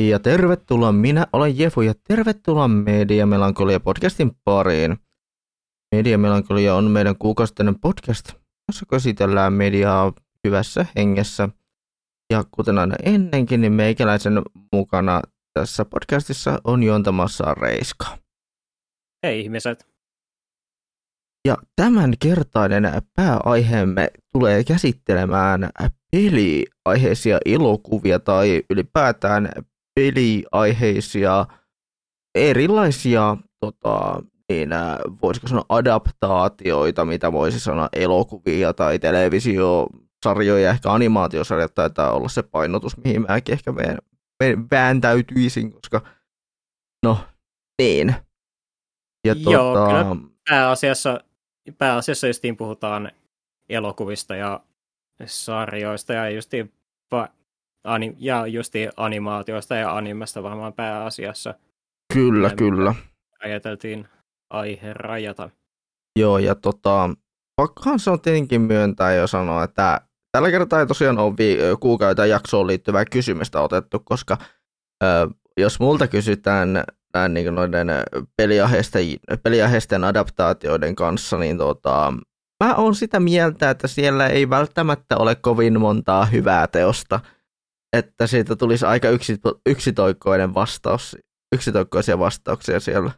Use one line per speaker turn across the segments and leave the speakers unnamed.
Ja tervetuloa, minä olen Jefu ja tervetuloa Media Melankolia podcastin pariin. Media Melankolia on meidän kuukausittainen podcast, jossa käsitellään mediaa hyvässä hengessä. Ja kuten aina ennenkin, niin meikäläisen mukana tässä podcastissa on juontamassa Reiska.
Hei ihmiset.
Ja tämän kertainen pääaiheemme tulee käsittelemään peliaiheisia elokuvia tai ylipäätään peliaiheisia erilaisia tota, niin, voisiko sanoa adaptaatioita, mitä voisi sanoa elokuvia tai televisiosarjoja, ehkä animaatiosarjat taitaa olla se painotus, mihin mäkin ehkä vääntäytyisin, koska no niin.
Ja Joo, tota... kyllä pääasiassa, pääasiassa justiin puhutaan elokuvista ja sarjoista ja justiin, ani, ja justiin animaatioista ja animesta varmaan pääasiassa.
Kyllä, kyllä.
Ajateltiin aihe rajata.
Joo, ja tota, pakkohan se on tietenkin myöntää jo sanoa, että tällä kertaa ei tosiaan ole vi- kuukauden jaksoon liittyvää kysymystä otettu, koska ö, jos multa kysytään näin niin noiden peliaiheisten adaptaatioiden kanssa, niin tota, mä oon sitä mieltä, että siellä ei välttämättä ole kovin montaa hyvää teosta, että siitä tulisi aika yksitoikkoinen vastaus, yksitoikkoisia vastauksia siellä.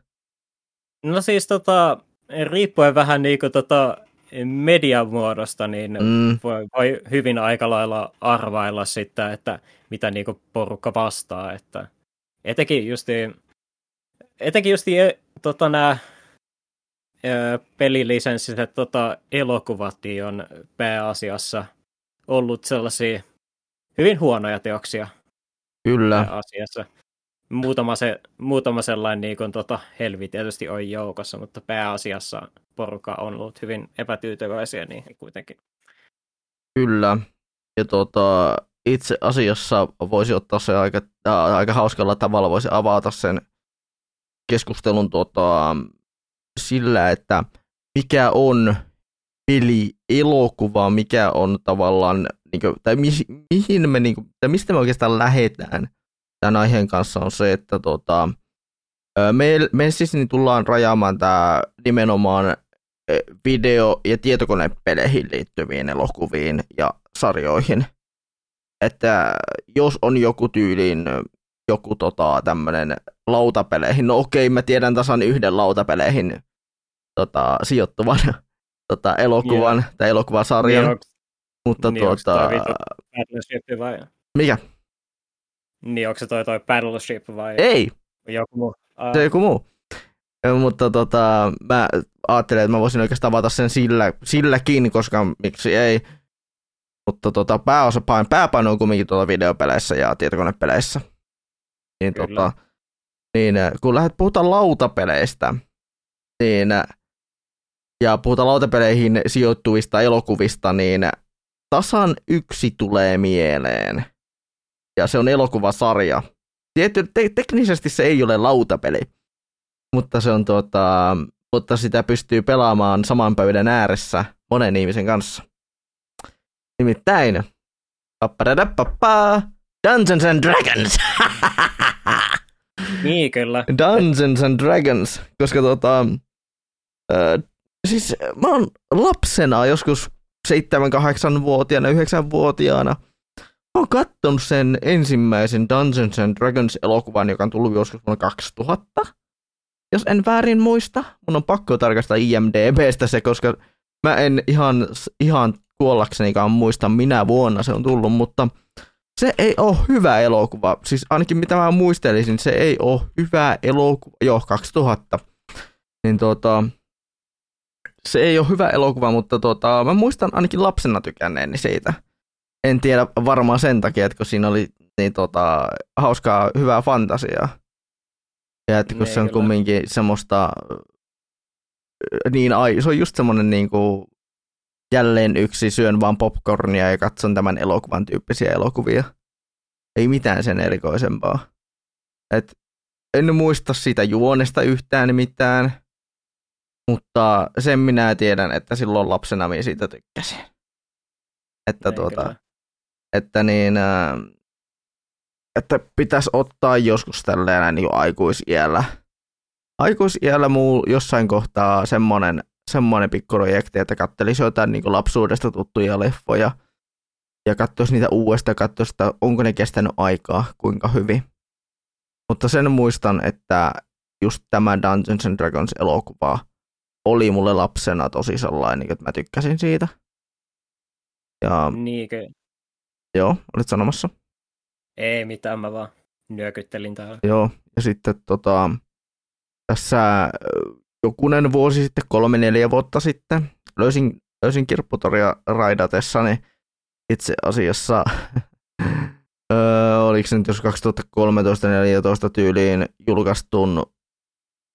No siis tota, riippuen vähän niin kuin tota median muodosta, niin mm. voi, voi, hyvin aika lailla arvailla sitten, että mitä niin kuin porukka vastaa, että etenkin justi, etenkin justi e, tota, nämä pelilisenssiset tota, elokuvat niin on pääasiassa ollut sellaisia hyvin huonoja teoksia.
Kyllä.
Asiassa. Muutama, se, muutama sellainen niin kuin, tota, helvi tietysti on joukossa, mutta pääasiassa porukka on ollut hyvin epätyytyväisiä niihin kuitenkin.
Kyllä. Ja tota, itse asiassa voisi ottaa se aika, äh, aika hauskalla tavalla, voisi avata sen keskustelun tota, sillä, että mikä on peli, elokuva, mikä on tavallaan, niin kuin, tai mi, mihin me, niin kuin, tai mistä me oikeastaan lähdetään tämän aiheen kanssa on se, että tota, me, me siis niin tullaan rajaamaan tämä nimenomaan video- ja tietokonepeleihin liittyviin elokuviin ja sarjoihin. Että jos on joku tyyliin joku tota, tämmöinen lautapeleihin, no okei, mä tiedän tasan yhden lautapeleihin tota, sijoittuvan tota, elokuvan yeah. tai elokuvasarjan. Niin, mutta niin, tuota...
vai?
Mikä?
Niin, onko se toi, toi Battleship vai?
Ei.
Joku muu.
Uh... Se joku muu. Mutta tota, mä ajattelin, että mä voisin oikeastaan avata sen sillä, silläkin, koska miksi ei. Mutta tota, pääosa, pääpaino on kumminkin tuolla videopeleissä ja tietokonepeleissä. Niin, tota, niin kun lähdet puhutaan lautapeleistä, niin ja puhutaan lautapeleihin sijoittuvista elokuvista, niin tasan yksi tulee mieleen. Ja se on elokuvasarja. Tietty, te- teknisesti se ei ole lautapeli, mutta se on tuota, mutta sitä pystyy pelaamaan saman pöydän ääressä monen ihmisen kanssa. Nimittäin Dungeons and Dragons.
niin kyllä.
Dungeons and Dragons, koska tota, siis mä oon lapsena joskus 7-8-vuotiaana, 9-vuotiaana, mä oon kattonut sen ensimmäisen Dungeons and Dragons elokuvan, joka on tullut joskus vuonna 2000. Jos en väärin muista, mun on pakko tarkastaa IMDBstä se, koska mä en ihan, ihan kuollaksenikaan muista minä vuonna se on tullut, mutta se ei ole hyvä elokuva. Siis ainakin mitä mä muistelisin, se ei ole hyvä elokuva. Joo, 2000. Niin tuota, se ei ole hyvä elokuva, mutta tuota, mä muistan ainakin lapsena tykänneeni siitä. En tiedä varmaan sen takia, että kun siinä oli niin tuota, hauskaa, hyvää fantasiaa. Ja että kun ne, se on kyllä. kumminkin semmoista, niin ai, se on just semmoinen niin kuin, jälleen yksi syön vaan popcornia ja katson tämän elokuvan tyyppisiä elokuvia. Ei mitään sen erikoisempaa. Et en muista siitä juonesta yhtään mitään, mutta sen minä tiedän, että silloin lapsena minä siitä tykkäsin. Että, tuota, että niin, äh, että pitäisi ottaa joskus tälleen niin aikuisiällä. Aikuisiällä muu jossain kohtaa semmoinen, semmoinen pikkuprojekti, että kattelisi jotain niin lapsuudesta tuttuja leffoja ja katsoisi niitä uudestaan, katsoisi, että onko ne kestänyt aikaa, kuinka hyvin. Mutta sen muistan, että just tämä Dungeons and Dragons elokuva oli mulle lapsena tosi sellainen, että mä tykkäsin siitä. Ja,
Niinkö?
Joo, olit sanomassa?
Ei mitään, mä vaan nyökyttelin täällä.
Joo, ja sitten tota, tässä jokunen vuosi sitten, kolme neljä vuotta sitten, löysin, löysin kirpputoria raidatessani itse asiassa, öö, oliko se nyt jos 2013-2014 tyyliin julkaistun,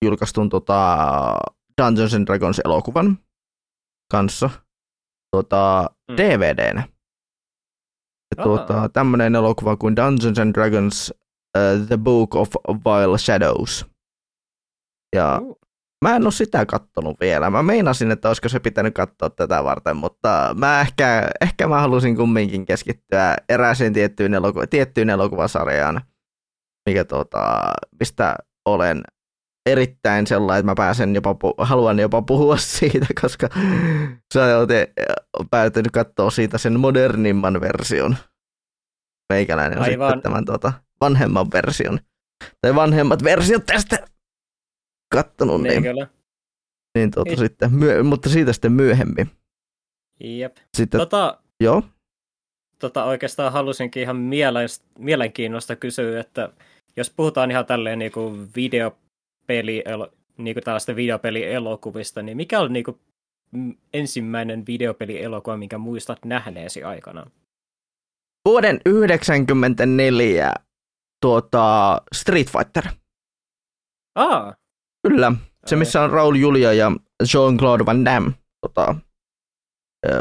julkaistun tota Dungeons and Dragons elokuvan kanssa tota, mm. DVDnä. Ja tuota, tämmöinen elokuva kuin Dungeons and Dragons uh, The Book of Vile Shadows. Ja uh. mä en ole sitä kattonut vielä. Mä meinasin, että olisiko se pitänyt katsoa tätä varten, mutta mä ehkä, ehkä mä halusin kumminkin keskittyä erääseen tiettyyn, eloku- tiettyyn elokuvasarjaan, mikä tuota, mistä olen erittäin sellainen, että mä pääsen jopa, haluan jopa puhua siitä, koska sä oot päätynyt katsoa siitä sen modernimman version. Meikäläinen on Aivan. sitten tämän tuota, vanhemman version. Tai vanhemmat versiot tästä kattonut. Niin, niin, niin tuota, sitten, myö, mutta siitä sitten myöhemmin.
Jep.
Sitten,
tota,
joo.
Tota, oikeastaan halusinkin ihan mielenkiinnosta kysyä, että jos puhutaan ihan tälleen niin kuin video peli, niin kuin tällaista videopelielokuvista, niin mikä on niin kuin ensimmäinen videopelielokuva, minkä muistat nähneesi aikana?
Vuoden 1994 tuota, Street Fighter.
Ah.
Kyllä. Se, missä on Raul Julia ja Jean-Claude Van Damme tota,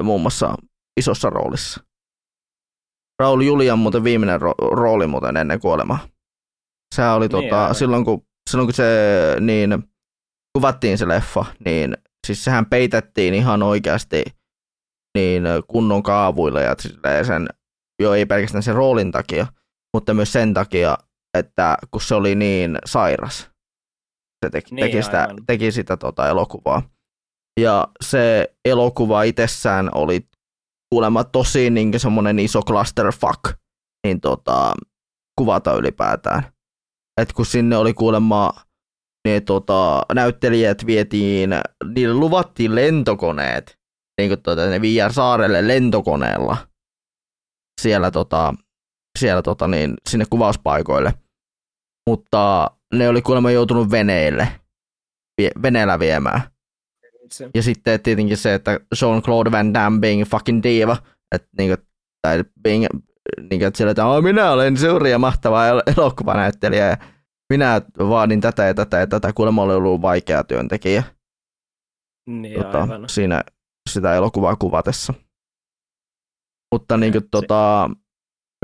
muun muassa isossa roolissa. Raul Julian muuten viimeinen ro- rooli muuten ennen kuolemaa. Se oli niin, tota, silloin, kun silloin kun se niin kuvattiin se leffa, niin siis sehän peitettiin ihan oikeasti niin kunnon kaavuilla ja sen, jo ei pelkästään sen roolin takia, mutta myös sen takia, että kun se oli niin sairas, se teki, niin, teki, sitä, teki sitä tota elokuvaa. Ja se elokuva itsessään oli kuulemma tosi niin semmoinen iso clusterfuck, niin tota, kuvata ylipäätään että kun sinne oli kuulemma ne tota, näyttelijät vietiin, niille luvattiin lentokoneet, niin kuin tota, ne viiään saarelle lentokoneella siellä, tota, siellä tota, niin, sinne kuvauspaikoille. Mutta ne oli kuulemma joutunut veneille, vie, veneellä viemään. Ja sitten tietenkin se, että Jean-Claude Van Damme being fucking diva, että niin kuin, tai being niin kuin, että sillä, että minä olen suuri ja mahtava elokuvanäyttelijä ja minä vaadin tätä ja tätä ja tätä, kuulemma oli ollut vaikea työntekijä.
Niin, tota, aivan.
Siinä sitä elokuvaa kuvatessa. Mutta niin kuin, tota,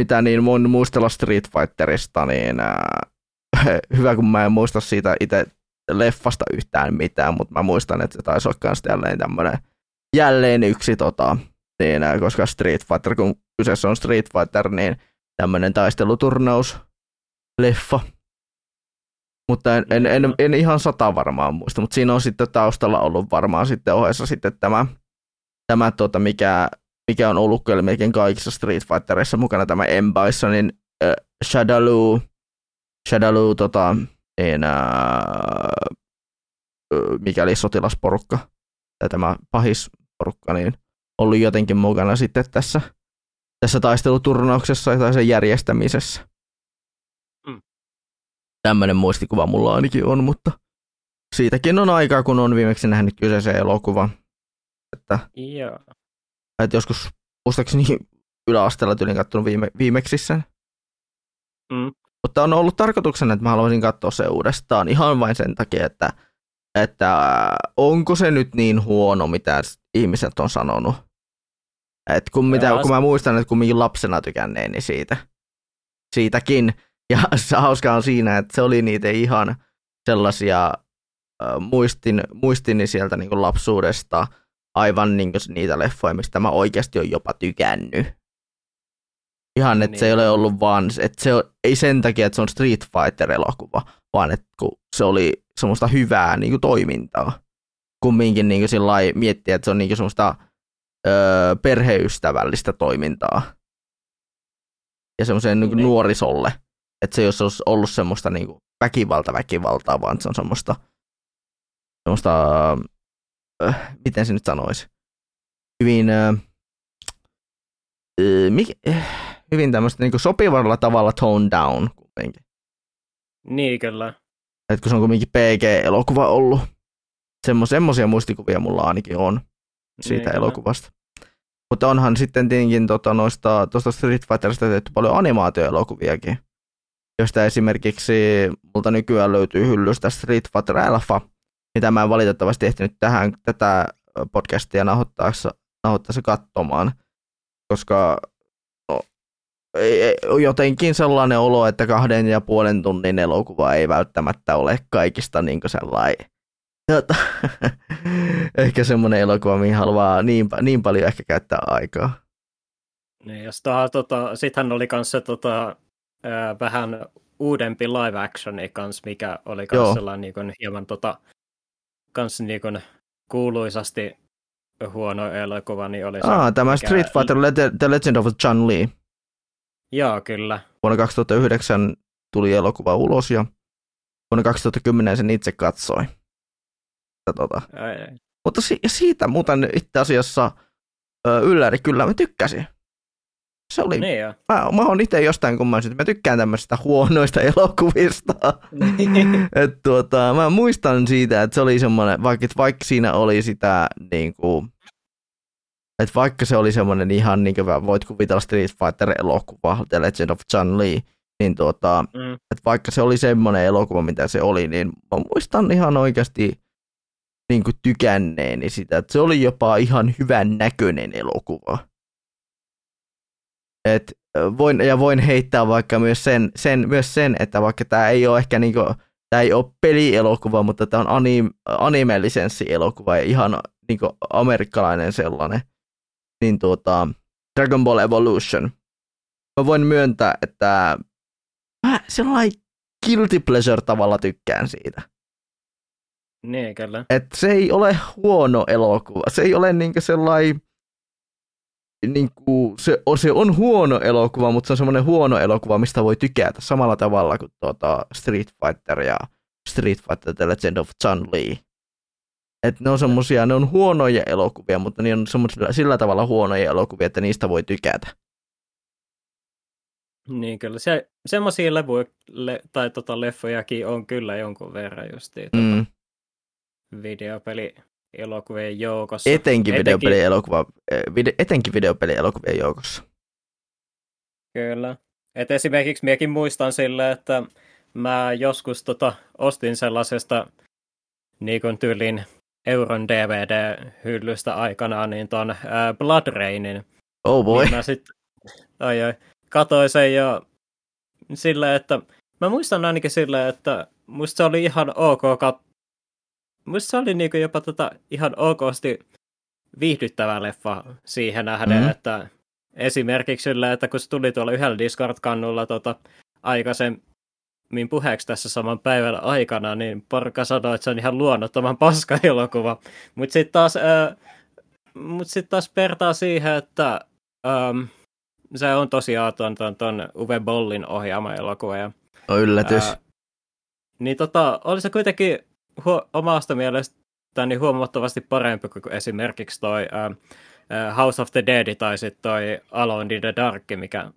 mitä niin mun muistella Street Fighterista, niin äh, hyvä kun mä en muista siitä itse leffasta yhtään mitään, mutta mä muistan, että se taisi olla myös jälleen tämmöinen jälleen yksi tota, niin, koska Street Fighter, kun kyseessä on Street Fighter, niin tämmöinen taisteluturnaus leffa. Mutta en, en, en, en ihan sata varmaan muista, mutta siinä on sitten taustalla ollut varmaan sitten ohessa sitten tämä, tämä tuota, mikä, mikä on ollut kyllä melkein kaikissa Street Fightereissa mukana, tämä M. Bisonin äh, Shadaloo, Shadaloo tota, niin, äh, mikäli sotilasporukka, tai tämä pahisporukka, niin ollut jotenkin mukana sitten tässä, tässä taisteluturnauksessa tai sen järjestämisessä. Mm. Tämmöinen muistikuva mulla ainakin on, mutta siitäkin on aikaa, kun on viimeksi nähnyt kyseisen elokuvan. Että,
Joo.
että joskus muistaakseni yläasteella tyylin katsonut viime, viimeksi sen. Mm. Mutta on ollut tarkoituksena, että mä haluaisin katsoa se uudestaan ihan vain sen takia, että, että onko se nyt niin huono, mitä ihmiset on sanonut. Et kun, mitä, kun mä muistan, että kumminkin lapsena tykänneeni siitä, siitäkin. Ja se hauska on siinä, että se oli niitä ihan sellaisia äh, muistin, muistini sieltä niin kuin lapsuudesta aivan niin kuin niitä leffoja, mistä mä oikeasti olen jopa tykännyt. Ihan, että niin. se ei
Niin.
ole ollut vaan, että se on, ei sen takia, että se on Street Fighter-elokuva, vaan että kun se oli semmoista hyvää niin kuin toimintaa. Kumminkin niin kuin sillä lailla miettiä, että se on niin kuin semmoista öö, perheystävällistä toimintaa. Ja semmoiseen niin
Niin.
nuorisolle. Että se ei olisi ollut semmoista niin kuin väkivalta väkivaltaa, vaan se on semmoista, semmoista öö, miten se nyt sanoisi, hyvin, öö, mik, eh, hyvin tämmöistä niin sopivalla tavalla tone down kumminkin.
Niin kyllä.
Et kun se on kumminkin PG-elokuva ollut. Semmo, semmoisia muistikuvia mulla ainakin on siitä
Niin,
elokuvasta. Mutta onhan sitten tietenkin tota, noista, tuosta Street Fighterista tehty paljon animaatioelokuviakin. Josta esimerkiksi multa nykyään löytyy hyllystä Street Fighter Alpha, mitä mä en valitettavasti ehtinyt tähän tätä podcastia nauhoittaessa, nauhoittaessa katsomaan, koska no, jotenkin sellainen olo, että kahden ja puolen tunnin elokuva ei välttämättä ole kaikista niin sellainen Jota, ehkä semmoinen elokuva, mihin haluaa niin, niin paljon ehkä käyttää aikaa.
Niin, ja sitä, tota, sittenhän oli se tota, ää, vähän uudempi live actioni kanssa, mikä oli myös sellainen niin kuin, hieman tota, kans, niin kuin, kuuluisasti huono elokuva, niin oli se,
Ah, tämä
mikä-
Street Fighter Le- The Legend of Chun-Li.
Joo, kyllä.
Vuonna 2009 tuli elokuva ulos ja vuonna 2010 sen itse katsoi. Että Tota.
Ää,
Mutta si- siitä muuten itse asiassa ö, ylläri kyllä mä tykkäsin. Se oli,
Niin jo.
mä, mä oon itse jostain kumman, että mä tykkään tämmöisistä huonoista elokuvista. Et tuota, mä muistan siitä, että se oli semmoinen, vaikka, vaikka siinä oli sitä niin kuin, että vaikka se oli semmoinen ihan niin kuin voit kuvitella Street Fighter-elokuva, The Legend of Chun-Li, niin tuota,
Mm,
että vaikka se oli semmoinen elokuva, mitä se oli, niin mä muistan ihan oikeasti niin kuin tykänneeni sitä, että se oli jopa ihan hyvän näköinen elokuva. Et voin, ja voin heittää vaikka myös sen, sen, myös sen että vaikka tämä ei ole ehkä niinku, tämä ei ole pelielokuva, mutta tämä on anim, anime-lisenssi-elokuva ja ihan niinku amerikkalainen sellainen, niin tuota, Dragon Ball Evolution. Mä voin myöntää, että mä sellainen guilty pleasure tavalla tykkään siitä.
Niin, kyllä.
että se ei ole huono elokuva. Se ei ole niinku sellainen, niinku, se, on, se on huono elokuva, mutta se on semmoinen huono elokuva, mistä voi tykätä samalla tavalla kuin tuota Street Fighter ja Street Fighter The Legend of Chun-Li. Et ne on semmosia, ne on huonoja elokuvia, mutta ne on semmosilla, sillä tavalla huonoja elokuvia, että niistä voi tykätä.
Niin kyllä. Se, semmoisia levuja le, tai tota, leffojakin on kyllä jonkun verran justiin tota,
Mm.
Videopeli elokuvien joukossa.
Etenkin,
Etenkin-
videopeli elokuva, eh, vide, etenkin videopeli elokuvien joukossa.
Kyllä. Et esimerkiksi minäkin muistan sille, että mä joskus tota, ostin sellaisesta niin kuin tyylin euron DVD-hyllystä aikanaan niin ton ää, Blood Rainin.
Oh boy.
Niin mä sit, ai, ai, katoin sen ja silleen, että mä muistan ainakin silleen, että musta se oli ihan ok kat... Musta se oli niinku jopa tota ihan okosti viihdyttävä leffa siihen nähden,
Mhm.
mm. että esimerkiksi silleen, että kun se tuli tuolla yhdellä Discord-kannulla tota, aikaisemmin puheeksi tässä saman päivän aikana, niin porukka sanoi, että se on ihan luonnottoman paska elokuva. Mutta sitten taas, ää, mut sit taas pertaa siihen, että äm, se on tosiaan ton, ton, ton Uwe Bollin ohjaama elokuva. Ja,
On yllätys.
ää, niin tota, oli se kuitenkin huo- omasta mielestäni huomattavasti parempi kuin esimerkiksi toi ää, House of the Dead tai sitten toi Alone in the Dark, mikä,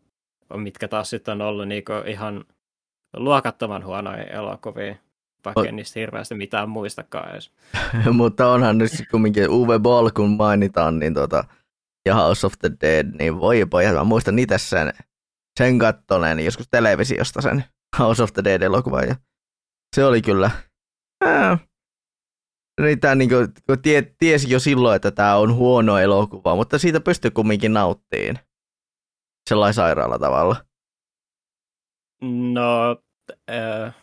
mitkä taas sitten on ollut niinku ihan luokattoman huonoja elokuvia, vaikka en niistä hirveästi mitään muistakaan edes.
Mutta onhan nyt kumminkin Uwe Boll, kun mainitaan, niin tota, ja House of the Dead, niin voi pojat, mä muistan itse sen, sen kattoneen joskus televisiosta sen House of the Dead-elokuvan, ja se oli kyllä, ää, niitä niin kuin, kun tie, tiesi jo silloin, että tämä on huono elokuva, mutta siitä pystyi kumminkin nauttiin sellainen sairaalla tavalla.
No, äh,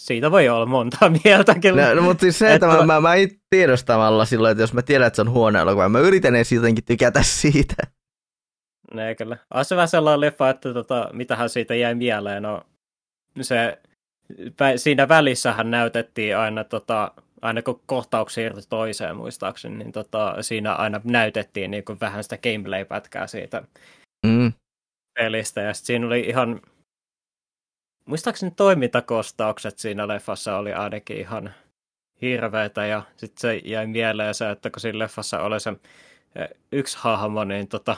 siitä voi olla monta mieltä kyllä.
No, no, mutta siis se, että mä, mä, mä itse tiedostamalla silloin, että jos mä tiedän, että se on huono elokuva, mä yritän edes jotenkin tykätä siitä.
Ne kyllä. On se vähän sellainen leffa, että tota, mitähän siitä jäi mieleen. No, se, siinä välissähän näytettiin aina, tota, aina kun kohtauksia siirtyi toiseen muistaakseni, niin tota, siinä aina näytettiin niin kuin vähän sitä gameplay-pätkää siitä
Mm.
pelistä. Ja siinä oli ihan, muistaakseni toimintakostaukset siinä leffassa oli ainakin ihan hirveitä. Ja sitten se jäi mieleen se, että kun siinä leffassa oli se eh, yksi hahmo, niin tota,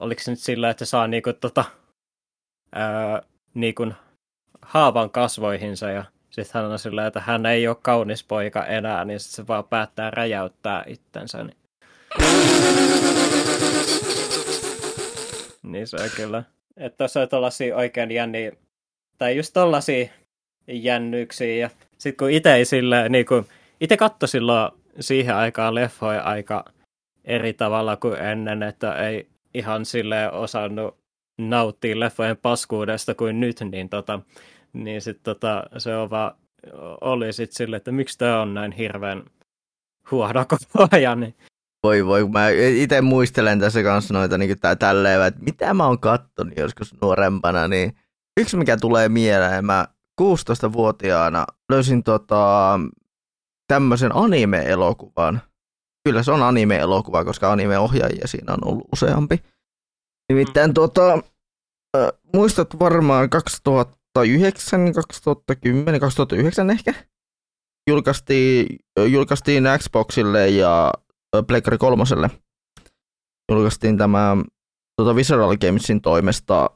oliko se nyt sillä, että saa niinku tota, ää, niinku haavan kasvoihinsa ja sitten hän on sillä, että hän ei ole kaunis poika enää, niin sitten se vaan päättää räjäyttää itsensä. Niin, niin se on kyllä. Että tuossa on tollasia oikein jänniä, tai just tollasia jännyksiä. Ja sitten kun itse silleen, niin kun, itse katsoi silloin siihen aikaan leffoja aika eri tavalla kuin ennen, että ei ihan sille osannut nauttia leffojen paskuudesta kuin nyt, niin, tota, niin sit tota, se on vaan, oli sitten silleen, että miksi tämä on näin hirveän huono koko ajan. Niin.
Voi voi, mä itse muistelen tässä kanssa noita niin tä- tälleen, että mitä mä oon kattonut joskus nuorempana, niin yksi mikä tulee mieleen, mä 16-vuotiaana löysin tota, tämmöisen anime-elokuvan. Kyllä se on anime-elokuva, koska anime-ohjaajia siinä on ollut useampi. Nimittäin mm. tota, äh, muistat varmaan 2009, 2010, 2009 ehkä, julkaistiin, julkaistiin Xboxille ja Pleikkari kolmoselle. Julkaistiin tämä tota Visceral Gamesin toimesta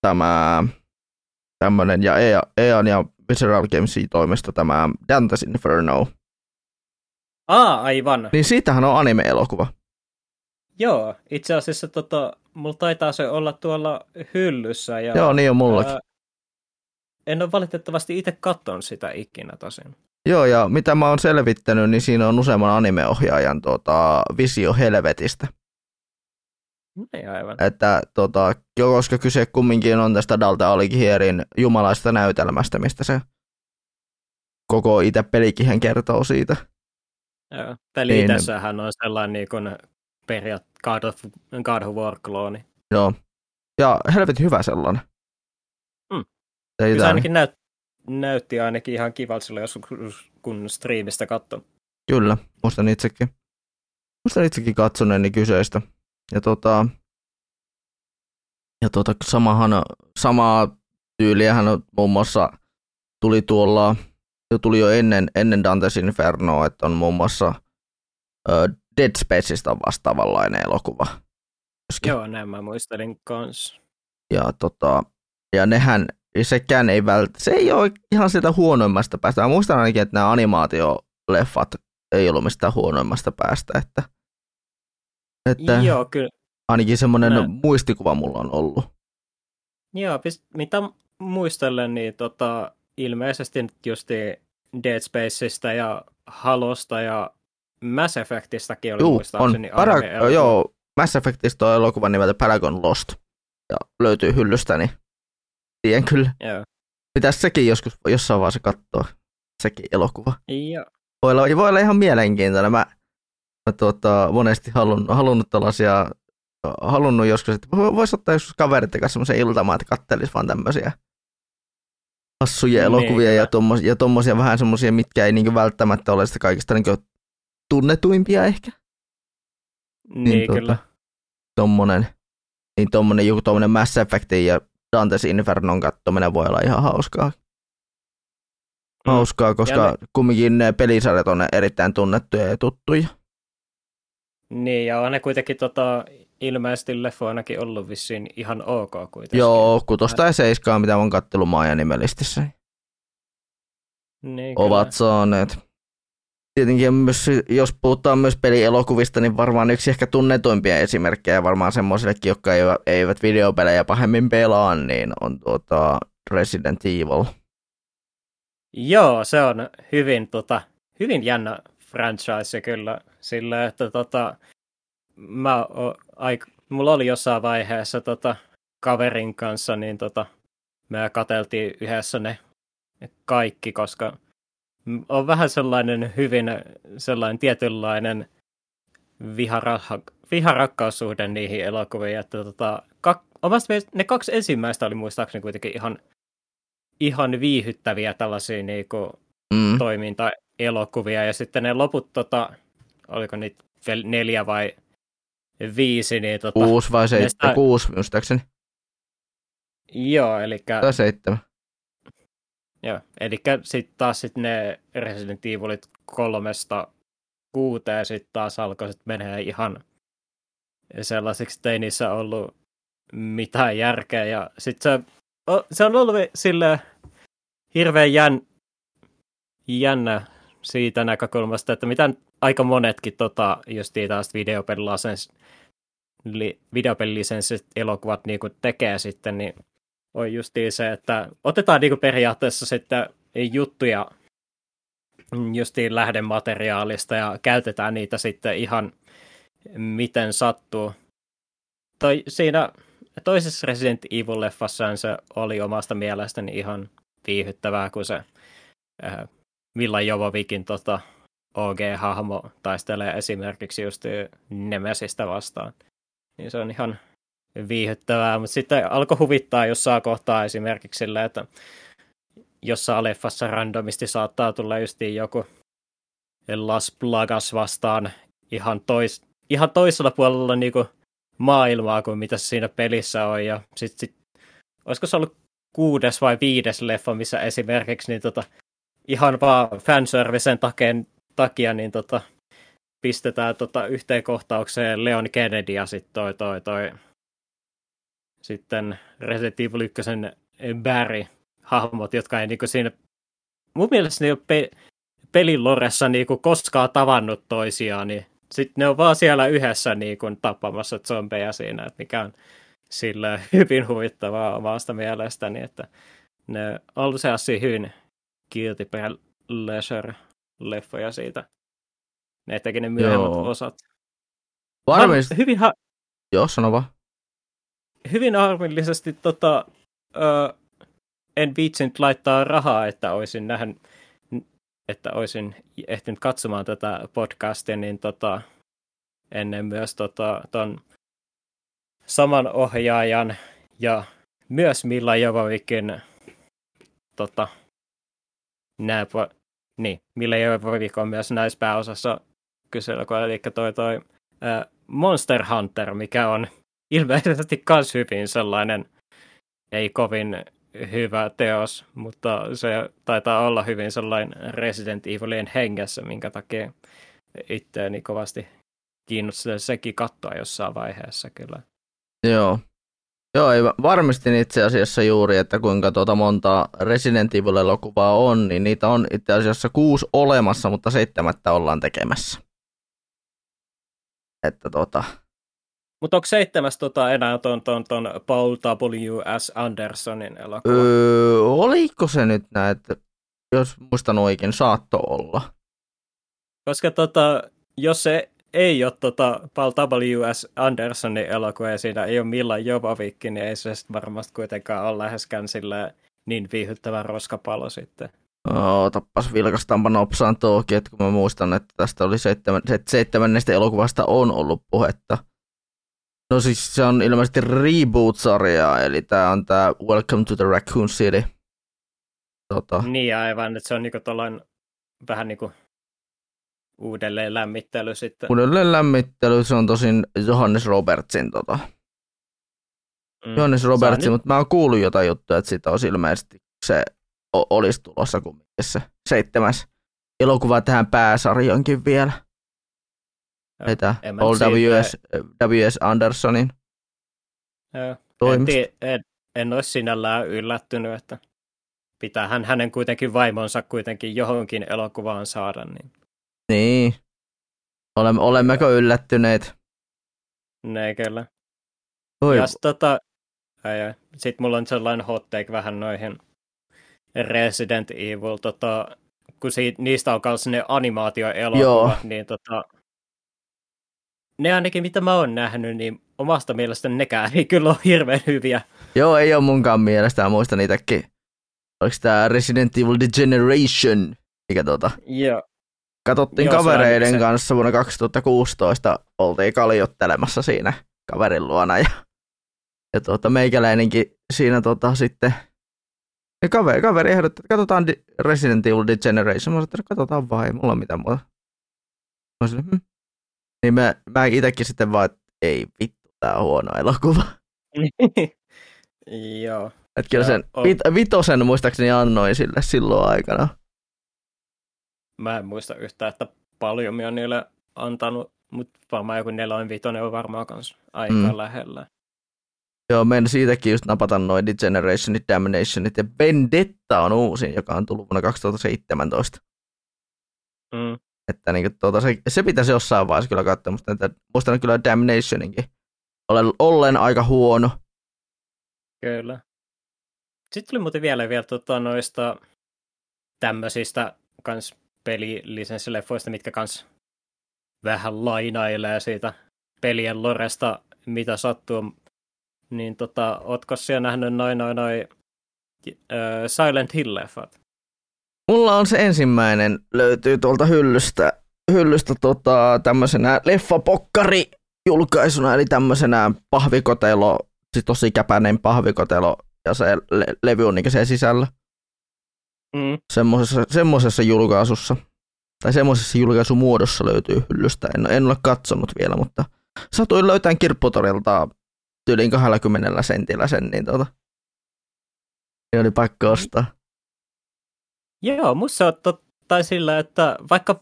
tämä tämmönen, ja EA, EAN ja Visceral Gamesin toimesta tämä Dante's Inferno.
Aa, aivan.
Niin siitähän on anime-elokuva.
Joo, itse asiassa tota, mulla taitaa se olla tuolla hyllyssä. Ja,
Joo, niin on mullakin. Ää,
en ole valitettavasti itse katsonut sitä ikinä tosin.
Joo, ja mitä mä oon selvittänyt, niin siinä on useamman animeohjaajan tota, visio helvetistä.
Ei aivan.
Että tota, koska kyse kumminkin on tästä Dalta Aligierin jumalaista näytelmästä, mistä se koko itse pelikihän kertoo siitä.
Joo, peli niin, tässähän on sellainen niin kuin periaat God of, God of War-klooni.
Joo, ja helvetin hyvä sellainen.
Ei Kyllä ainakin näyt, näytti ainakin ihan kivalta silloin joskus, kun striimistä katsoi.
Kyllä, muistan itsekin. Muistan itsekin katsoneeni kyseistä. Ja tota, ja tota, samahan, samaa tyyliähän muun muassa tuli tuolla, tuli jo ennen, ennen Dante's Inferno, että on muun muassa uh, Dead Spaceista vastaavanlainen elokuva.
Joskin. Joo, näin mä muistelin kans.
Ja, tota, ja nehän, sekään ei vält, se ei ole ihan sitä huonoimmasta päästä. Mä muistan ainakin, että nämä animaatioleffat ei ollut mistään huonoimmasta päästä, että, että
Joo, kyllä.
ainakin semmoinen Näin. muistikuva mulla on ollut.
Joo, mitä muistelen, niin tota, ilmeisesti nyt justi Dead Spaceista ja Halosta ja Mass Effectistäkin oli Juu, muistaakseni
on Parag- joo, Mass Effectista on elokuva nimeltä Paragon Lost. Ja löytyy hyllystä, niin tien kyllä.
Joo.
Pitäisi sekin joskus jossain vaiheessa katsoa, sekin elokuva.
Joo.
Voi olla, voi olla ihan mielenkiintoinen. Mä, mä tuota, monesti halunnut, halunnut tällaisia, halunnut joskus, että voisi ottaa joskus kaverit kanssa semmoisen iltamaan, että kattelisi vaan tämmöisiä hassuja niin, elokuvia ja, tommos, ja tommosia vähän semmoisia, mitkä ei niinku välttämättä ole sitä kaikista niinku tunnetuimpia ehkä.
Niin, niin tuota, kyllä.
Tommonen, niin tommonen joku tommonen Mass Effect ja Dante's Infernon kattominen voi olla ihan hauskaa. Mm. Hauskaa, koska ne... kumminkin ne pelisarjat on erittäin tunnettuja ja tuttuja.
Niin, ja on ne kuitenkin tota, ilmeisesti leffoinakin ollut vissiin ihan ok kuitenkin.
Joo, kutosta ja seiskaa, mitä on kattellut Maaja nimelistissä.
Niin,
ovat kyllä. saaneet tietenkin myös, jos puhutaan myös pelielokuvista, niin varmaan yksi ehkä tunnetuimpia esimerkkejä varmaan semmoisillekin, jotka eivät videopelejä pahemmin pelaa, niin on tuota Resident Evil.
Joo, se on hyvin, tota, hyvin jännä franchise kyllä, sillä että tota, mä o, aik, mulla oli jossain vaiheessa tota, kaverin kanssa, niin tota, me kateltiin yhdessä ne kaikki, koska on vähän sellainen hyvin sellainen tietynlainen viharaha viharakkaussuhde niihin elokuviin, että tota, kak, omasta mielestä, ne kaksi ensimmäistä oli muistaakseni kuitenkin ihan, ihan viihyttäviä tällaisia niinku, mm. toimintaelokuvia, ja sitten ne loput, tota, oliko niitä neljä vai viisi, niin tota...
Kuusi vai seitsemän, sitä... kuusi muistaakseni.
Joo, eli...
Tai seitsemän.
Joo, eli sitten taas sit ne Resident Evilit kolmesta kuuteen sitten taas alkoi sit menee ihan sellaisiksi, että ei niissä ollut mitään järkeä. Ja sitten se, se on ollut sille hirveän jän, jännä siitä näkökulmasta, että mitä aika monetkin tota, just taas videopelilisenssit elokuvat niin tekee sitten, niin on just se, että otetaan niin periaatteessa sitten juttuja justiin lähdemateriaalista ja käytetään niitä sitten ihan miten sattuu. Toi, siinä toisessa Resident Evil-leffassaan se oli omasta mielestäni ihan viihyttävää, kun se äh, Milla Jovovikin tota, OG-hahmo taistelee esimerkiksi just Nemesistä vastaan. Niin se on ihan viihyttävää, mutta sitten alkoi huvittaa jossain kohtaa esimerkiksi sillä, että jossain leffassa randomisti saattaa tulla justiin joku Las Plagas vastaan ihan, tois, ihan toisella puolella niin kuin maailmaa kuin mitä siinä pelissä on. Ja sit, sit, olisiko se ollut kuudes vai viides leffa, missä esimerkiksi niin tota, ihan vaan fanservicen takeen, takia niin tota, pistetään tota yhteen kohtaukseen Leon Kennedy ja sitten toi, toi, toi, sitten Resident Evil 1 Barry hahmot, jotka ei niinku siinä, mun mielestä ne ei ole pe- pelin loressa niinku koskaan tavannut toisiaan, niin sitten ne on vaan siellä yhdessä niinku tappamassa zombeja siinä, että mikä on sillä hyvin huvittavaa omasta mielestäni, että ne on sellaisia hyvin guilty pleasure-leffoja siitä. Ne teki ne myöhemmät Joo. osat.
Varmasti.
Hyvin ha-
Joo, sano vaan.
Hyvin harmillisesti tota, en viitsinyt laittaa rahaa, että olisin nähnyt, että olisin ehtinyt katsomaan tätä podcastia, niin tota, ennen myös tota, ton saman ohjaajan ja myös Milla Jovovikin tota, nääpä, niin, Milla Jovovik on myös pääosassa kyselykoe, eli toi, toi ää, Monster Hunter, mikä on ilmeisesti myös hyvin sellainen ei kovin hyvä teos, mutta se taitaa olla hyvin sellainen Resident Evilien hengessä, minkä takia itseäni kovasti kiinnostaa sekin katsoa jossain vaiheessa kyllä.
Joo. Joo, ei, varmistin itse asiassa juuri, että kuinka tuota monta Resident Evil-elokuvaa on, niin niitä on itse asiassa kuusi olemassa, mutta seitsemättä ollaan tekemässä. Että tota,
mutta onko seitsemäs tota enää ton, ton, ton Paul W.S. Andersonin elokuva?
Öö, oliko se nyt näin, että jos muistan oikein, saatto olla.
Koska tota, jos se ei ole tota Paul W.S. Andersonin elokuva ja siinä ei ole Milla Jovovikki, niin ei se varmasti kuitenkaan ole läheskään sillä niin viihyttävä roskapalo sitten.
Otappas vilkastaanpa nopsaan tuokin, että kun mä muistan, että tästä oli seitsemän, seitsemännestä elokuvasta on ollut puhetta. No siis se on ilmeisesti reboot-sarjaa, eli tämä on tämä Welcome to the Raccoon City.
Tota. Niin aivan, että se on niinku tollain, vähän niinku uudelleen lämmittely sitten.
Uudelleen lämmittely, se on tosin Johannes Robertsin tota. Mm. Johannes Robertsin, mutta mä oon kuullut jotain juttuja, että siitä olisi ilmeisesti se olisi tulossa kumminkin se seitsemäs elokuva tähän pääsarjankin vielä. Mitä? Paul W.S. W.S. Andersonin
toimesta. En, en, en olisi sinällään yllättynyt, että pitää hän hänen kuitenkin vaimonsa kuitenkin johonkin elokuvaan saada. Niin,
niin. Olemme, olemmeko yllättyneet?
Ne kyllä. Oi. Ja tota, sitten mulla on sellainen hot take vähän noihin Resident Evil, tota, kun siitä, niistä on myös ne animaatioelokuvat, niin tota, ne ainakin mitä mä oon nähnyt, niin omasta mielestäni nekään ei kyllä ole hirveän hyviä.
Joo, ei ole munkaan mielestä, muista niitäkin. Oliko tämä Resident Evil Degeneration, mikä tuota,
Joo.
Katsottiin Joo, kavereiden kanssa vuonna 2016, oltiin kaljottelemassa siinä kaverin luona ja, ja tuota, meikäläinenkin siinä tota, sitten ja kaveri, kaveri ehdotti, että katsotaan Resident Evil Degeneration. Mä sanoin, että katsotaan vaan, ei mulla mitään muuta. Mä sanoin, hm. Niin mä, mä itsekin sitten vaan, että ei vittu, tää on huono elokuva.
Joo.
Että kyllä sen vit, vitosen muistaakseni annoin sille silloin aikana.
Mä en muista yhtään, että paljon mä niille antanut, mutta varmaan joku neloin vitonen on varmaan kans aika mm. lähellä.
Joo, men siitäkin just napata noin Degenerationit, Damnationit ja Vendetta on uusin, joka on tullut vuonna 2017.
Mm.
Että niin, tuota, se, se, pitäisi jossain vaiheessa kyllä katsoa, mutta että, muistan kyllä Damnationinkin olen ollen aika huono.
Kyllä. Sitten tuli muuten vielä, vielä tuota, noista tämmöisistä kans pelilisenssileffoista, mitkä kans vähän lainailee siitä pelien loresta, mitä sattuu. Niin tota, ootko siellä nähnyt noin noin noin uh, Silent Hill-leffat?
Mulla on se ensimmäinen, löytyy tuolta hyllystä, hyllystä tota, tämmöisenä leffapokkari julkaisuna, eli tämmöisenä pahvikotelo, siis tosi käpäinen pahvikotelo, ja se le- levy on niin se sisällä.
Mm.
Semmoisessa, semmoisessa julkaisussa, tai semmoisessa julkaisumuodossa löytyy hyllystä. En, en ole katsonut vielä, mutta satuin löytämään kirpputorilta tyyliin 20 sentillä sen, niin tota, niin oli pakko ostaa.
Joo, musta on totta sillä, että vaikka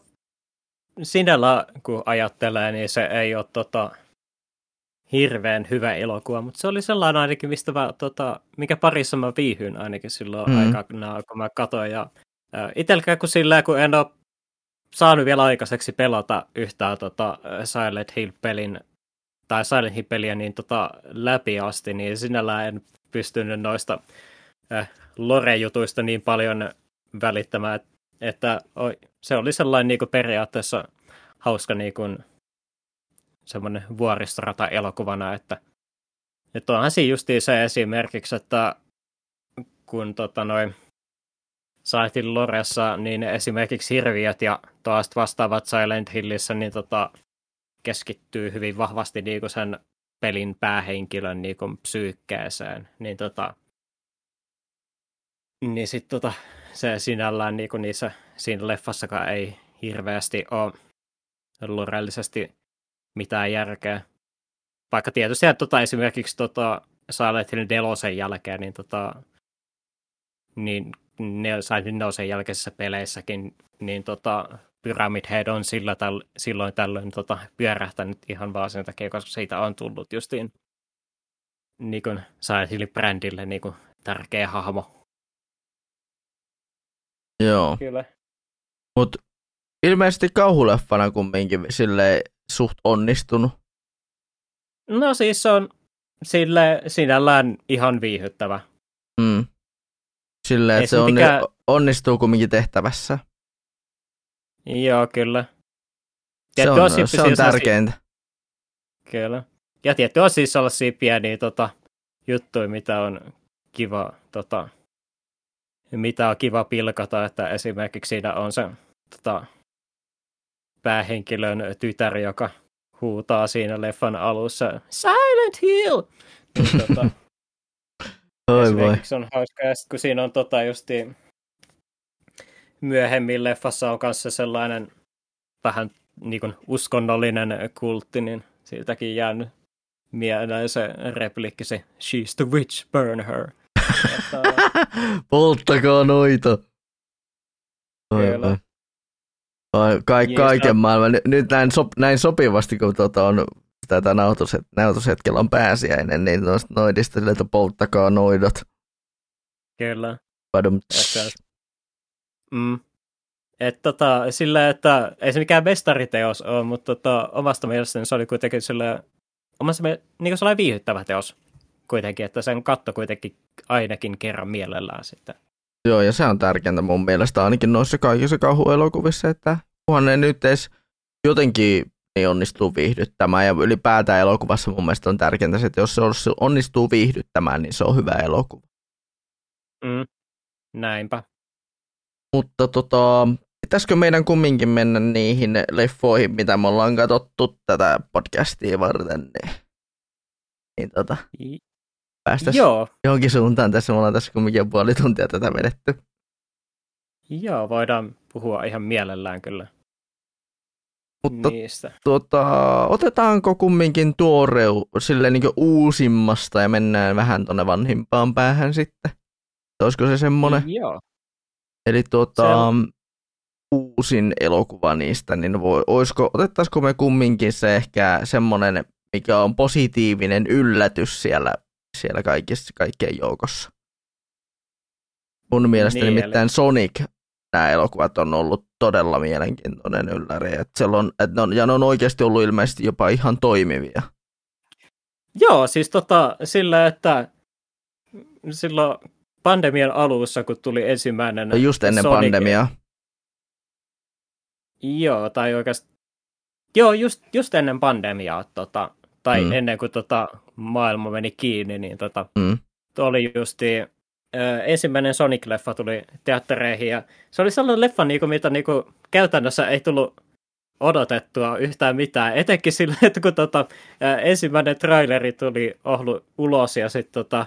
sinällä kun ajattelee, niin se ei ole tota, hirveän hyvä elokuva, mutta se oli sellainen ainakin, mistä mä, tota, mikä parissa mä viihyin ainakin silloin mm. aikana, kun mä katsoin. Ja, äh, itselläkään kun sillä, kun en ole saanut vielä aikaiseksi pelata yhtään tota, Silent Hill-pelin tai Silent Hill-peliä niin tota, läpi asti, niin sinällään en pystynyt noista äh, lore-jutuista niin paljon välittämään, että se oli sellainen niin kuin periaatteessa hauska niin kuin, semmoinen vuoristorata elokuvana, että, että onhan siinä justiin se esimerkiksi, että kun tota noin, Saitin Loressa, niin esimerkiksi hirviöt ja taas vastaavat Silent Hillissä, niin tota, keskittyy hyvin vahvasti niin sen pelin päähenkilön niin psyykkeeseen, niin tota, niin sit tota, se sinällään niin niissä, siinä leffassakaan ei hirveästi ole lorellisesti mitään järkeä. Vaikka tietysti tota, esimerkiksi tota, Silent Hill Delosen jälkeen, niin, tota, niin ne Silent Delosen jälkeisissä peleissäkin, niin tota, Pyramid Head on sillä täl, silloin tällöin tota, pyörähtänyt ihan vaan sen takia, koska siitä on tullut justiin niin kuin Silent Hill brändille niin kuin tärkeä hahmo.
Joo.
Kyllä.
Mut ilmeisesti kauhuleffana kumminkin sille suht onnistunut.
No siis on sille sinällään ihan viihyttävä.
Mm. Sille, että se on, mikä... onnistuu kumminkin tehtävässä.
Joo, kyllä.
se on, on se on tärkeintä.
Si- kyllä. Ja tietty on siis sellaisia pieniä tota, juttuja, mitä on kiva, tota, mitä on kiva pilkata, että esimerkiksi siinä on se tota, päähenkilön tytär, joka huutaa siinä leffan alussa Silent Hill! Niin, tota,
Oi voi.
on hauska, ja kun siinä on tota justi myöhemmin leffassa on kanssa sellainen vähän niin kuin uskonnollinen kultti, niin siltäkin jäänyt mieleen se replikki, se She's the witch, burn her.
Polttakaa noita. Kyllä. Ka- kaiken maailman. Nyt näin, sop, näin sopivasti, kun tuota on tätä nautuset, nautushetkellä on pääsiäinen, niin noista noidista sille, että polttakaa noidot.
Kyllä.
Padum.
Mm. Et tota, sillä, että ei se mikään mestariteos ole, mutta tota, omasta mielestäni se oli kuitenkin sillä, omasta niin sellainen viihyttävä teos kuitenkin, että sen katto kuitenkin ainakin kerran mielellään sitten.
Joo, ja se on tärkeintä mun mielestä ainakin noissa kaikissa kauhuelokuvissa, että kunhan ne nyt edes jotenkin niin onnistuu viihdyttämään. Ja ylipäätään elokuvassa mun mielestä on tärkeintä se, että jos se onnistuu viihdyttämään, niin se on hyvä elokuva.
Mm, näinpä.
Mutta tota, pitäisikö meidän kumminkin mennä niihin leffoihin, mitä me ollaan katsottu tätä podcastia varten, niin, niin tota, päästäisiin johonkin suuntaan tässä. Me ollaan tässä kumminkin puoli tuntia tätä vedetty.
Joo, voidaan puhua ihan mielellään kyllä.
Mutta niistä. Tuota, otetaanko kumminkin tuoreu sille niin uusimmasta ja mennään vähän tuonne vanhimpaan päähän sitten? Olisiko se semmoinen?
Joo.
Eli tuota, se uusin elokuva niistä, niin voi, olisiko, otettaisiko me kumminkin se ehkä semmoinen, mikä on positiivinen yllätys siellä, siellä kaikissa, kaikkien joukossa? Mun mielestä niin, nimittäin eli... Sonic nämä elokuvat on ollut todella mielenkiintoinen ylläri. Että on, että ne on, ja ne on oikeasti ollut ilmeisesti jopa ihan toimivia.
Joo, siis tota, sillä, että silloin pandemian alussa, kun tuli ensimmäinen...
No just ennen Sonic, pandemiaa.
Joo, tai oikeastaan... Joo, just, just ennen pandemiaa, tota, tai mm. ennen kuin tota, maailma meni kiinni, niin tota, mm. oli justi ensimmäinen Sonic-leffa tuli teattereihin, ja se oli sellainen leffa, niinku, mitä niinku, käytännössä ei tullut odotettua yhtään mitään. Etenkin sillä, että kun tota, ensimmäinen traileri tuli ohlu ulos, ja sitten tota,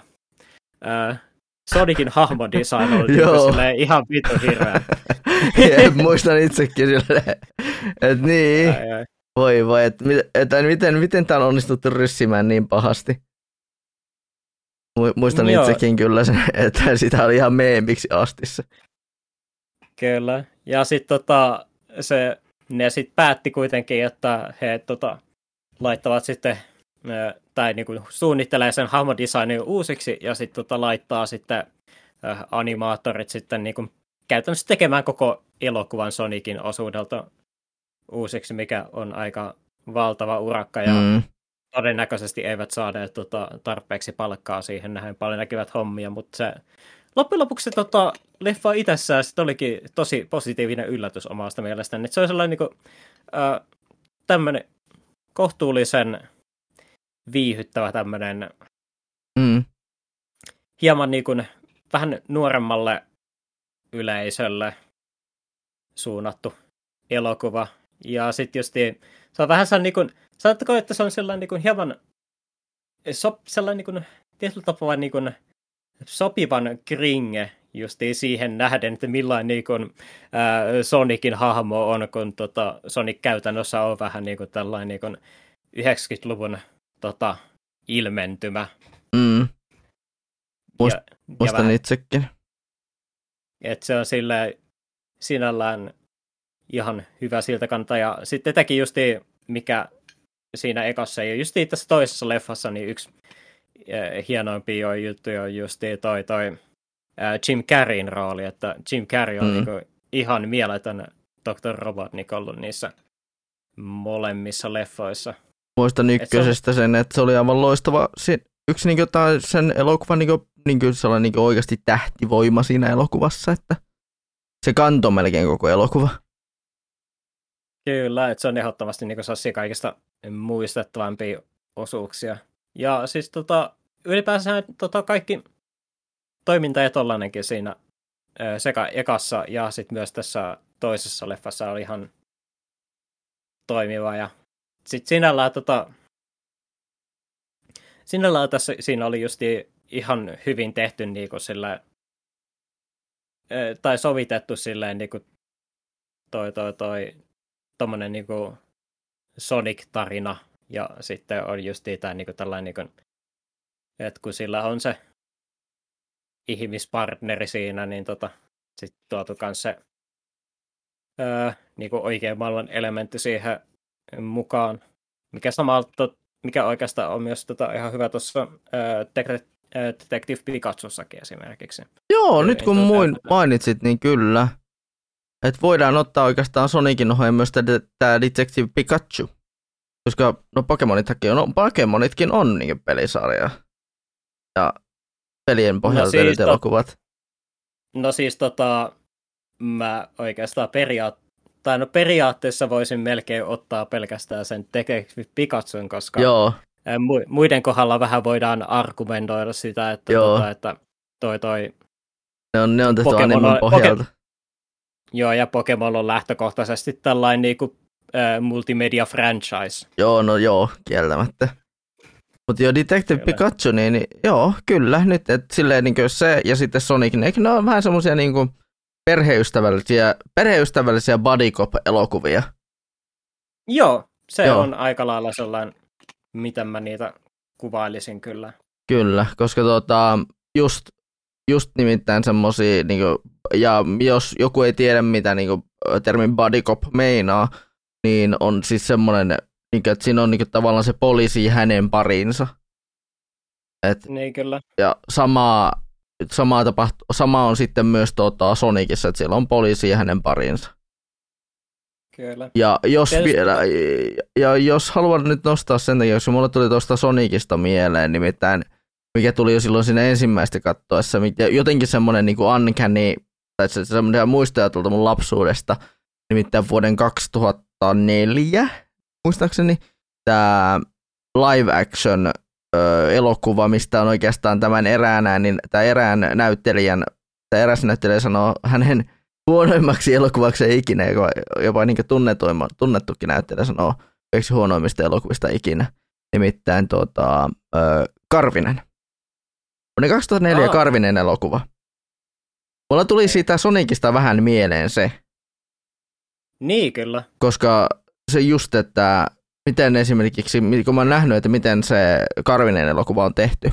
Sonicin hahmodesign oli niinku ihan vitu hirveä.
Muistan itsekin silleen, että niin, ai, ai. Voi voi, että, että miten, miten tämä on onnistuttu ryssimään niin pahasti. Muistan Joo. itsekin kyllä sen, että sitä oli ihan meemiksi asti se.
Kyllä. Ja sitten tota, se, ne sitten päätti kuitenkin, että he tota, laittavat sitten tai niin kuin suunnittelee sen hahmodesignin uusiksi ja sitten tota, laittaa sitten animaattorit sitten niin kuin käytännössä tekemään koko elokuvan Sonicin osuudelta uusiksi, mikä on aika valtava urakka ja mm todennäköisesti eivät saaneet tota, tarpeeksi palkkaa siihen nähden paljon näkivät hommia, mutta se loppujen lopuksi tota, leffa itsessään sit olikin tosi positiivinen yllätys omasta mielestäni. se oli sellainen niin kuin, äh, tämmöinen kohtuullisen viihyttävä tämmöinen mm. hieman niin kuin, vähän nuoremmalle yleisölle suunnattu elokuva. Ja sitten just se on vähän sellainen niin kuin, että se on sellainen niin kuin hieman so, sellainen niin kuin, tietyllä tapaa niin kuin, sopivan kringe justiin siihen nähden, että millainen niin kuin, ää, Sonicin hahmo on, kun tota, Sonic käytännössä on vähän niin kuin tällainen niin kuin 90-luvun tota, ilmentymä.
Mm. Ja, muistan ja itsekin.
Että se on sillä sinällään ihan hyvä siltä kantaa. Ja sitten teki justi, mikä siinä ekassa ja just tässä toisessa leffassa niin yksi äh, hienoimpia juttuja on just toi, toi äh, Jim Carreyn rooli, että Jim Carrey on mm. niinku ihan mieletön Dr. Robotnik ollut niissä molemmissa leffoissa.
Muistan ykkösestä se on... sen, että se oli aivan loistava. Se, yksi niin kuin, sen elokuvan niin kuin, niin kuin sellainen niin kuin oikeasti tähtivoima siinä elokuvassa, että se kantoi melkein koko elokuva.
Kyllä, että se on ehdottomasti niin kuin, kaikista muistettavampia osuuksia. Ja siis tota, ylipäänsä tota, kaikki toiminta ja tollanenkin siinä sekä ekassa ja sitten myös tässä toisessa leffassa oli ihan toimiva. Ja sitten sinällään, tota, sinällään tässä, siinä oli just ihan hyvin tehty niin sillä, tai sovitettu silleen niin kuin toi, toi, toi, tommonen niin kuin Sonic-tarina, ja sitten on just tämä niin kuin tällainen, niin kuin, että kun sillä on se ihmispartneri siinä, niin tota, sitten tuotu myös se öö, niin kuin oikean maailman elementti siihen mukaan, mikä samalta, mikä oikeastaan on myös tota, ihan hyvä tuossa öö, Detective Pikachussakin esimerkiksi.
Joo, Eli, nyt kun tuota, muin mainitsit, niin kyllä. Että voidaan ottaa oikeastaan Sonicin oheen myös tämä Detective Pikachu. Koska no Pokemonitkin on, no, Pokemonitkin on niin pelisarja. Ja pelien pohjalta no siis, to... elokuvat.
No siis tota, mä oikeastaan periaat... tai no periaatteessa voisin melkein ottaa pelkästään sen Detective Pikachun, koska
Joo.
muiden kohdalla vähän voidaan argumentoida sitä, että, tota, että toi toi
ne on, ne on tehty Pokemon, animen pohjalta. Poke,
Joo, ja Pokemon on lähtökohtaisesti tällainen niin kuin, äh, multimedia franchise.
Joo, no joo, kieltämättä. Mutta joo, Detective kyllä. Pikachu, niin, niin joo, kyllä. Nyt et, silleen niin se ja sitten Sonic, ne, ne on vähän semmoisia niin perheystävällisiä, perheystävällisiä buddy cop-elokuvia.
Joo, se joo. on aika lailla sellainen, miten mä niitä kuvailisin kyllä.
Kyllä, koska tota, just, just nimittäin semmosia, niin ja jos joku ei tiedä, mitä niin kuin, termin body cop meinaa, niin on siis semmoinen, niin kuin, että siinä on niin kuin, tavallaan se poliisi hänen parinsa.
Et, niin kyllä.
Ja samaa, samaa, tapahtu, sama on sitten myös tota, Sonicissa, että siellä on poliisi ja hänen parinsa.
Kyllä.
Ja jos, Tietysti... vielä, ja jos haluan nyt nostaa sen takia, jos mulle tuli tuosta Sonicista mieleen, nimittäin mikä tuli jo silloin siinä ensimmäistä kattoessa, jotenkin semmoinen niin uncanny, tai se semmoinen muistoja tuolta mun lapsuudesta, nimittäin vuoden 2004, muistaakseni, tämä live action ö, elokuva, mistä on oikeastaan tämän eräänä, niin tämä erään näyttelijän, tämä eräs näyttelijä sanoo hänen huonoimmaksi elokuvaksi ikinä, joka jopa niin tunnettukin näyttelijä sanoo yksi huonoimmista elokuvista ikinä, nimittäin tuota, ö, Karvinen. Vuoden 2004 Aa. Karvinen elokuva. Mulla tuli siitä Sonicista vähän mieleen se.
Niin, kyllä.
Koska se just, että miten esimerkiksi, kun mä oon nähnyt, että miten se Karvinen elokuva on tehty,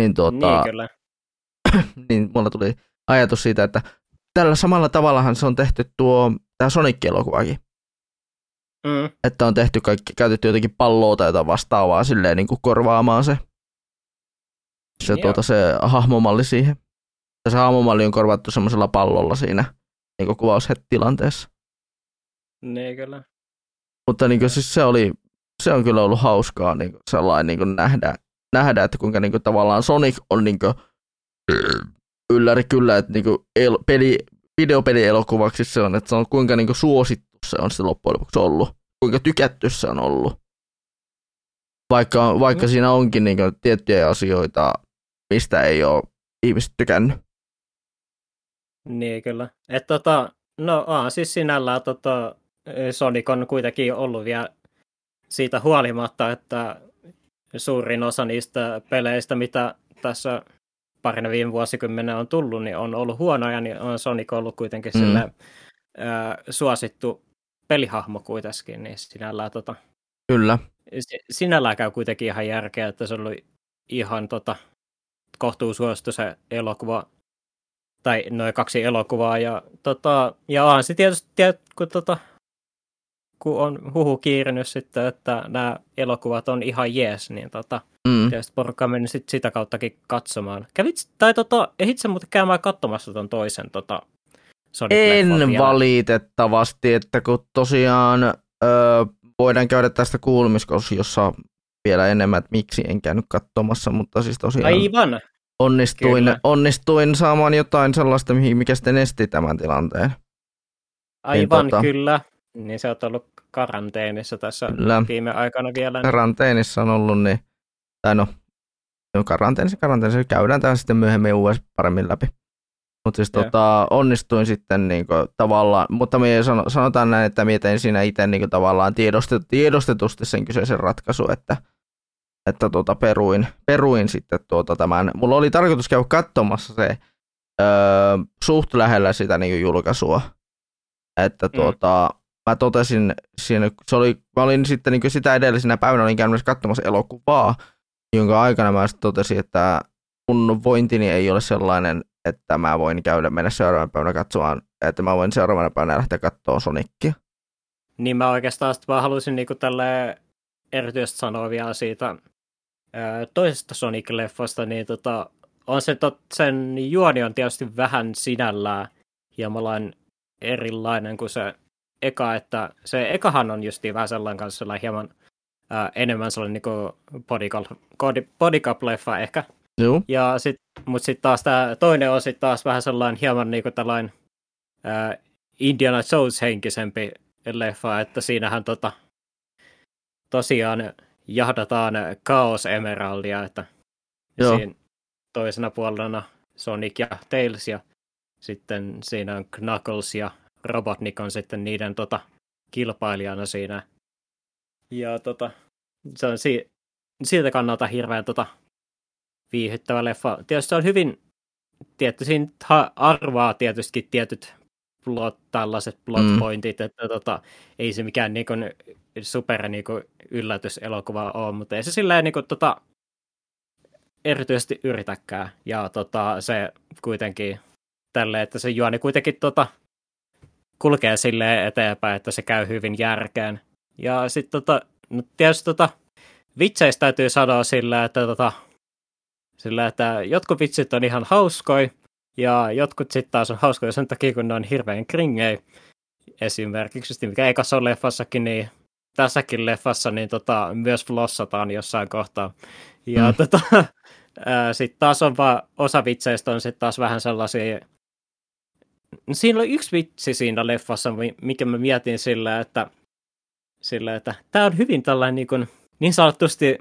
niin tuota,
niin, kyllä.
niin mulla tuli ajatus siitä, että tällä samalla tavallahan se on tehty tuo, tämä Sonic-elokuvakin.
Mm.
Että on tehty kaikki, käytetty jotenkin palloa tai jotain vastaavaa silleen niin kuin korvaamaan se se, tuota, se hahmomalli siihen. Ja se hahmomalli on korvattu semmoisella pallolla siinä niin kuvaushetilanteessa.
Niin kyllä.
Mutta niin kuin, siis se, oli, se on kyllä ollut hauskaa niin kuin, sellainen niin kuin nähdä, nähdä, että kuinka niin kuin, tavallaan Sonic on niin kuin, ylläri kyllä, että niin kuin, el, peli, videopelielokuvaksi se on, että se on kuinka niin kuin, suosittu se on sitten loppujen lopuksi ollut. Kuinka tykätty se on ollut. Vaikka, vaikka mm. siinä onkin niin kuin, tiettyjä asioita, mistä ei ole ihmiset tykännyt.
Niin kyllä. Et tota, no aa, siis sinällään tota, Sonic on kuitenkin ollut vielä siitä huolimatta, että suurin osa niistä peleistä, mitä tässä parina viime vuosikymmenen on tullut, niin on ollut huonoja, niin on Sonic ollut kuitenkin mm. sille ää, suosittu pelihahmo kuitenkin, niin sinällään tota,
Kyllä.
Sinällään käy kuitenkin ihan järkeä, että se oli ihan tota, kohtuu suosittu se elokuva, tai noin kaksi elokuvaa, ja, tota, ja on se tietysti, tiedät, kun, tota, kun on huhu kiirinyt sitten, että nämä elokuvat on ihan jees, niin tota, mm. tietysti porukka on mennyt sit sitä kauttakin katsomaan. Kävit, tai tota, sä muuten käymään katsomassa ton toisen tota,
Sonic En valitettavasti, että kun tosiaan öö, voidaan käydä tästä kuulumiskossa, vielä enemmän, että miksi en käynyt katsomassa, mutta siis tosiaan
Aivan.
Onnistuin, onnistuin saamaan jotain sellaista, mikä sitten esti tämän tilanteen. Niin
Aivan, niin, tota, kyllä. Niin se on ollut karanteenissa tässä kyllä. viime aikana vielä. Niin...
Karanteenissa on ollut, niin, tai no, karanteenissa, karanteenissa käydään tämä sitten myöhemmin uudestaan paremmin läpi. Mutta siis tota, onnistuin sitten niin kuin, tavallaan, mutta me sanotaan näin, että mietin siinä itse niin kuin, tavallaan tiedostet, tiedostetusti sen kyseisen ratkaisu, että, että tuota, peruin, peruin sitten tuota, tämän. Mulla oli tarkoitus käydä katsomassa se öö, suht lähellä sitä niin julkaisua. Että mm. tuota, mä totesin siinä, se oli, mä olin sitten niin sitä edellisenä päivänä olin käynyt katsomassa elokuvaa, jonka aikana mä sitten totesin, että mun vointini ei ole sellainen, että mä voin käydä mennä seuraavana päivänä katsomaan, että mä voin seuraavana päivänä lähteä katsoa Sonicia.
Niin mä oikeastaan vaan haluaisin niinku tälle erityisesti sanoa vielä siitä toisesta Sonic-leffasta, niin tota, on se tot, sen juoni on tietysti vähän sinällään hieman erilainen kuin se eka, että se ekahan on justiin vähän sellainen kanssa sellainen hieman ää, enemmän sellainen niin bodycup-leffa ehkä,
Joo.
Ja sit, mut sitten taas tämä toinen on sitten taas vähän sellainen hieman niinku tällainen ää, Indiana Jones-henkisempi leffa, että siinähän tota, tosiaan jahdataan Chaos Emeraldia, että Joo. siinä toisena puolena Sonic ja Tails ja sitten siinä on Knuckles ja Robotnik on sitten niiden tota, kilpailijana siinä. Ja tota, se on si- siltä kannalta hirveän tota, viihyttävä leffa. Tietysti se on hyvin, tietty siinä arvaa tietysti tietyt plot, tällaiset plot mm. pointit, että tota, ei se mikään niinku, super niinku, yllätyselokuva ole, mutta ei se silleen niinku, tota, erityisesti yritäkään. Ja tota, se kuitenkin tälle, että se juoni kuitenkin tota, kulkee silleen eteenpäin, että se käy hyvin järkeen. Ja sitten tota, no tietysti tota, vitseistä täytyy sanoa sillä, että, tota, sillä, että jotkut vitsit on ihan hauskoi, ja jotkut sitten taas on hauskoja sen takia, kun ne on hirveän kringei. Esimerkiksi, mikä ekassa on leffassakin, niin tässäkin leffassa niin tota, myös flossataan jossain kohtaa. Ja mm. tota, sitten taas on vaan, osa vitseistä on sitten taas vähän sellaisia, siinä oli yksi vitsi siinä leffassa, mikä mä mietin sillä, että, sillä, että tämä on hyvin tällainen niin, kuin, niin sanotusti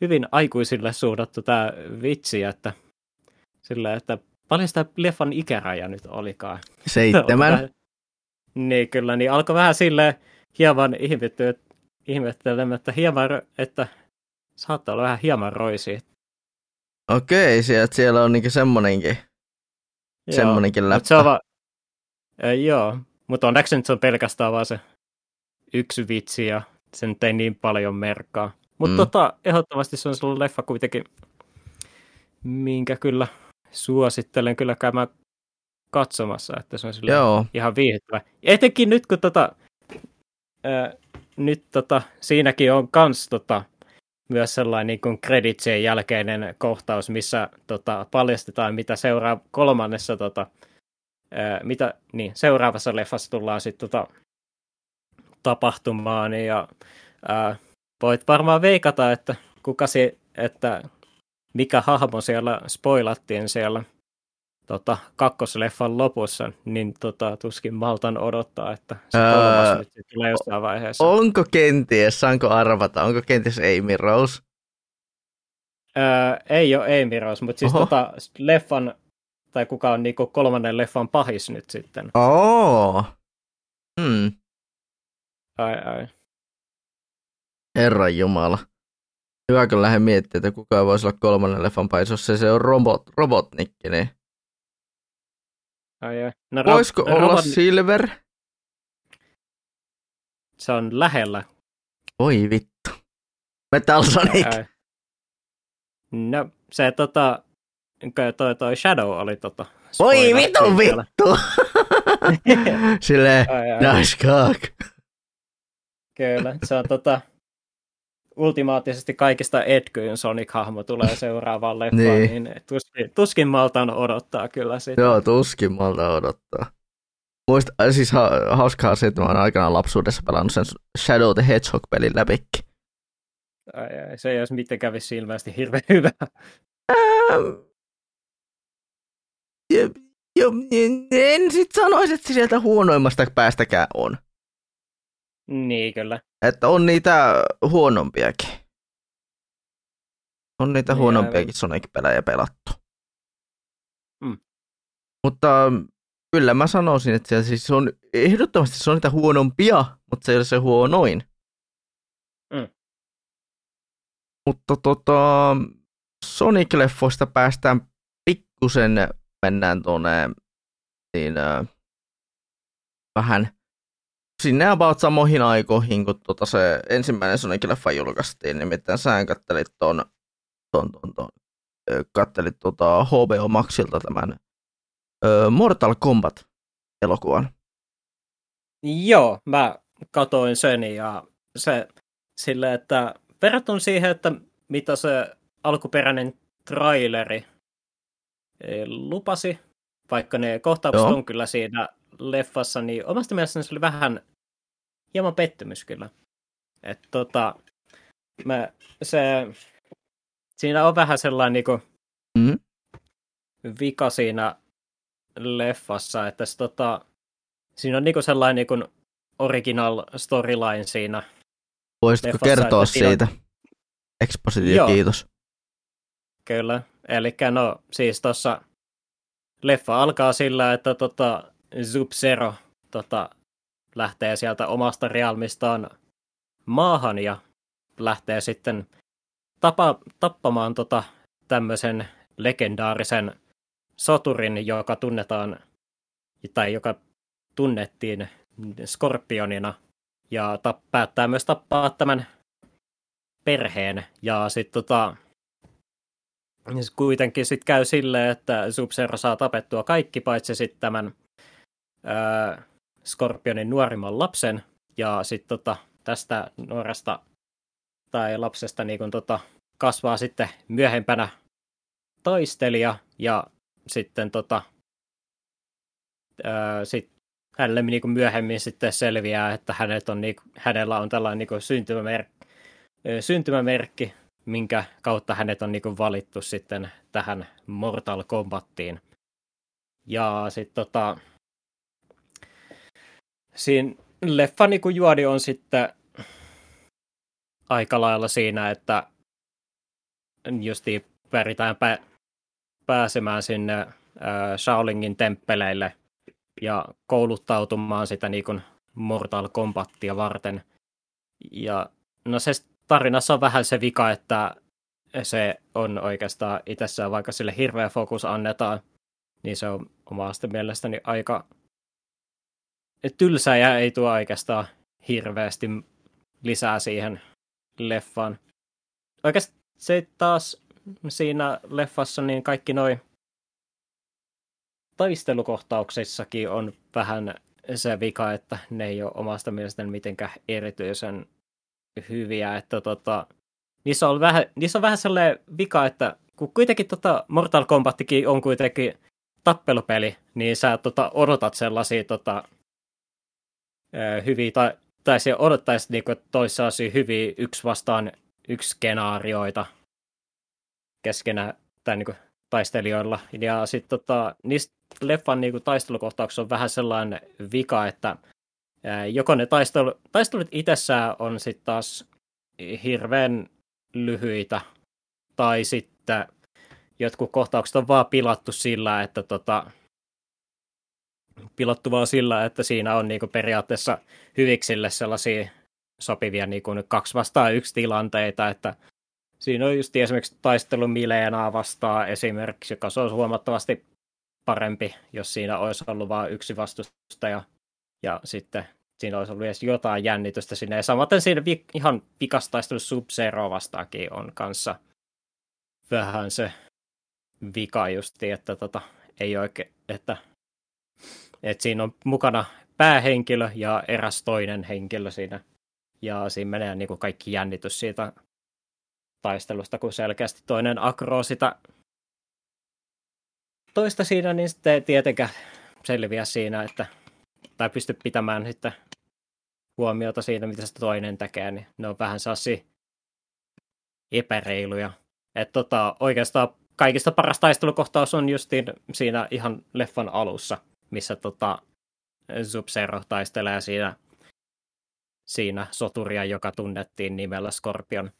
hyvin aikuisille suunnattu tämä vitsi, että sillä, että paljon sitä leffan ikäraja nyt olikaan.
Seitsemän.
niin kyllä, niin alkoi vähän silleen hieman ihmettelemään, että hieman, että saattaa olla vähän hieman roisi.
Okei, sieltä siellä on niinku semmonenkin, joo, semmonenkin läppä. Se on va-
äh, joo, mutta onneksi nyt se on pelkästään vaan se yksi vitsi ja sen ei niin paljon merkkaa. Mutta mm. tota, ehdottomasti se on sellainen leffa kuitenkin, minkä kyllä suosittelen kyllä käymään katsomassa, että se on Joo. ihan viihdyttävä. Etenkin nyt, kun tota, ää, nyt tota, siinäkin on kans tota, myös sellainen niin kuin creditsien jälkeinen kohtaus, missä tota, paljastetaan, mitä seuraa kolmannessa, tota, ää, mitä, niin, seuraavassa leffassa tullaan sitten tota, tapahtumaan, ja ää, voit varmaan veikata, että kuka se, että mikä hahmo siellä spoilattiin siellä tota, kakkosleffan lopussa, niin tota, tuskin maltan odottaa, että se kolmas nyt tulee jossain vaiheessa.
Onko kenties, saanko arvata, onko kenties Amy Rose?
Öö, ei ole Amy Rose, mutta siis tota, leffan, tai kuka on niinku kolmannen leffan pahis nyt sitten.
Oo. Hmm.
Ai ai.
Herran Jumala. Hyvä kun lähden miettimään, että kuka voisi olla kolmannen leffan pahis, jos se, se on robot, robotnikki, niin
Ai, ai. No,
Voisiko ro- olla robot... Silver?
Se on lähellä.
Oi vittu. Metal Sonic. Ai, ai.
No, se tota, toi, toi Shadow oli tota.
Oi vittu vittu! Silleen, nice cock.
Kyllä, se on tota, ultimaattisesti kaikista Edgyn Sonic-hahmo tulee seuraavaan leffaan, niin, niin tuskin, tuskin maltaan odottaa kyllä sitä.
Joo, tuskin malta odottaa. Muista, äh, siis ha, hauskaa se, että mä oon aikanaan lapsuudessa pelannut sen Shadow the Hedgehog-pelin läpikki.
Ai, ai, se ei olisi miten kävisi ilmeisesti hirveän hyvä.
Ähm, jo, jo, en sit sanoisi, että sieltä huonoimmasta päästäkään on.
Niin, kyllä.
Että on niitä huonompiakin. On niitä niin, huonompiakin Sonic-pelejä pelattu. Mm. Mutta kyllä mä sanoisin, että se, siis on, ehdottomasti se on niitä huonompia, mutta se ei ole se huonoin. Mm. Mutta tota, Sonic-leffoista päästään pikkusen, mennään tuonne niin, äh, vähän sinne about samoihin aikoihin, kun tota se ensimmäinen Sonic-leffa julkaistiin, nimittäin sä kattelit ton, ton, ton, ton kattelit tota HBO Maxilta tämän ö, Mortal Kombat-elokuvan.
Joo, mä katoin sen ja se sille, että verrattuna siihen, että mitä se alkuperäinen traileri e, lupasi, vaikka ne kohtaukset Joo. on kyllä siinä leffassa, niin omasta mielestäni se oli vähän hieman pettymys kyllä. Että tota, mä, se, siinä on vähän sellainen niinku, mm. vika siinä leffassa, että se, tota, siinä on niinku sellainen niinku original storyline siinä.
Voisitko leffassa, kertoa siitä? On... Expositio, kiitos.
Kyllä. Eli no siis tuossa leffa alkaa sillä, että tota, Sub-Zero tota, lähtee sieltä omasta realmistaan maahan ja lähtee sitten tapa, tappamaan tota, tämmöisen legendaarisen soturin, joka tunnetaan tai joka tunnettiin Skorpionina ja ta- päättää myös tappaa tämän perheen. Ja sitten tota, kuitenkin sit käy silleen, että sub saa tapettua kaikki paitsi sitten tämän Skorpionin nuorimman lapsen. Ja sitten tota, tästä nuoresta tai lapsesta niin kun, tota, kasvaa sitten myöhempänä taistelija ja sitten tota, ää, sit hänelle niin myöhemmin sitten selviää, että hänet on, niin, hänellä on tällainen niin kuin syntymämerkki, syntymämerkki, minkä kautta hänet on niin kuin valittu sitten tähän Mortal Kombattiin. Ja sitten tota, siinä leffa niin kuin juodi on sitten aika lailla siinä, että justiin pyritään pä- pääsemään sinne äh, Shaolingin temppeleille ja kouluttautumaan sitä niin kuin Mortal Kombatia varten. Ja no se tarinassa on vähän se vika, että se on oikeastaan itsessään, vaikka sille hirveä fokus annetaan, niin se on omasta mielestäni aika tylsä ja ei tuo oikeastaan hirveästi lisää siihen leffaan. Oikeastaan se taas siinä leffassa niin kaikki noin taistelukohtauksissakin on vähän se vika, että ne ei ole omasta mielestäni mitenkään erityisen hyviä, että tota, niissä on vähän, niissä on vähän sellainen vika, että kun kuitenkin tota Mortal Kombatkin on kuitenkin tappelupeli, niin sä tota, odotat sellaisia tota, hyviä, tai, tai se odottaisi niinku, toissa hyviä yksi vastaan yksi skenaarioita keskenä tai niinku, taistelijoilla. Ja sitten tota, niistä leffan niinku, taistelukohtauksissa on vähän sellainen vika, että joko ne taistelu, taistelut itsessään on sitten taas hirveän lyhyitä, tai sitten jotkut kohtaukset on vaan pilattu sillä, että tota, pilattu vaan sillä, että siinä on niinku periaatteessa hyviksille sellaisia sopivia niinku kaksi vastaan yksi tilanteita, että siinä on just esimerkiksi taistelu Mileenaa vastaan esimerkiksi, joka olisi huomattavasti parempi, jos siinä olisi ollut vain yksi vastustaja ja sitten siinä olisi ollut edes jotain jännitystä sinne. Ja samaten siinä vi- ihan pikastaistelu Sub-Zero vastaakin on kanssa vähän se vika justi, että tota, ei oikein, että, että siinä on mukana päähenkilö ja eräs toinen henkilö siinä. Ja siinä menee niin kuin kaikki jännitys siitä taistelusta, kun selkeästi toinen akroo sitä toista siinä, niin sitten tietenkään selviä siinä, että tai pysty pitämään sitten huomiota siitä, mitä se toinen tekee, niin ne on vähän sassi epäreiluja. Että tota, oikeastaan kaikista paras taistelukohtaus on justiin siinä ihan leffan alussa, missä tota, Sub-Zero taistelee siinä, siinä soturia, joka tunnettiin nimellä Scorpion.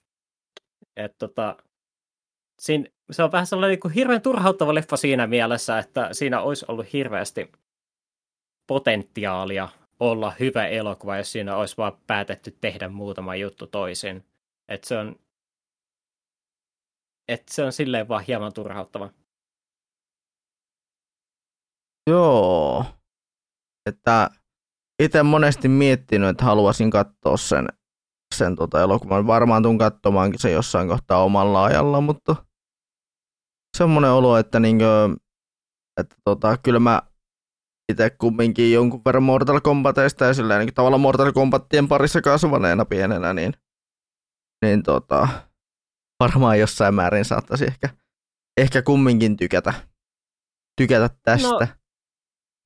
Et tota, siinä, se on vähän sellainen niin kuin hirveän turhauttava leffa siinä mielessä, että siinä olisi ollut hirveästi potentiaalia olla hyvä elokuva, jos siinä olisi vaan päätetty tehdä muutama juttu toisin. Että se on, et se on silleen vaan hieman turhauttava.
Joo. Että itse monesti miettinyt, että haluaisin katsoa sen, sen tota elokuvan. Varmaan tuun katsomaankin se jossain kohtaa omalla ajalla, mutta semmoinen olo, että, niinkö, että tota, kyllä mä itse kumminkin jonkun verran Mortal Kombateista ja silleen niin tavallaan Mortal Kombatien parissa kasvaneena pienenä, niin, niin tota, varmaan jossain määrin saattaisi ehkä, ehkä kumminkin tykätä, tykätä tästä. No,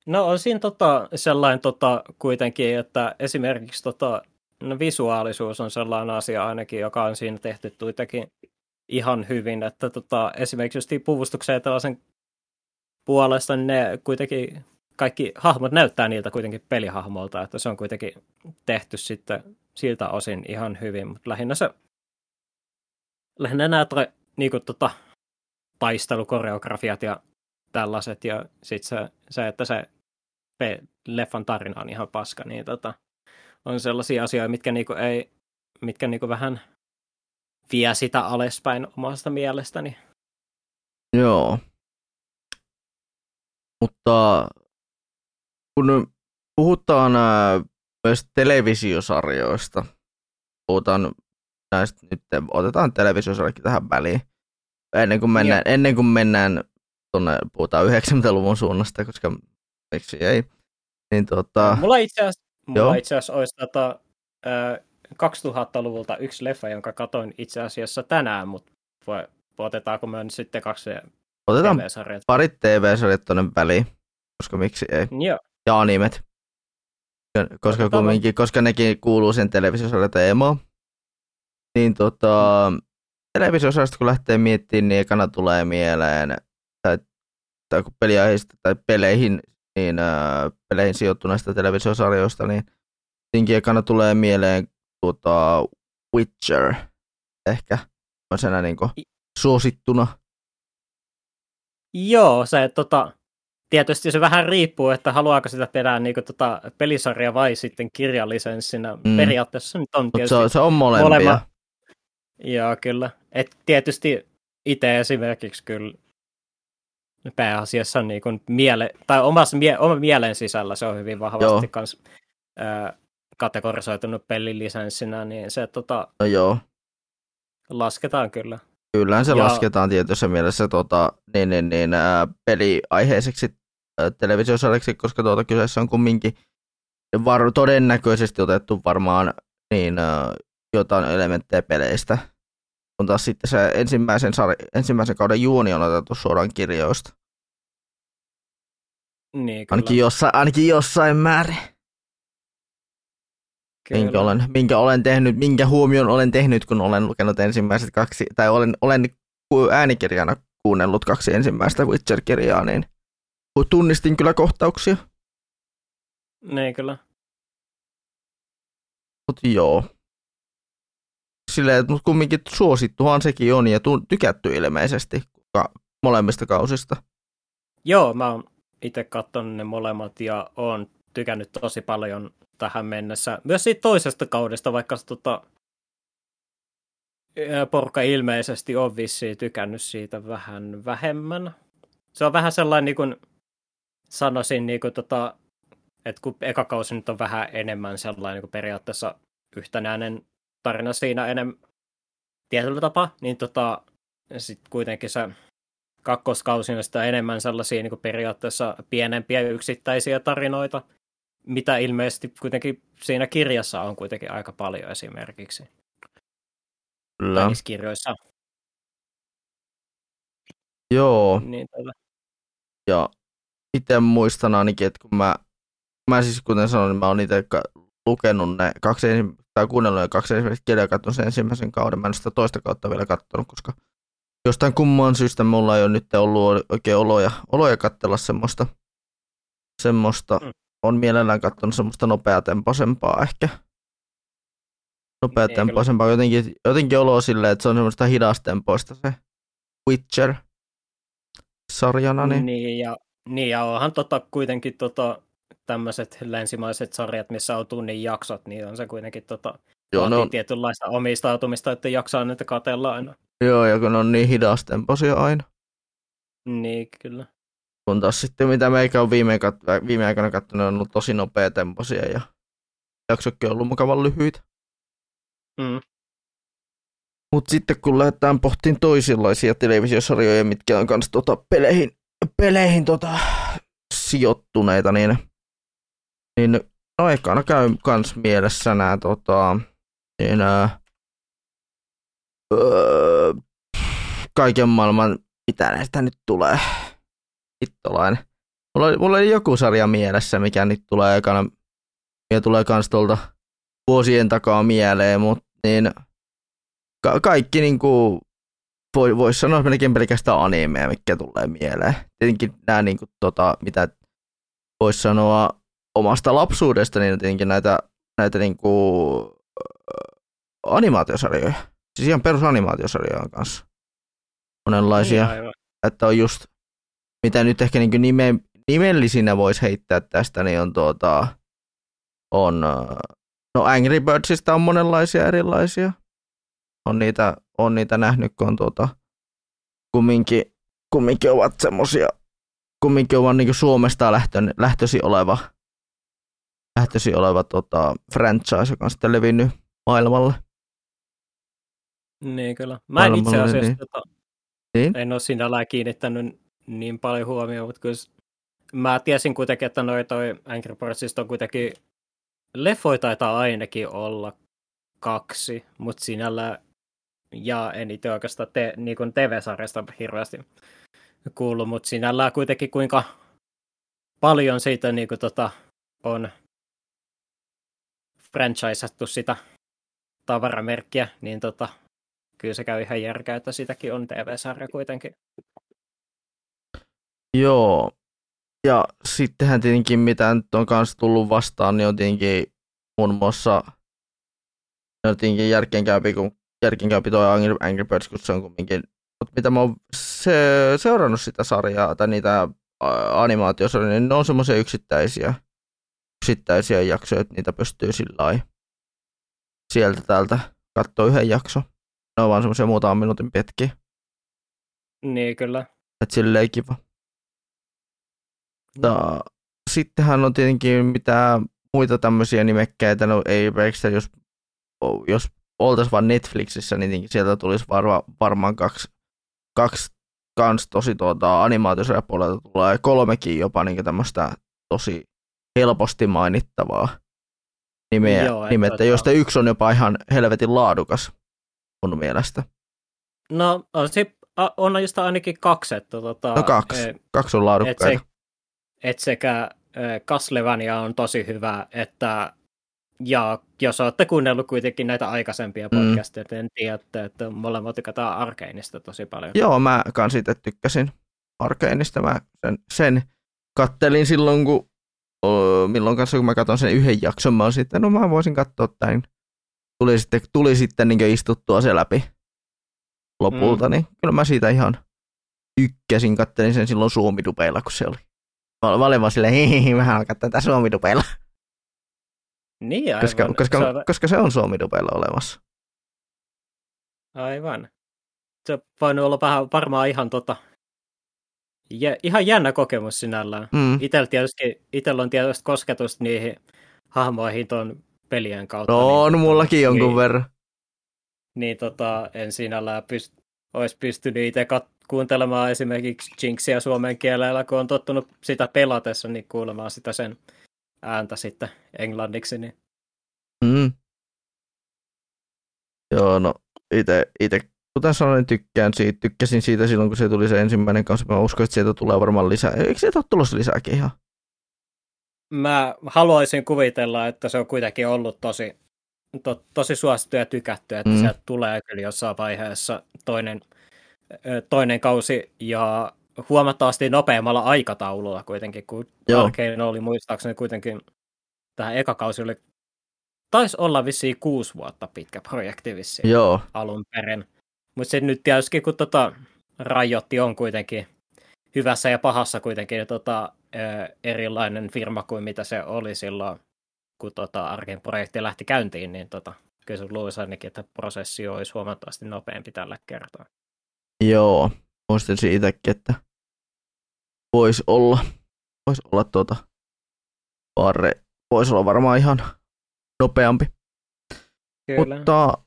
no on siinä tota, sellainen tota, kuitenkin, että esimerkiksi tota, no visuaalisuus on sellainen asia ainakin, joka on siinä tehty kuitenkin ihan hyvin, että tota, esimerkiksi just puvustukseen tällaisen puolesta, niin ne kuitenkin kaikki hahmot näyttää niiltä kuitenkin pelihahmolta, että se on kuitenkin tehty sitten siltä osin ihan hyvin, mutta lähinnä se lähinnä nämä niin kuin, tota, taistelukoreografiat ja tällaiset, ja sitten se, se, että se leffan tarina on ihan paska, niin tota, on sellaisia asioita, mitkä niinku ei, mitkä niinku vähän vie sitä alaspäin omasta mielestäni.
Joo. Mutta kun puhutaan myös televisiosarjoista, puhutaan näistä nyt, otetaan televisiosarjakin tähän väliin, ennen kuin mennään, ennen kuin mennään tuonne, puhutaan 90-luvun suunnasta, koska miksi ei, niin tota...
Mulla itse asiassa, mulla itse asiassa olisi tota, 2000-luvulta yksi leffa, jonka katoin itse asiassa tänään, mutta voi, otetaanko me nyt sitten kaksi
Otetaan TV-sarjat? parit TV-sarjat tuonne väliin, koska miksi ei.
Joo.
Ja animet. Koska, kumminkin, koska nekin kuuluu sen televisiosarjan teemaan. Niin tota, televisiosarjasta kun lähtee miettimään, niin ekana tulee mieleen, tai, kun peliaiheista tai peleihin, niin äh, peleihin sijoittuneista televisiosarjoista, niin tietenkin ekana tulee mieleen tuota, Witcher ehkä on niin suosittuna.
Joo, se tota, tietysti se vähän riippuu, että haluaako sitä tehdä niin kuin, tota, pelisarja vai sitten kirjallisenssinä. Mm. Periaatteessa nyt on tietysti
se, se on molempia. Molema.
Joo, kyllä. Et tietysti itse esimerkiksi kyllä pääasiassa niin kuin miele, tai omassa mie, oma mielen sisällä se on hyvin vahvasti kans, ää, kategorisoitunut pelilisensinä, niin se tota,
no joo.
lasketaan kyllä.
Kyllä se ja... lasketaan tietyssä mielessä tota, niin, niin, niin, ää, peliaiheiseksi ää, televisiosarjaksi, koska tuota kyseessä on kumminkin var- todennäköisesti otettu varmaan niin, ää, jotain elementtejä peleistä, kun taas sitten se ensimmäisen, sar- ensimmäisen kauden juoni on otettu suoraan kirjoista.
Niin,
ainakin, jossain, ainakin jossain määrin. Minkä olen, minkä olen tehnyt, minkä huomion olen tehnyt, kun olen lukenut ensimmäiset kaksi, tai olen, olen äänikirjana kuunnellut kaksi ensimmäistä Witcher-kirjaa, niin tunnistin kyllä kohtauksia.
Niin kyllä.
Mutta joo. Silleen, että kumminkin suosittuhan sekin on ja tykätty ilmeisesti molemmista kausista.
Joo, mä oon itse katsonut ne molemmat ja oon tykännyt tosi paljon tähän mennessä. Myös siitä toisesta kaudesta, vaikka tota, porukka ilmeisesti on vissiin tykännyt siitä vähän vähemmän. Se on vähän sellainen, niin kuin sanoisin, niin kuin tota, että kun eka kausi nyt on vähän enemmän sellainen niin kuin periaatteessa yhtenäinen tarina siinä enemmän tietyllä tapaa, niin tota, sitten kuitenkin se kakkoskausi on sitä enemmän sellaisia niin periaatteessa pienempiä yksittäisiä tarinoita, mitä ilmeisesti kuitenkin siinä kirjassa on kuitenkin aika paljon esimerkiksi. Kyllä. kirjoissa.
Joo.
Niin, tällä.
Ja itse muistan ainakin, että kun mä, mä siis kuten sanoin, niin mä oon itse lukenut ne kaksi tai kuunnellut ne kaksi ensimmäistä kirjaa, katsonut sen ensimmäisen kauden. Mä en sitä toista kautta vielä katsonut, koska jostain kumman syystä mulla ei ole nyt ollut oikein oloja, oloja katsella semmoista, semmoista mm on mielellään katsonut semmoista nopeatempoisempaa ehkä. Nopeatempoisempaa, jotenkin, jotenkin olo silleen, että se on semmoista hidastempoista se Witcher sarjana. Niin,
niin ja, niin ja onhan tota kuitenkin tota, tämmöiset länsimaiset sarjat, missä on tunnin jaksot, niin on se kuitenkin tota, Joo, no, tietynlaista omistautumista, että jaksaa niitä katella aina.
Joo, ja kun on niin hidastempoisia aina.
Niin, kyllä.
Kun taas sitten mitä meikä on viime, kat- viime aikoina katsonut, on ollut tosi nopeatempoisia ja jaksokin on ollut mukavan lyhyitä.
Mm.
Mutta sitten kun lähdetään pohtiin toisenlaisia televisiosarjoja, mitkä on kanssa tota peleihin, peleihin tota, sijoittuneita, niin, niin no ekana käy kans mielessä nämä tota, niin, öö, kaiken maailman, mitä näistä nyt tulee, hittolainen. Mulla mulla oli joku sarja mielessä, mikä nyt tulee ekana, ja tulee kans tuolta vuosien takaa mieleen, mutta niin ka- kaikki niin kuin, voi, voisi sanoa melkein pelkästään animeja, mikä tulee mieleen. Tietenkin nämä niin kuin, tota, mitä voisi sanoa omasta lapsuudesta, niin tietenkin näitä, näitä niin kuin, animaatiosarjoja. Siis ihan perusanimaatiosarjoja kanssa. Monenlaisia. Niin, että on just mitä nyt ehkä niin nime, nimellisinä voisi heittää tästä, niin on tuota, on, no Angry Birdsista on monenlaisia erilaisia. On niitä, on niitä nähnyt, kun on tuota, kumminkin, kumminkin ovat semmosia, kumminkin ovat niin Suomesta lähtön, lähtösi oleva, lähtösi oleva tota, franchise, joka on sitten levinnyt maailmalle.
Niin kyllä. Mä en itse asiassa niin. tota, niin? en ole sinällään kiinnittänyt niin paljon huomioon, mutta kyllä mä tiesin kuitenkin, että noi toi Angry Birdsista on kuitenkin leffoja taitaa ainakin olla kaksi, mutta sinällä ja en itse oikeastaan te, niin kuin TV-sarjasta hirveästi kuullut, mutta sinällään kuitenkin kuinka paljon siitä niin kuin, tota, on franchisattu sitä tavaramerkkiä, niin tota, kyllä se käy ihan järkeä, että sitäkin on TV-sarja kuitenkin.
Joo, ja sittenhän tietenkin mitä nyt on kanssa tullut vastaan, niin on tietenkin muun muassa järkeenkäypi, kun järkeenkäypi toi Angry, Angry Birds, kun se on kumminkin, mutta mitä mä oon se, seurannut sitä sarjaa tai niitä animaatiosarjoja, niin ne on semmoisia yksittäisiä, yksittäisiä jaksoja, että niitä pystyy sillä sieltä täältä katsoa yhden jakso. Ne on vaan semmoisia muutaman minuutin pitkiä.
Niin, kyllä.
Et silleen kiva. Mutta sittenhän on tietenkin mitä muita tämmöisiä nimekkäitä, no ei pelkästään jos, jos oltaisiin vain Netflixissä, niin sieltä tulisi varma, varmaan kaksi, kaksi kans tosi tuota, animaatiosarjapuolelta tulee kolmekin jopa niin tämmöistä tosi helposti mainittavaa nimeä, Joo, nimettä, että joista yksi on jopa ihan helvetin laadukas mun mielestä.
No se on just ainakin kaksi. Että, tota,
no kaksi. E, kaksi on laadukkaita. Et se,
et sekä Castlevania on tosi hyvä, että ja jos olette kuunnellut kuitenkin näitä aikaisempia mm. podcasteja, niin tiedätte, että molemmat tykätään Arkeinista tosi paljon.
Joo, mä kans itse tykkäsin Arkeinista. Mä sen, sen kattelin silloin, kun milloin kanssa, kun mä katson sen yhden jakson, mä sitten, no mä voisin katsoa tämän. Tuli sitten, tuli sitten niin istuttua se läpi lopulta, mm. niin kyllä mä siitä ihan tykkäsin. Kattelin sen silloin suomidupeilla, kun se oli. Mä olin vaan silleen, hihihi, mä haluan katsoa tätä suomidupeilla.
Niin, aivan.
Koska, koska, se on... koska se on suomidupeilla olemassa.
Aivan. Se voi olla vähän varmaan ihan tota, ja, ihan jännä kokemus sinällään. Mm. Itellä, tietysti, itellä on tietysti kosketus niihin hahmoihin tuon pelien kautta.
No niin, on tota, mullakin jonkun niin, verran.
Niin tota, en sinällään pyst- olisi pystynyt itse kat- kuuntelemaan esimerkiksi Jinxia suomen kielellä, kun on tottunut sitä pelatessa, niin kuulemaan sitä sen ääntä sitten englanniksi. Niin.
Mm. Joo, no itse, itse kuten sanoin, tykkään siitä, tykkäsin siitä silloin, kun se tuli se ensimmäinen kanssa. Mä uskon, että sieltä tulee varmaan lisää. Eikö sieltä ole tulossa lisääkin ihan?
Mä haluaisin kuvitella, että se on kuitenkin ollut tosi, to, tosi suosittu ja tykätty, että mm. sieltä tulee kyllä jossain vaiheessa toinen, toinen kausi ja huomattavasti nopeammalla aikataululla kuitenkin, kun Arkane oli muistaakseni kuitenkin, tähän eka kausi oli, taisi olla vissiin kuusi vuotta pitkä projekti vissiin
Joo.
alun perin. Mutta se nyt tietysti, kun tota, Rajotti on kuitenkin hyvässä ja pahassa kuitenkin tota, erilainen firma kuin mitä se oli silloin, kun tota, Arken projekti lähti käyntiin, niin tota, kyllä se luulisi ainakin, että prosessi olisi huomattavasti nopeampi tällä kertaa.
Joo, muistin siitäkin, että voisi olla, voisi olla tuota, Barre, voisi olla varmaan ihan nopeampi. Kyllä. Mutta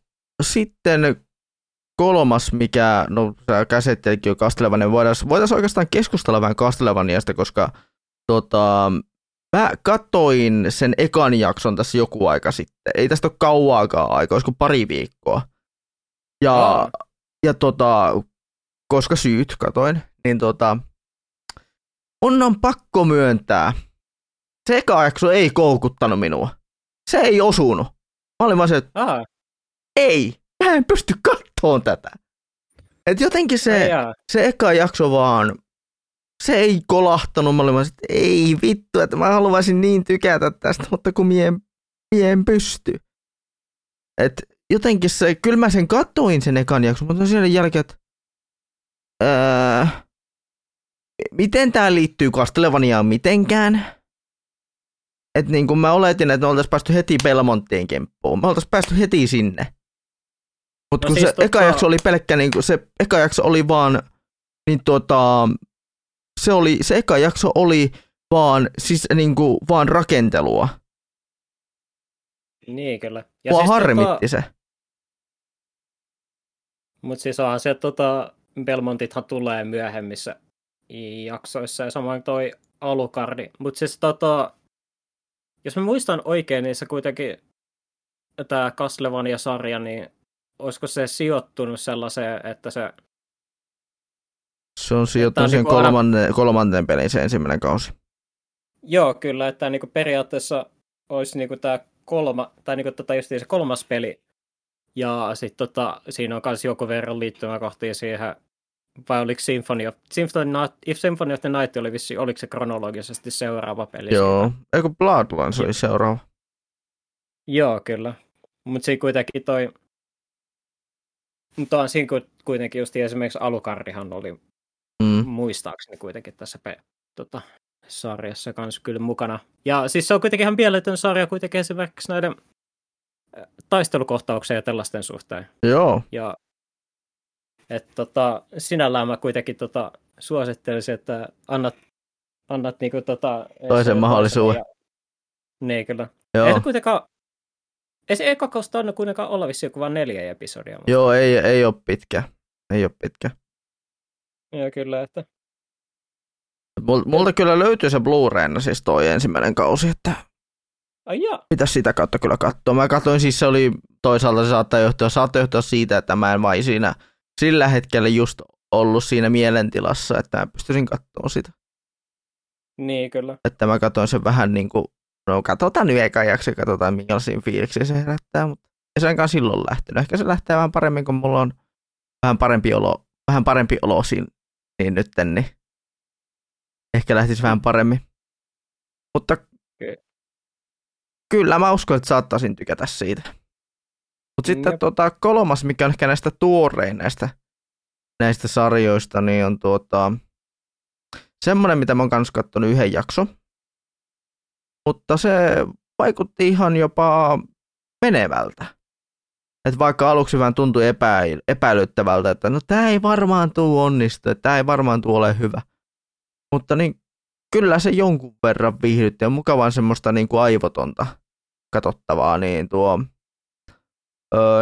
sitten kolmas, mikä, no sä käsittelikin jo Castlevania, voitaisiin voitais oikeastaan keskustella vähän Castlevaniasta, koska tota, mä kattoin sen ekan jakson tässä joku aika sitten. Ei tästä ole kauaakaan aikaa, olisiko pari viikkoa. Ja, oh. ja tota, koska syyt katoin, niin tota, on, on pakko myöntää. Se eka jakso ei koukuttanut minua. Se ei osunut. Mä olin vaan se, että Aha. ei, mä en pysty kattoon tätä. Et jotenkin se, se eka jakso vaan, se ei kolahtanut. Mä olin vaan, että ei vittu, että mä haluaisin niin tykätä tästä, mutta kun mie, mie en pysty. Et jotenkin se, kyllä mä sen kattoin sen ekan jakson, mutta sen jälkeen, että ää, miten tämä liittyy Castlevaniaan mitenkään. Että niin kuin mä oletin, että me oltaisiin päästy heti Belmonttiin kemppuun. Me oltaisiin päästy heti sinne. Mutta no kun siis se tota... eka jakso oli pelkkä, niin se eka jakso oli vaan, niin tuota, se, oli, se eka jakso oli vaan, siis niin kuin, vaan rakentelua.
Niin kyllä.
Ja Mua siis harmitti tota... se.
Mutta siis onhan se, tota, Belmontithan tulee myöhemmissä jaksoissa ja samoin toi alukardi. Mutta siis tota, jos mä muistan oikein, niin se kuitenkin tämä Castlevania-sarja, niin olisiko se sijoittunut sellaiseen, että se...
Se on sijoittunut sen niin kolmannen, aina... kolmanteen pelin se ensimmäinen kausi.
Joo, kyllä, että niin periaatteessa olisi niin tämä kolma, tai niin tota just se kolmas peli, ja sitten tota, siinä on myös joku verran liittymäkohtia siihen, vai oliko Symphony of, Symphony, If Symphony of the Night oli vissi, oliko se kronologisesti seuraava peli?
Joo, eikö Bloodlines oli seuraava?
Joo, kyllä. Mutta siinä kuitenkin toi, mutta on siinä kuitenkin just esimerkiksi Alukardihan oli mm. muistaakseni kuitenkin tässä pe, tota, sarjassa kanssa kyllä mukana. Ja siis se on kuitenkin ihan mieletön sarja kuitenkin esimerkiksi näiden taistelukohtauksia ja tällaisten suhteen.
Joo.
Ja et, tota, sinällään mä kuitenkin tota, suosittelisin, että annat, annat niinku, tota,
toisen mahdollisuuden. Ja...
Niin, kyllä. Joo. Ei se kuitenkaan, ei se eka kausta anna kuitenkaan olla vissiin kuin vain neljä episodia.
Mutta... Joo, ei, ei ole pitkä. Ei ole pitkä.
Joo, kyllä, että...
Multa kyllä löytyy se Blu-rayna siis toi ensimmäinen kausi, että
Ai ja.
Pitäisi sitä kautta kyllä katsoa. Mä katsoin siis se oli toisaalta se saattaa johtua, saattaa johtua siitä, että mä en vain siinä sillä hetkellä just ollut siinä mielentilassa, että mä pystyisin katsoa sitä.
Niin, kyllä.
Että mä katsoin sen vähän niin kuin, no katsotaan nyt eka jakso, katsotaan minkälaisia fiiliksiä se herättää, mutta ei se ainakaan silloin lähtenyt. Ehkä se lähtee vähän paremmin, kun mulla on vähän parempi olo, vähän parempi olo siinä, niin nytten, niin ehkä lähtisi vähän paremmin. Mutta okay. kyllä mä uskon, että saattaisin tykätä siitä. Mutta sitten tuota, kolmas, mikä on ehkä näistä tuorein näistä, näistä sarjoista, niin on tuota, semmoinen, mitä mä oon kanssa katsonut yhden jakso. Mutta se vaikutti ihan jopa menevältä. Et vaikka aluksi vähän tuntui epä, epäilyttävältä, että no tämä ei varmaan tuu onnistu, tämä ei varmaan tuu ole hyvä. Mutta niin kyllä se jonkun verran viihdytti ja mukavaa semmoista niin kuin aivotonta katsottavaa, niin tuo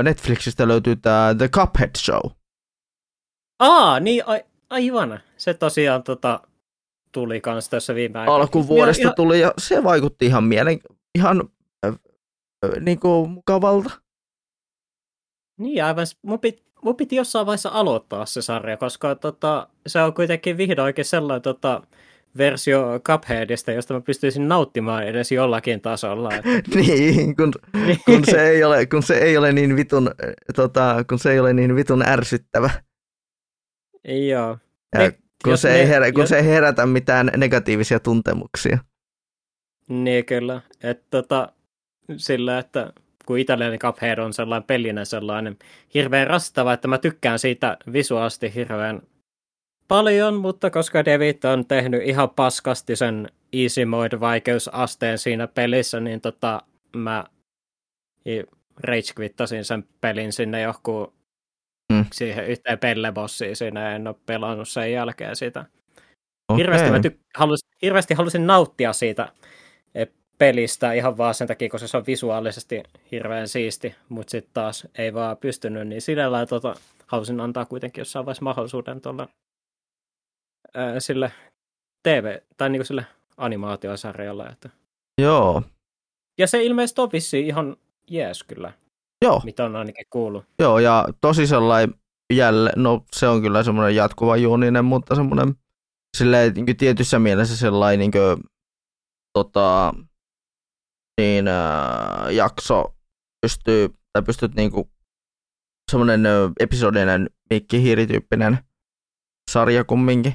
Netflixistä löytyy tämä The Cuphead Show.
Aa, niin a- aivan. Se tosiaan tota, tuli kanssa tässä viime aikoina.
Alkuvuodesta ihan, tuli ja se vaikutti ihan mielen, ihan äh, äh, niin kuin mukavalta.
Niin aivan. Mun piti, mun piti jossain vaiheessa aloittaa se sarja, koska tota, se on kuitenkin vihdoinkin sellainen tota, versio Cupheadista, josta mä pystyisin nauttimaan edes jollakin tasolla. Että...
niin, kun, kun, se ei ole, kun se ei ole niin vitun, tota, kun se ei ole niin vitun ärsyttävä.
Joo.
Ja ne, kun, se, ne, ei herä, kun jos... se ei herätä mitään negatiivisia tuntemuksia.
Niin kyllä. Että tota, sillä, että kun italialainen Cuphead on sellainen pelinä sellainen hirveän rastava, että mä tykkään siitä visuaalisesti hirveän paljon, mutta koska David on tehnyt ihan paskasti sen easy mode vaikeusasteen siinä pelissä, niin tota, mä rage sen pelin sinne johonkin mm. siihen yhteen pellebossiin siinä, en ole pelannut sen jälkeen sitä. Okay. Hirveästi, mä tyk- halus, hirveästi halusin nauttia siitä e, pelistä ihan vaan sen takia, koska se on visuaalisesti hirveän siisti, mutta sitten taas ei vaan pystynyt, niin sillä tota, halusin antaa kuitenkin jossain vaiheessa mahdollisuuden tuolla ää, sille TV- tai niinku sille animaatiosarjalle. Että...
Joo.
Ja se ilmeisesti on vissiin ihan jees kyllä.
Joo.
Mitä on ainakin kuullut.
Joo, ja tosi sellainen jälleen, no se on kyllä semmoinen jatkuva juuninen, mutta semmoinen silleen niin tietyssä mielessä sellainen niin kuin, tota, niin, ää, jakso pystyy, tai pystyt niin kuin, semmoinen episodinen mikkihiirityyppinen sarja kumminkin.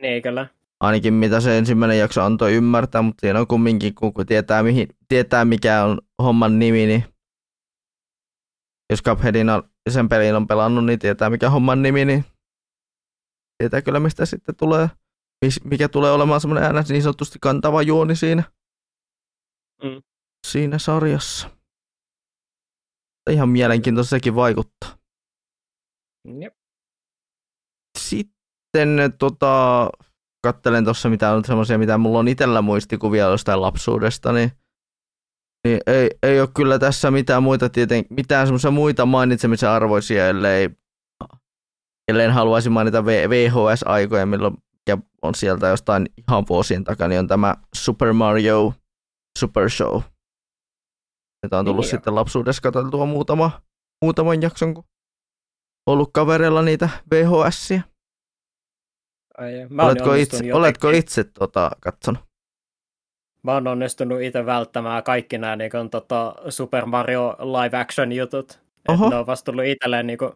Niin, kyllä.
Ainakin mitä se ensimmäinen jakso antoi ymmärtää, mutta siinä on kumminkin, kun tietää, mihin, tietää mikä on homman nimi, niin jos Cupheadin on, sen pelin on pelannut, niin tietää mikä homman nimi, niin tietää kyllä mistä sitten tulee, mikä tulee olemaan semmoinen äänet niin sanotusti kantava juoni siinä, mm. siinä sarjassa. Ihan mielenkiintoista sekin vaikuttaa.
Jep.
Sitten tota, kattelen tuossa mitä on semmoisia, mitä mulla on itsellä muistikuvia jostain lapsuudesta, niin, niin ei, ei ole kyllä tässä mitään muita tieten, mitään semmoisia muita mainitsemisen arvoisia, ellei, ellei haluaisi mainita VHS-aikoja, milloin on sieltä jostain ihan vuosien takaa, niin on tämä Super Mario Super Show. Tämä on tullut niin sitten lapsuudessa katseltua muutama, muutaman jakson, kun ollut kavereilla niitä VHS-sia.
Ai,
oletko itse, oletko itse tota, katsonut?
Mä oon onnistunut itse välttämään kaikki nämä niin kuin, tota, Super Mario live action jutut. Oho. ne on vasta tullut itselleen, niin kuin,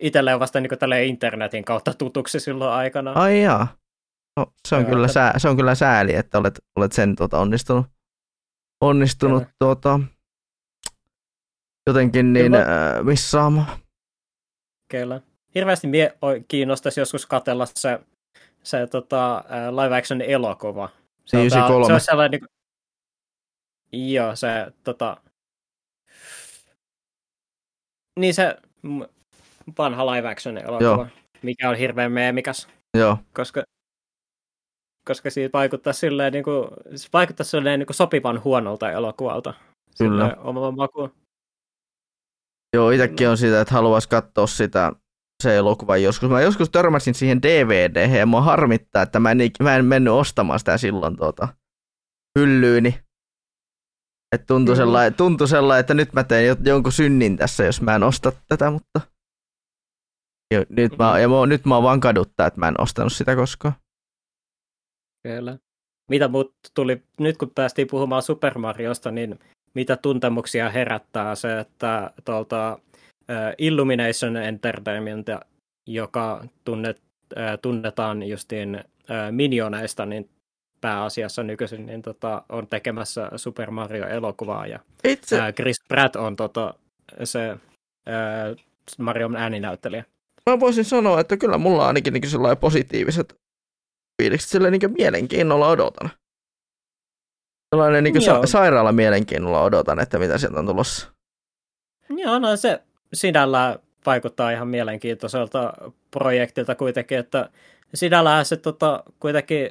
itselleen vasta niin kuin, internetin kautta tutuksi silloin aikana.
Ai jaa. No, se, on kyllä sää, se on kyllä sääli, että olet, olet sen tota, onnistunut, onnistunut tuota, jotenkin niin, äh, missaamaan.
Kyllä. Hirveästi mie kiinnostaisi joskus katella se, se tota, live action elokuva.
Se, on, tää, se
on sellainen, niin joo, se tota, niin se vanha live action elokuva, joo. mikä on hirveän meemikas.
Joo.
Koska, koska siitä vaikuttaa silleen, niin kuin, vaikuttaa silleen niin kuin sopivan huonolta elokuvalta.
Kyllä.
Oma maku.
Joo, itsekin on sitä, että haluaisi katsoa sitä se elokuva joskus. Mä joskus törmäsin siihen DVD ja mua harmittaa, että mä en, mä en mennyt ostamaan sitä silloin tuota hyllyyni. Et tuntui, sellainen, tuntui sellainen, että nyt mä teen jonkun synnin tässä, jos mä en osta tätä, mutta jo, nyt, mä, ja mä, nyt mä vaan kaduttaa, että mä en ostanut sitä koskaan.
Kyllä. Mitä mut tuli, nyt kun päästiin puhumaan Super Mariosta, niin mitä tuntemuksia herättää se, että tuolta Illumination Entertainment, joka tunnet, tunnetaan justiin minioneista, niin pääasiassa nykyisin niin tota, on tekemässä Super Mario-elokuvaa. Ja,
Itse...
Chris Pratt on tota, se uh, Marion ääninäyttelijä.
Mä voisin sanoa, että kyllä mulla on ainakin niin sellainen positiiviset fiilikset, sillä niin mielenkiinnolla odotan. Sellainen niin sa- sairaala mielenkiinnolla odotan, että mitä sieltä on tulossa.
Joo, no se sinällään vaikuttaa ihan mielenkiintoiselta projektilta kuitenkin, että sinällään se tota, kuitenkin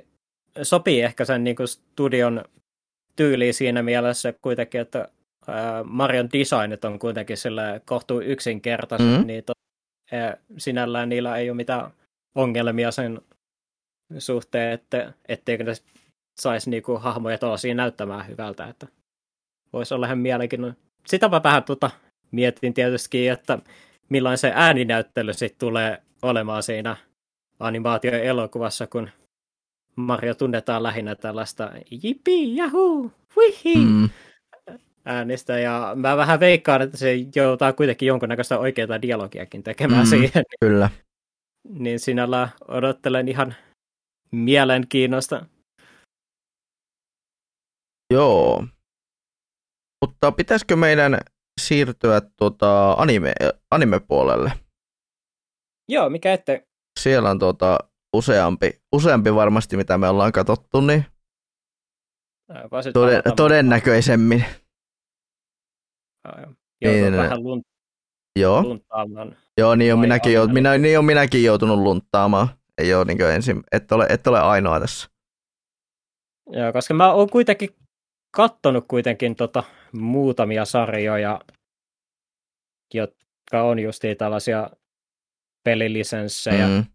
sopii ehkä sen niin kuin studion tyyliin siinä mielessä kuitenkin, että ää, Marion designit on kuitenkin sille kohtuu yksinkertaiset, mm-hmm. niin to, ää, sinällään niillä ei ole mitään ongelmia sen suhteen, että etteikö ne saisi niinku hahmoja tosi näyttämään hyvältä, että voisi olla ihan mielenkiintoinen. Sitä mä vähän tota, mietin tietysti, että millainen se ääninäyttely sitten tulee olemaan siinä animaatioelokuvassa, kun Mario tunnetaan lähinnä tällaista jipi, jahu, wihi mm. äänistä. Ja mä vähän veikkaan, että se joutaa kuitenkin jonkunnäköistä oikeaa dialogiakin tekemään mm, siihen.
Kyllä.
Niin sinällä odottelen ihan mielenkiinnosta.
Joo. Mutta pitäisikö meidän siirtyä tuota anime, anime-puolelle?
Joo, mikä ette?
Siellä on tuota useampi, useampi varmasti, mitä me ollaan katsottu, niin toden, todennäköisemmin.
niin, vähän lunt,
joo. lunttaamaan. Joo, niin on, minäkin, jo, minä, niin on minäkin joutunut lunttaamaan. Ei ole niin ensin, et ole, et ole ainoa tässä.
Joo, koska mä oon kuitenkin kattonut kuitenkin tota muutamia sarjoja, jotka on justiin tällaisia pelilisenssejä. Mm.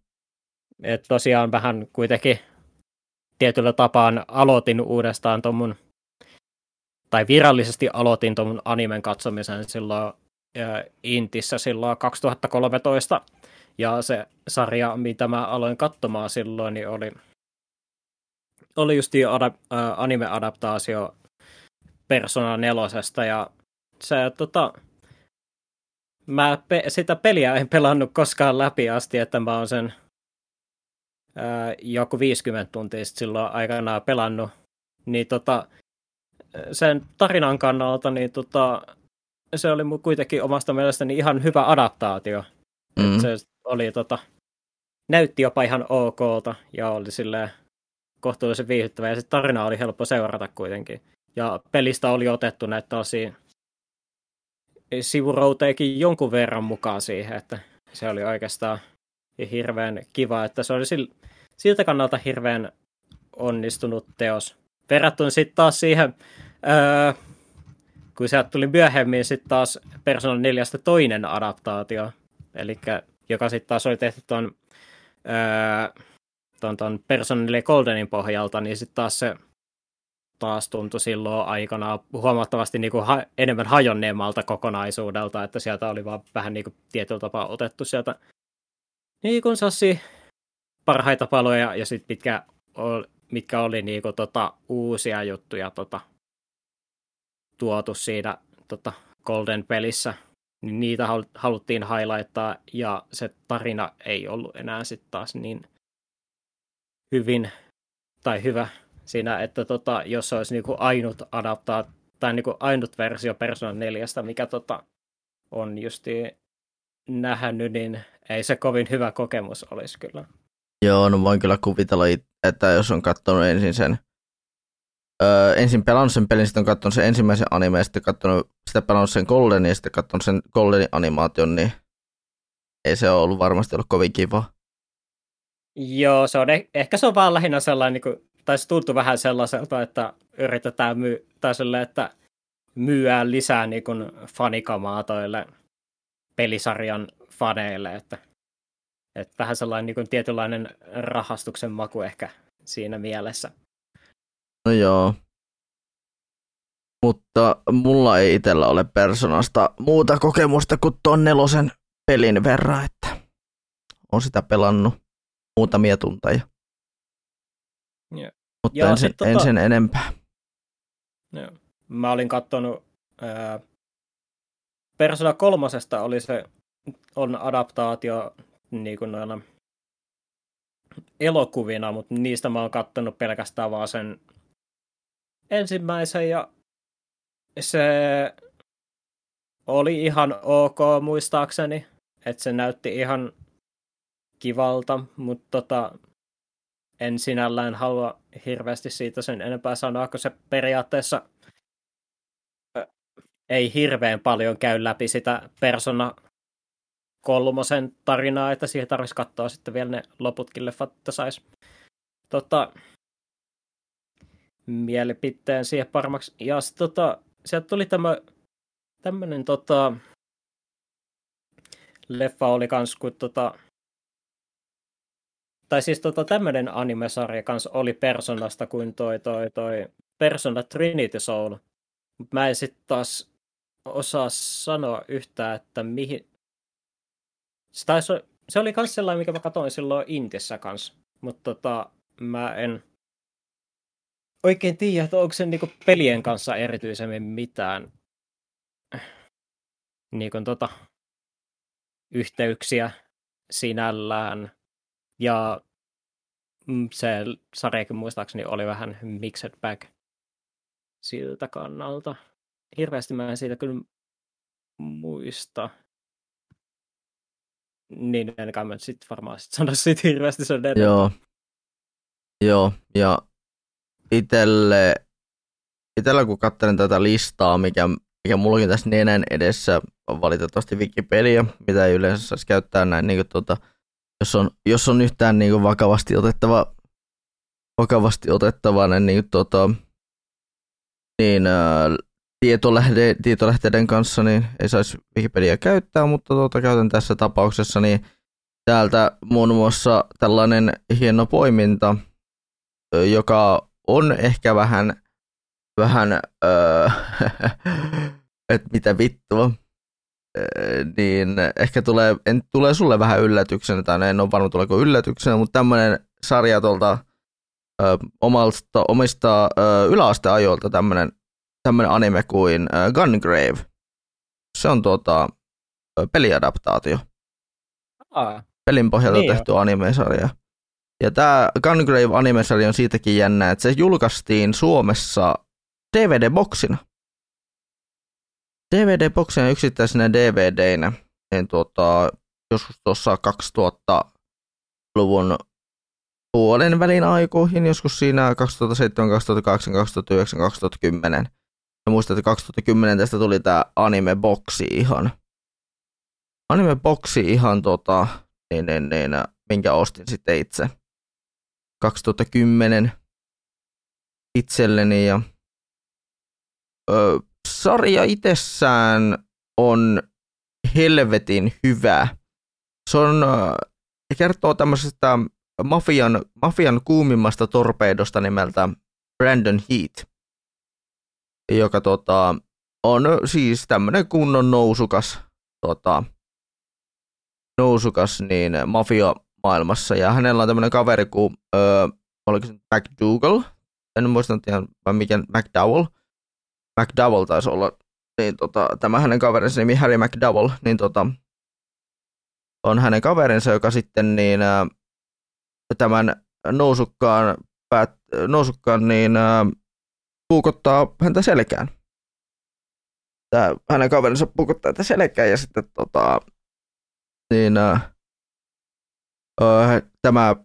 Et tosiaan vähän kuitenkin tietyllä tapaan aloitin uudestaan tuon mun, tai virallisesti aloitin tuon animen katsomisen silloin äh, Intissä silloin 2013. Ja se sarja, mitä mä aloin katsomaan silloin, niin oli, oli just adap- anime-adaptaatio Persona nelosesta ja se tota, mä pe- sitä peliä en pelannut koskaan läpi asti, että mä oon sen ää, joku 50 tuntia silloin aikanaan pelannut, niin tota, sen tarinan kannalta, niin tota, se oli kuitenkin omasta mielestäni ihan hyvä adaptaatio. Mm. se oli tota, näytti jopa ihan okolta ja oli silleen kohtuullisen viihdyttävä ja se tarina oli helppo seurata kuitenkin. Ja pelistä oli otettu näitä tosi sivurouteikin jonkun verran mukaan siihen, että se oli oikeastaan hirveän kiva, että se oli siltä kannalta hirveän onnistunut teos. Verrattuna sitten taas siihen, öö, kun sieltä tuli myöhemmin sitten taas Persona 4 toinen adaptaatio, eli joka sitten taas oli tehty tuon öö, ton, ton Persona 4 Goldenin pohjalta, niin sitten taas se taas tuntui silloin aikana huomattavasti niin kuin ha- enemmän hajonneemmalta kokonaisuudelta, että sieltä oli vaan vähän niin kuin tietyllä tapaa otettu sieltä niin kuin sassi parhaita paloja ja sitten mitkä, mitkä oli niin kuin, tota, uusia juttuja tota, tuotu siinä tota, Golden pelissä, niin niitä haluttiin highlighttaa ja se tarina ei ollut enää sitten taas niin hyvin tai hyvä siinä, että tota, jos olisi niinku ainut adaptaa tai niinku ainut versio Persona 4, mikä tota, on justi nähnyt, niin ei se kovin hyvä kokemus olisi kyllä.
Joo, no voin kyllä kuvitella, että jos on katsonut ensin sen, öö, ensin pelannut sen pelin, sitten on katsonut sen ensimmäisen animeen, sitten katsonut, sitä pelannut sen Goldenin ja sitten katsonut sen Goldenin animaation, niin ei se ole ollut varmasti ollut kovin kiva.
Joo, se on, eh- ehkä se on vaan lähinnä sellainen, niin kuin, tai se tuntuu vähän sellaiselta, että yritetään myy, tai sille, että myyään lisää niin fanikamaa toille pelisarjan faneille, että, että vähän sellainen niin tietynlainen rahastuksen maku ehkä siinä mielessä.
No joo. Mutta mulla ei itsellä ole personasta muuta kokemusta kuin ton nelosen pelin verran, että on sitä pelannut muutamia tunteja. Mutta ja en, sen, tota, en sen enempää.
Joo. Mä olin kattonut ää, Persona kolmosesta oli se on adaptaatio niin kuin noina elokuvina, mutta niistä mä oon kattonut pelkästään vaan sen ensimmäisen ja se oli ihan ok muistaakseni, että se näytti ihan kivalta, mutta tota, en sinällään halua hirveästi siitä sen enempää sanoa, kun se periaatteessa ei hirveän paljon käy läpi sitä persona kolmosen tarinaa, että siihen tarvitsisi katsoa sitten vielä ne loputkin leffat, että saisi tota, mielipiteen siihen paremmaksi. Ja sitten tota, sieltä tuli tämä tämmöinen tota, leffa oli kans, kun tota, tai siis tota, tämmöinen animesarja kans oli Personasta kuin toi, toi, toi Persona Trinity Soul. Mutta mä en sitten taas osaa sanoa yhtään, että mihin... Se, taisi, se oli kans sellainen, mikä mä katsoin silloin Intissä kans. Mutta tota, mä en oikein tiedä, että onko se niinku pelien kanssa erityisemmin mitään niinku tota, yhteyksiä sinällään. Ja mm, se sarjakin muistaakseni oli vähän mixed bag siltä kannalta. Hirveästi mä en siitä kyllä muista. Niin, enkä mä sitten varmaan sit sano siitä hirveästi sen edelleen.
Joo. Joo, ja itelle, itellä kun katselen tätä listaa, mikä, mikä mullakin tässä nenän edessä on valitettavasti Wikipedia, mitä ei yleensä saisi käyttää näin niin kuin, tuota, jos on, jos on yhtään niin vakavasti otettava, vakavasti otettavainen niin, tota, niin ää, tietolähde, tietolähteiden kanssa, niin ei saisi Wikipedia käyttää, mutta tuota, käytän tässä tapauksessa, niin täältä muun muassa tällainen hieno poiminta, joka on ehkä vähän, vähän öö, että mitä vittua, niin ehkä tulee, en, tulee sulle vähän yllätyksenä, tai en ole varma tuleeko yllätyksenä, mutta tämmöinen sarja tuolta ö, omalta, omista ö, yläasteajoilta tämmöinen, tämmöinen anime kuin ö, Gungrave. Se on tuota, ö, peliadaptaatio.
Aa,
Pelin pohjalta niin tehty anime-sarja. Ja tämä Gungrave animesarja on siitäkin jännä, että se julkaistiin Suomessa DVD-boksina. DVD-boksina yksittäisenä DVDinä, niin tuota, joskus tuossa 2000, luvun puolen välin aikoihin, joskus siinä 2007, 2008, 2009, 2010. Ja muistan, että 2010 tästä tuli tämä anime-boksi ihan. Anime-boksi ihan tota, niin, niin, niin, minkä ostin sitten itse 2010 itselleni. Ja, ö, sarja itsessään on helvetin hyvä. Se on, ö, kertoo tämmöisestä mafian, mafian kuumimmasta torpeidosta nimeltä Brandon Heat, joka tota, on siis tämmöinen kunnon nousukas, tota, nousukas niin mafia maailmassa. Ja hänellä on tämmöinen kaveri kuin, öö, oliko se McDougall, en muista ihan, vai mikä McDowell, McDowell taisi olla, niin tota, tämä hänen kaverinsa nimi Harry McDowell, niin tota, on hänen kaverinsa, joka sitten niin, tämän nousukkaan, päät, nousukkaan niin ää, puukottaa häntä selkään. Tää, hänen kaverinsa puukottaa häntä selkään ja sitten tota, niin, ää, ää, tämä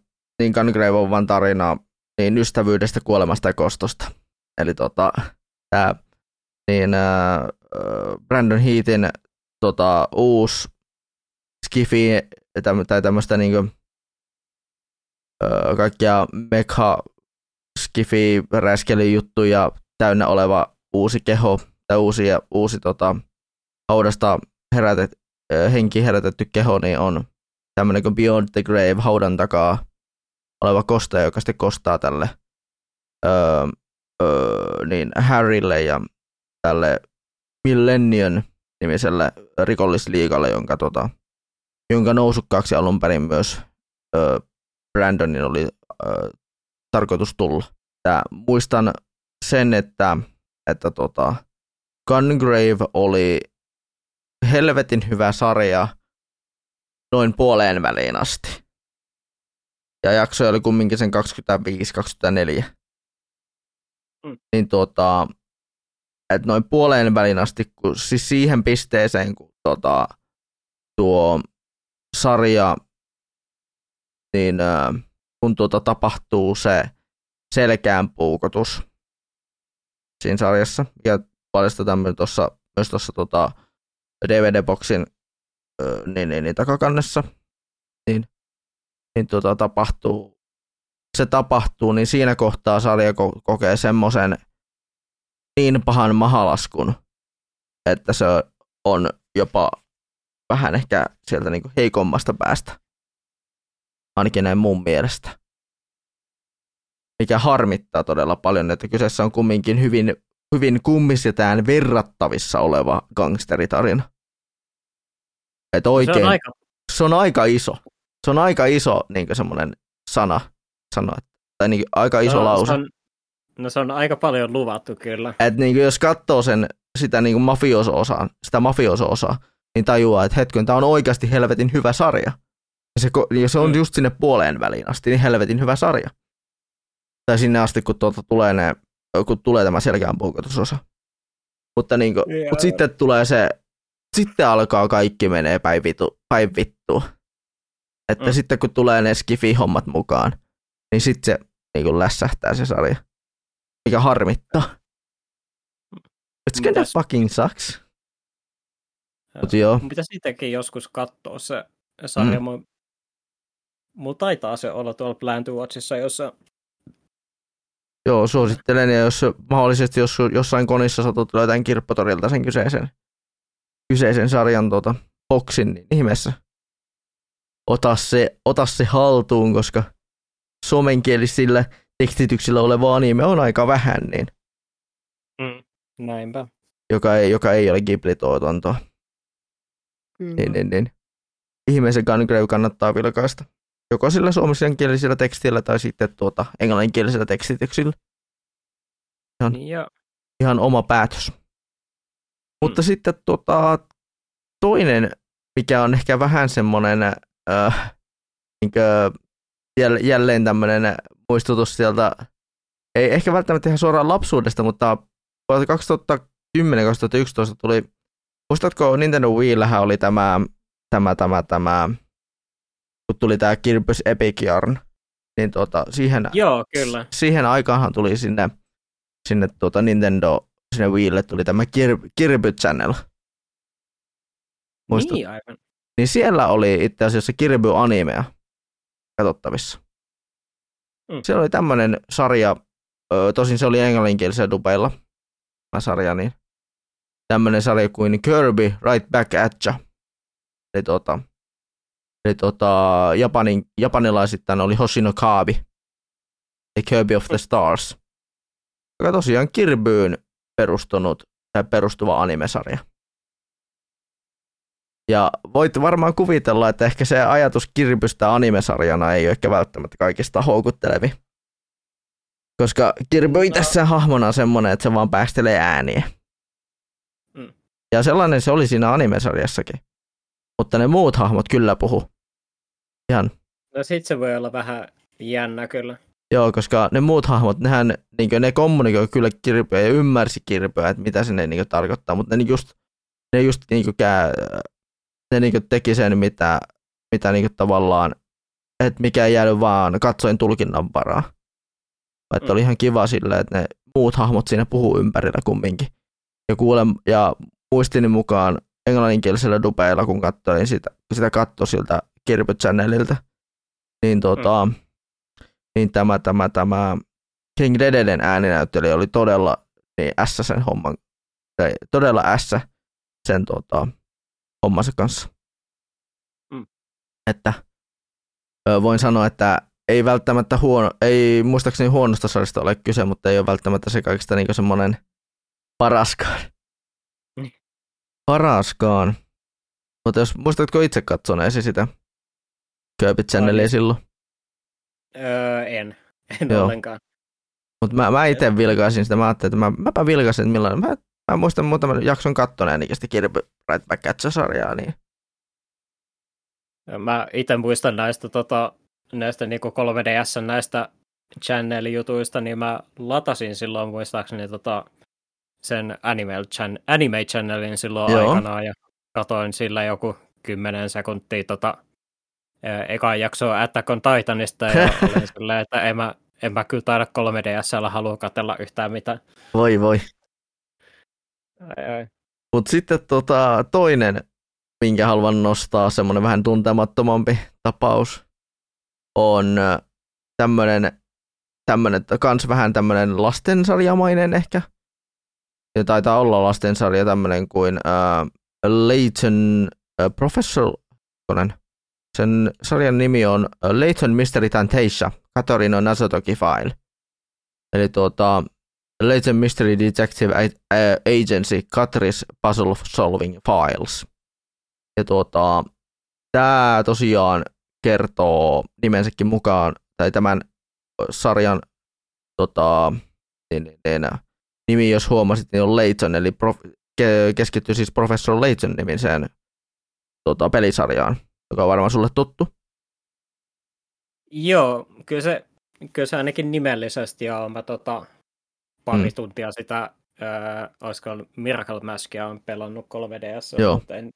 niin Gungrave tarina niin ystävyydestä, kuolemasta ja kostosta. Eli tota, tämä niin, ää, Brandon Heatin tota, uusi skifi tai tämmöistä niin kaikkia mekha skifi juttuja täynnä oleva uusi keho tai uusi, uusi tota, haudasta herätet, henki herätetty keho, niin on tämmöinen kuin Beyond the Grave haudan takaa oleva kostaja, joka sitten kostaa tälle öö, öö, niin Harrylle ja tälle Millennium nimiselle rikollisliikalle, jonka, tota, jonka nousukkaaksi alun perin myös öö, Brandonin oli äh, tarkoitus tulla. Tää, muistan sen, että, että tota, Gungrave oli helvetin hyvä sarja noin puoleen väliin asti. Ja jakso oli kumminkin sen 25-24. Mm. Niin tota, että noin puoleen välin asti, kun, siis siihen pisteeseen, kun tota, tuo sarja niin kun tuota tapahtuu se selkään puukotus siinä sarjassa, ja paljastetaan tuossa, myös tuossa tota DVD-boksin niin, niin, niin, takakannessa, niin, niin tuota, tapahtuu, se tapahtuu, niin siinä kohtaa sarja ko- kokee semmoisen niin pahan mahalaskun, että se on jopa vähän ehkä sieltä niin kuin heikommasta päästä ainakin näin mun mielestä. Mikä harmittaa todella paljon, että kyseessä on kumminkin hyvin, hyvin kummisetään verrattavissa oleva gangsteritarina. että oikein, se, on aika... se on aika iso. Se on aika iso niin semmoinen sana, sana tai niin aika iso no, lause.
Se on, no se on aika paljon luvattu kyllä.
Et niin jos katsoo sen, sitä niin mafioso-osaa, sitä mafioso-osaa, niin tajuaa, että hetken, tämä on oikeasti helvetin hyvä sarja. Ja se, ja se on mm. just sinne puoleen väliin asti, niin helvetin hyvä sarja. Tai sinne asti, kun, tuota tulee, ne, kun tulee tämä selkeän puukotusosa. Mutta niin kuin, yeah. mut sitten tulee se, sitten alkaa kaikki menee päin, vitu, päin vittua. Että mm. sitten kun tulee ne skifi-hommat mukaan, niin sitten se niin kuin lässähtää se sarja. Mikä harmittaa. It's gonna fucking sucks.
Mut joo. Pitäisi itsekin joskus katsoa se sarja. Mm. Mulla taitaa se olla tuolla Plan to Watchissa, jossa...
Joo, suosittelen, ja jos mahdollisesti jos jossain konissa satut löytään kirppotorilta sen kyseisen, kyseisen sarjan tuota, boksin, niin ihmeessä ota se, ota se haltuun, koska suomenkielisillä tekstityksillä oleva anime on aika vähän, niin
mm, näinpä.
Joka ei, joka ei ole Ghibli-tuotantoa. Mm. Niin, niin, niin. Ihmeisen Gungrave kannattaa vilkaista joko sillä suomenkielisellä tekstillä tai sitten tuota englanninkielisellä tekstityksillä. Ihan, niin ja... ihan oma päätös. Mm. Mutta sitten tuota, toinen, mikä on ehkä vähän semmoinen äh, niin jälleen tämmöinen muistutus sieltä, ei ehkä välttämättä ihan suoraan lapsuudesta, mutta 2010-2011 tuli, muistatko Nintendo Wiillähän oli tämä, tämä, tämä, tämä tuli tämä Kirby's Epic Yarn, niin tuota, siihen,
Joo, kyllä.
siihen aikaanhan tuli sinne, sinne tuota Nintendo, sinne Wiille tuli tämä Kir- Kirby Channel. Muistat?
Niin, aivan.
Niin siellä oli itse asiassa Kirby-animea katsottavissa.
Mm.
Siellä oli tämmöinen sarja, ö, tosin se oli englanninkielisellä dubeilla, tämä sarja, niin tämmöinen sarja kuin Kirby Right Back at Ya. Eli, tota, eli tota, Japanin, japanilaisittain oli Hoshino Kabi, eli Kirby of the Stars, joka tosiaan Kirbyyn perustunut tai perustuva animesarja. Ja voit varmaan kuvitella, että ehkä se ajatus Kirbystä animesarjana ei ole ehkä välttämättä kaikista houkuttelevi. Koska Kirby
No.
tässä hahmona on semmoinen, että se vaan päästelee ääniä.
Mm.
Ja sellainen se oli siinä animesarjassakin. Mutta ne muut hahmot kyllä puhu. Ihan,
No sit se voi olla vähän jännä kyllä.
joo, koska ne muut hahmot, nehän, niin ne kommunikoi kyllä Kirbyä ja ymmärsi Kirbyä, että mitä se ne niin tarkoittaa, mutta ne just, ne just niin kää, ne niin teki sen, mitä, mitä niin tavallaan, että mikä ei jäänyt vaan katsoen tulkinnan varaa. Että
Mm.
oli ihan kiva sille, että ne muut hahmot siinä puhuu ympärillä kumminkin. Ja kuulen, ja muistini mukaan englanninkielisellä dubeilla, kun katsoin sitä, sitä katto siltä Kirby Channelilta, niin, tota, mm. niin tämä, tämä, tämä King Dededen ääninäyttelijä oli todella niin ässä sen homman, tai todella ässä sen tota, hommansa kanssa.
Mm.
Että voin sanoa, että ei välttämättä huono, ei muistaakseni huonosta sarjasta ole kyse, mutta ei ole välttämättä se kaikista niin semmoinen paraskaan.
Niin.
Paraskaan. Mutta jos muistatko itse katsoneesi sitä Kirby Channelia silloin?
Öö, en. En
Joo.
ollenkaan.
Mutta mä, mä itse vilkaisin sitä, mä ajattelin, että mä, mäpä vilkaisin, että millainen, mä, mä muistan muutaman jakson kattoneenikin sitä Kirby Right Back at sarjaa, niin
Mä itse muistan näistä, tota, näistä niinku 3DS näistä channel-jutuista, niin mä latasin silloin muistaakseni tota, sen anime, chan, anime channelin silloin
Joo.
aikanaan ja katoin sillä joku 10 sekuntia tota, ää, ekaa jaksoa Attack on Titanista ja olin silleen, että en mä, en mä kyllä taida 3DSllä halua katella yhtään mitään.
voi voi.
Ai, ai.
Mutta sitten tota, toinen, minkä haluan nostaa, semmoinen vähän tuntemattomampi tapaus, on tämmöinen, tämmönen, kans vähän tämmöinen lastensarjamainen ehkä. Ja taitaa olla lastensarja tämmöinen kuin uh, Leighton uh, Professor, sen sarjan nimi on Leighton Mystery Tantasia, Katorino Nasotoki File. Eli tuota, Leighton Mystery Detective Agency Katris Puzzle Solving Files. Ja tuota, tämä tosiaan kertoo nimensäkin mukaan, tai tämän sarjan tota, niin, niin, niin, nimi, jos huomasit, niin on Leighton, eli prof, ke, keskittyy siis Professor Leighton nimiseen tota, pelisarjaan, joka on varmaan sulle tuttu.
Joo, kyllä se, kyllä se ainakin nimellisesti ja mä tota, pari
Mm.
tuntia sitä, ää, olisiko ollut Miracle Maskia on pelannut 3DS,
Joo.
mutta en,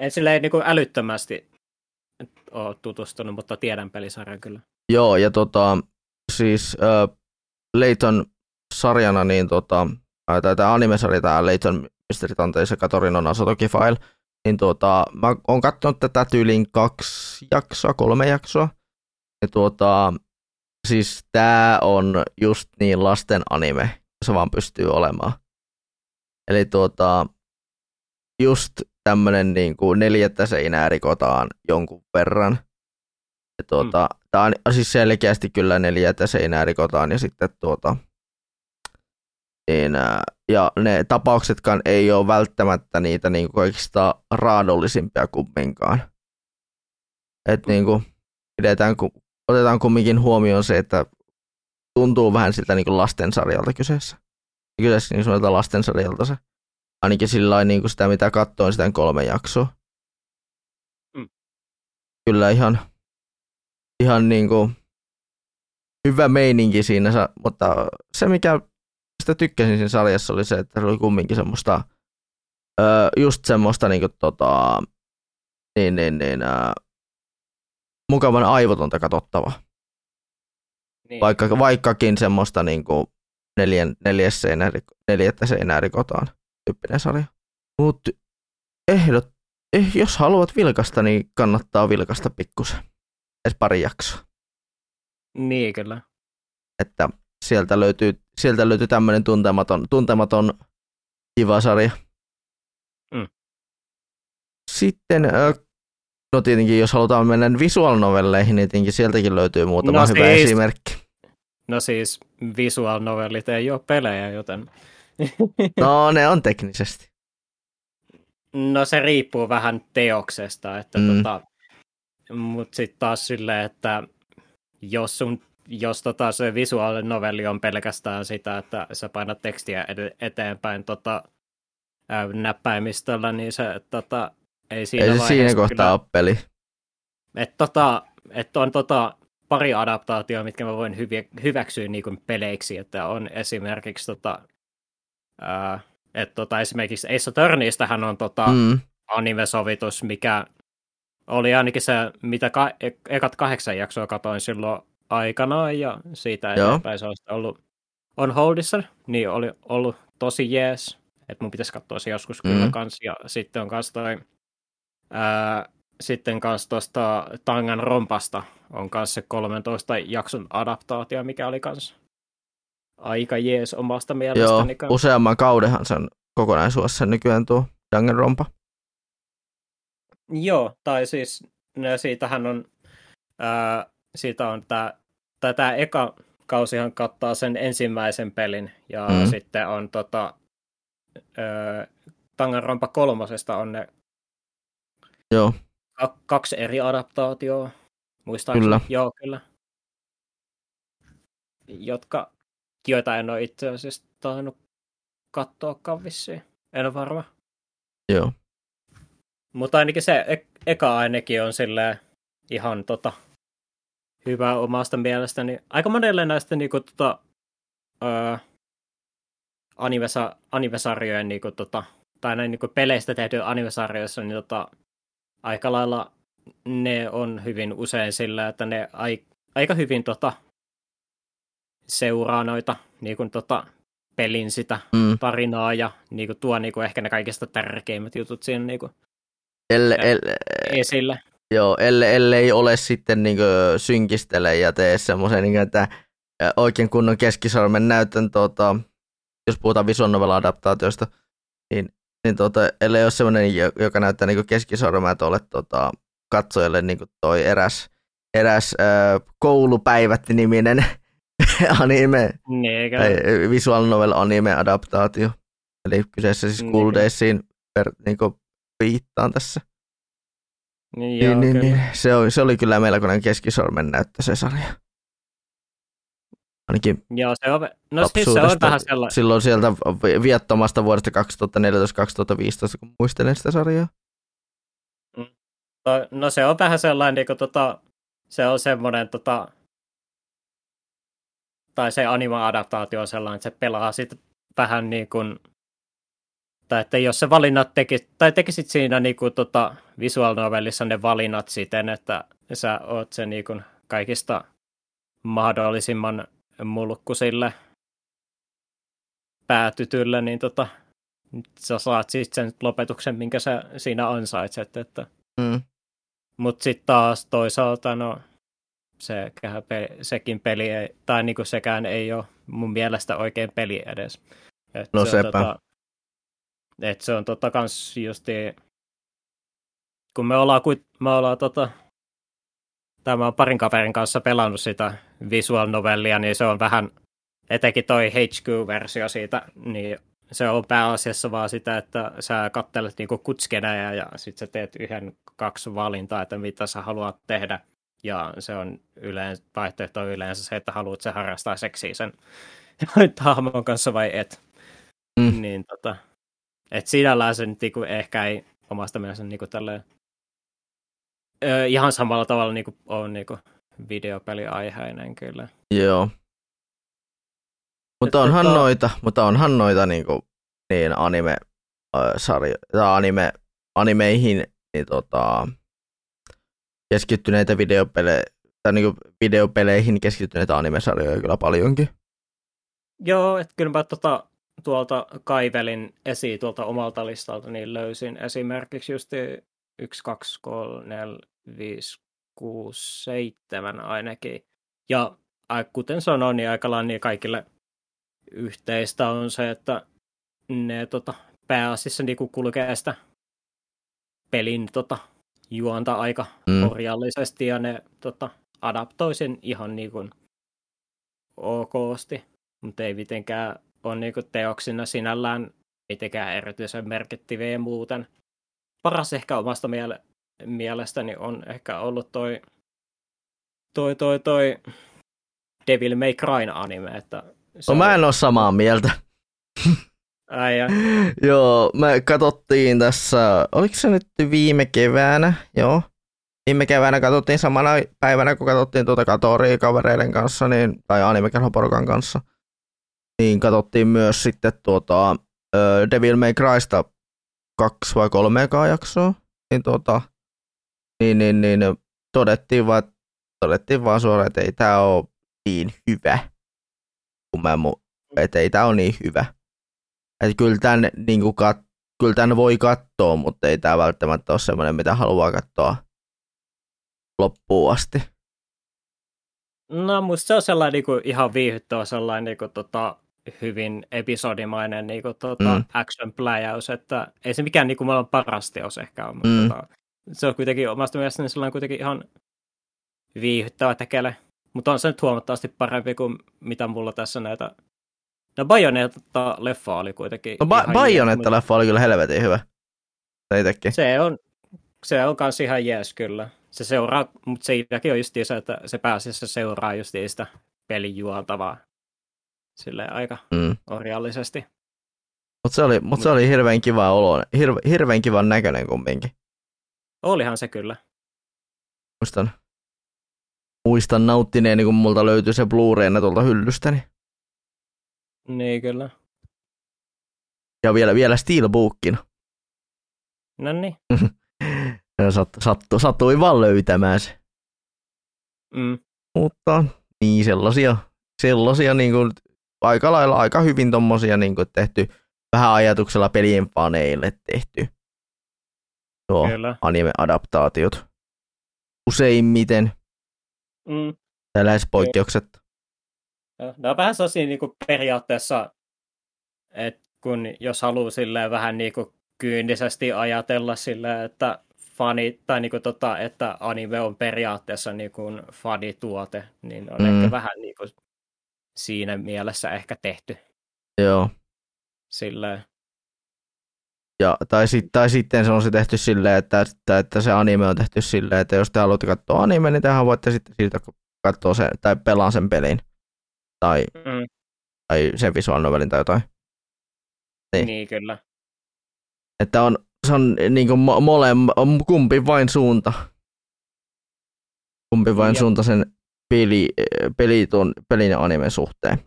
en silleen niin kuin älyttömästi ole tutustunut, mutta tiedän pelisarjan kyllä.
Joo, ja tota, siis äh, Leighton sarjana, niin tota, äh, tai tämä anime-sarja, tämä Leighton Mystery Tanteissa Katorinon Asotoki File, niin tota, mä oon katsonut tätä tyyliin kaksi jaksoa, kolme jaksoa, ja tuota, siis tää on just niin lasten anime, se vaan pystyy olemaan. Eli tuota, just tämmönen niin kuin neljättä seinää rikotaan jonkun verran. Ja tuota, mm. Tää on siis selkeästi kyllä neljättä seinää rikotaan ja sitten tuota, niin, ja ne tapauksetkaan ei ole välttämättä niitä niin kuin kaikista raadollisimpia kumminkaan. Et niin kuin pidetään, otetaan kumminkin huomioon se, että tuntuu vähän siltä niin kuin lastensarjalta kyseessä. Ja Kyseessä niin sanotaan lastensarjalta se. Ainakin sillä niin kuin sitä, mitä katsoin sitä kolme jaksoa.
Mm.
Kyllä ihan, ihan niin kuin hyvä meininki siinä, mutta se mikä sitä tykkäsin siinä sarjassa oli se, että se oli kumminkin semmoista, öö, just semmoista niin kuin, tota, niin, niin, niin, mukavan aivotonta katsottavaa.
Niin.
Vaikka, vaikkakin semmoista niin kuin neljän, neljäs seinää, neljättä seinää rikotaan tyyppinen sarja. Mutta ehdot, eh, jos haluat vilkasta, niin kannattaa vilkasta pikkusen. Edes pari jaksoa.
Niin, kyllä.
Että sieltä löytyy, sieltä löytyy tämmöinen tuntematon, tuntematon kiva sarja.
Mm.
Sitten, no tietenkin jos halutaan mennä visual novelleihin, niin tietenkin sieltäkin löytyy muutama
No
hyvä
siis-
esimerkki.
No siis visual novellit ei ole pelejä, joten...
No ne on teknisesti.
No se riippuu vähän teoksesta, että
Mm.
tota, mutta sitten taas silleen, että jos, sun, jos tota se visuaalinen novelli on pelkästään sitä, että sä painat tekstiä eteenpäin tota, näppäimistöllä, niin se tota, ei siinä
Ei se siinä
kyllä-
kohtaa ole peli.
Et tota, et on tota, pari adaptaatioa, mitkä mä voin hyviä, hyväksyä niin kuin peleiksi, että on esimerkiksi tota, ää, et tota, esimerkiksi Ace Attorneystähän on tota, mm. Anime-sovitus, mikä oli ainakin se, mitä ka- e- ekat kahdeksan jaksoa katoin silloin aikanaan, ja siitä
Joo.
eteenpäin se on ollut on holdissa, niin oli ollut tosi jees, että mun pitäisi katsoa se joskus kyllä
Mm.
kans, ja sitten on kans toi, ää, sitten kans tosta Tangan rompasta on kans se 13 jakson adaptaatio, mikä oli kans aika jees omasta
joo,
mielestäni. kans.
useamman kaudenhan sen kokonaisuudessa nykyään tuo Danganronpa.
Joo, tai siis no, siitähän on, ää, siitä on tämä, tai tämä eka kausihan kattaa sen ensimmäisen pelin, ja
Mm.
mm. sitten on tota, ää, Tanganrampa kolmosesta on ne
Joo,
ka- kaksi eri adaptaatioa, muistaakseni.
Kyllä.
Joo, kyllä. Jotka, joita en ole itse asiassa tainnut katsoakaan vissiin. En ole varma.
joo.
Mutta ainakin se e- eka ainakin on silleen ihan tota, hyvä omasta mielestäni. Aika monelle näistä niinku, tota, öö, animesa, animesarjojen niinku, tota, tai näin niinku, peleistä tehty animesarjoissa, niin tota, aika lailla ne on hyvin usein sillä, että ne ai, aika hyvin tota, seuraa noita niinku, tota, pelin sitä
Mm.
tarinaa ja niinku, tuo niinku, ehkä ne kaikista tärkeimmät jutut siinä niinku,
Elle,
Ja-
elle,
esille.
joo, elle, ellei ole sitten niin synkistele ja tee semmoisen, niin että ä, oikein kunnon keskisormen näytön, tota, jos puhutaan visual novel adaptaatiosta, niin, niin tota, ellei ole semmoinen, jo- joka näyttää niin keskisormen tuolle tota, katsojalle niin toi eräs, eräs ä, koulupäivät-niminen anime,
Niin, eikä,
tai visual novel anime adaptaatio. Eli kyseessä siis
Niin.
School Daysiin per, niin viittaan tässä.
niin, joo,
Niin, niin, niin. Se, oli, se oli kyllä melkoinen keskisormen näyttö se sarja. Ainakin
Joo, se on, no siis se on vähän sellainen,
silloin sieltä vi- viattomasta vuodesta 2014-2015, kun muistelen sitä sarjaa.
no se on vähän sellainen, niin kuin, tota, se on semmoinen, tota, tai se anima-adaptaatio on sellainen, että se pelaa sitten vähän niin kuin, tai että jos se valinnat teki, tai tekisit siinä niin kuin, tota, visual novelissa ne valinnat siten, että sä oot se niin kuin, kaikista mahdollisimman mulkku sille päätytylle, niin tota, sä saat sitten sen lopetuksen, minkä sä siinä ansaitset. Että.
Mm.
Mutta sitten taas toisaalta, no, pe- sekin peli, ei, tai niinku sekään ei ole mun mielestä oikein peli edes. Et
No
se on,
sepä.
tota, et se on tota kans justi, kun me ollaan, kuit- me ollaan tota, tämä on parin kaverin kanssa pelannut sitä visual novellia, niin se on vähän, etenkin toi HQ-versio siitä, niin se on pääasiassa vaan sitä, että sä kattelet niinku kutskeneja ja sitten sä teet yhden, kaksi valintaa, että mitä sä haluat tehdä. Ja se on yleensä, vaihtoehto on yleensä se, että haluat se harrastaa seksiä sen hahmon kanssa vai et.
Mm.
Niin tota, et sinällään se nyt niinku ehkä ei omasta mielestä niinku tälleen, ö, ihan samalla tavalla niinku on niinku videopeliaiheinen kyllä.
Joo. Mutta onhan
tota-
noita, mutta onhan noita niinku, niin anime äh, sarja, tai anime, animeihin niin tota, keskittyneitä videopelejä, tai niin videopeleihin keskittyneitä animesarjoja kyllä paljonkin.
Joo, että kyllä mä tota, tuolta kaivelin esiin tuolta omalta listalta, niin löysin esimerkiksi just 1, 2, 3, 4, 5, 6, 7 ainakin. Ja kuten sanoin, niin aika niin kaikille yhteistä on se, että ne tota, pääasiassa niin kulkee sitä pelin tota, juonta aika mm. orjallisesti ja ne tota, adaptoi sen ihan niin kuin okosti, mutta ei mitenkään ole niin kuin teoksina sinällään mitenkään erityisen merkittäviä muuten. Paras ehkä omasta miele- mielestäni on ehkä ollut toi, toi, toi, toi Devil May Cry anime. Että
se no, on... mä en ole samaa mieltä.
Ai
Joo, me katsottiin tässä, oliko se nyt viime keväänä, joo. Viime keväänä katsottiin samana päivänä, kun katsottiin tuota Katoria kavereiden kanssa, niin, tai animekerhoporukan kanssa. Niin katsottiin myös sitten tuota Devil May Crysta kaksi vai kolme jaksoa. Niin, tuota, niin, niin, niin todettiin vaan, todettiin vaan suoraan, että ei tämä ole niin hyvä. Kun mä mu- että ei tämä ole niin hyvä. Että kyllä tämän, niin kat, kyllä tämän voi katsoa, mutta ei tämä välttämättä ole semmoinen, mitä haluaa katsoa loppuun asti.
No musta se on sellainen niin kuin, ihan viihyttävä sellainen niin kuin, tota, hyvin episodimainen niin kuin, tota, mm. action pläjäys, että ei se mikään niin kuin, maailman paras teos ehkä ole, mutta mm. tota, se on kuitenkin omasta mielestäni sellainen kuitenkin ihan viihyttävä tekele. Mutta on se nyt huomattavasti parempi kuin mitä mulla tässä näitä No Bayonetta-leffa oli kuitenkin
No ba- Bayonetta-leffa oli kyllä helvetin hyvä. Teitäkin.
Se on, se on kans ihan jees kyllä. Se seuraa, mutta siinäkin on just se, että se pääasiassa seuraa just sitä pelin juoltavaa silleen aika mm. orjallisesti.
Mutta se, oli, mut se oli hirveän kiva olo, hirve, hirveän kivan näköinen kumminkin.
Olihan se kyllä.
Muistan, muistan nauttineeni, kun multa löytyi se Blu-rayna tuolta hyllystäni.
Niin kyllä.
Ja vielä, vielä Steelbookina.
No niin.
Sat, sattu, sattui vaan löytämään se.
Mm.
Mutta niin sellaisia, sellaisia niin kuin, aika lailla aika hyvin tommosia niin kuin, tehty vähän ajatuksella pelien faneille tehty. Tuo anime-adaptaatiot. Useimmiten.
Mm.
lähes poikkeuksetta.
Ne on vähän sellaisia niin kuin periaatteessa, että kun jos haluaa silleen vähän niin kuin kyynisesti ajatella silleen, että fani, tai niin kuin tota, että anime on periaatteessa niin kuin fanituote, niin on mm. ehkä vähän niin kuin siinä mielessä ehkä tehty.
Joo.
Silleen.
Ja, tai, sit, tai sitten se on se tehty silleen, että, että, että se anime on tehty silleen, että jos te haluatte katsoa anime, niin tähän voitte sitten siitä katsoa sen, tai pelaa sen pelin tai, mm. tai sen visual novelin tai jotain.
Niin, niin kyllä.
Että on, se on niin kuin mole, kumpi vain suunta. Kumpi vain ja. suunta sen peli, peli tuon, pelin ja animen suhteen.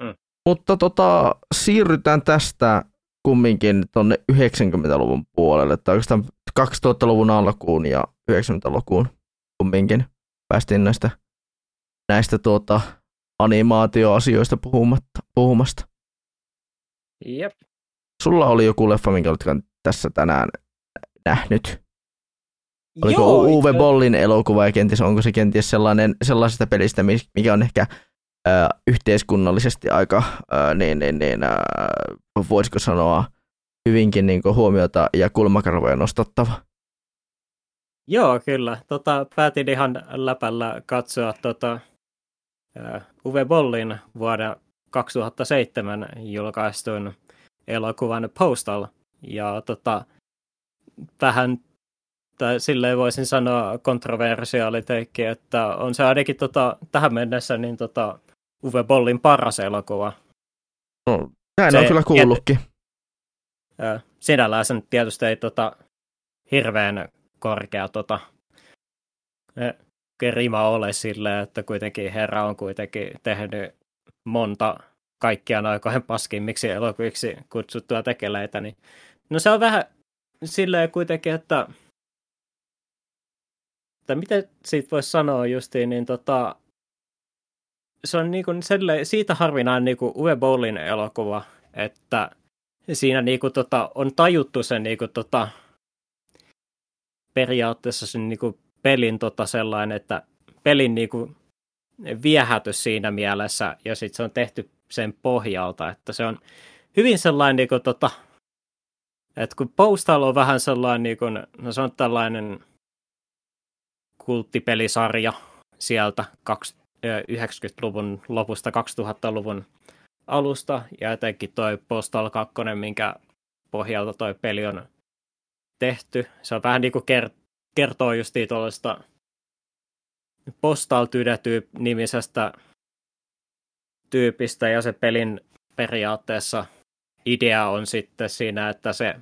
Mm. Mutta tota, siirrytään tästä kumminkin tuonne 90-luvun puolelle, tai oikeastaan 2000-luvun alkuun ja 90-lukuun kumminkin päästiin näistä, näistä tuota, animaatioasioista puhumatta, puhumasta.
Jep.
Sulla oli joku leffa, minkä olet tässä tänään nähnyt. Oliko
Joo,
Uwe Bollin elokuva ja kenties onko se kenties sellainen, sellaisesta pelistä, mikä on ehkä äh, yhteiskunnallisesti aika, äh, niin, niin, niin, äh, voisiko sanoa, hyvinkin niin huomiota ja kulmakarvoja nostattava.
Joo, kyllä. Tota, päätin ihan läpällä katsoa tota, Uwe Bollin vuoden 2007 julkaistun elokuvan Postal. Ja tota, vähän tai silleen voisin sanoa kontroversiaali teikki, että on se ainakin tota, tähän mennessä niin tota, Uwe Bollin paras elokuva.
No, näin se, on kyllä kuullutkin.
sinällään sen tietysti ei tota, hirveän korkea tota, rima ole sille, että kuitenkin herra on kuitenkin tehnyt monta kaikkiaan aikojen paskimmiksi elokuviksi kutsuttua tekeleitä, niin no se on vähän silleen kuitenkin, että että miten siitä voisi sanoa justiin, niin tota, se on niinku selle, siitä harvinainen niinku Uwe Bollin elokuva, että siinä niinku tota, on tajuttu se niinku tota, periaatteessa sen niinku pelin tota sellainen, että pelin niinku viehätys siinä mielessä, ja sitten se on tehty sen pohjalta, että se on hyvin sellainen, niin kuin, tota, että kun Postal on vähän sellainen, niin kuin, no se on tällainen kulttipelisarja sieltä 90-luvun lopusta 2000-luvun alusta, ja etenkin toi Postal 2, minkä pohjalta toi peli on tehty. Se on vähän niin kuin kertoo justiin tuollaista Postal nimisestä tyypistä ja se pelin periaatteessa idea on sitten siinä, että se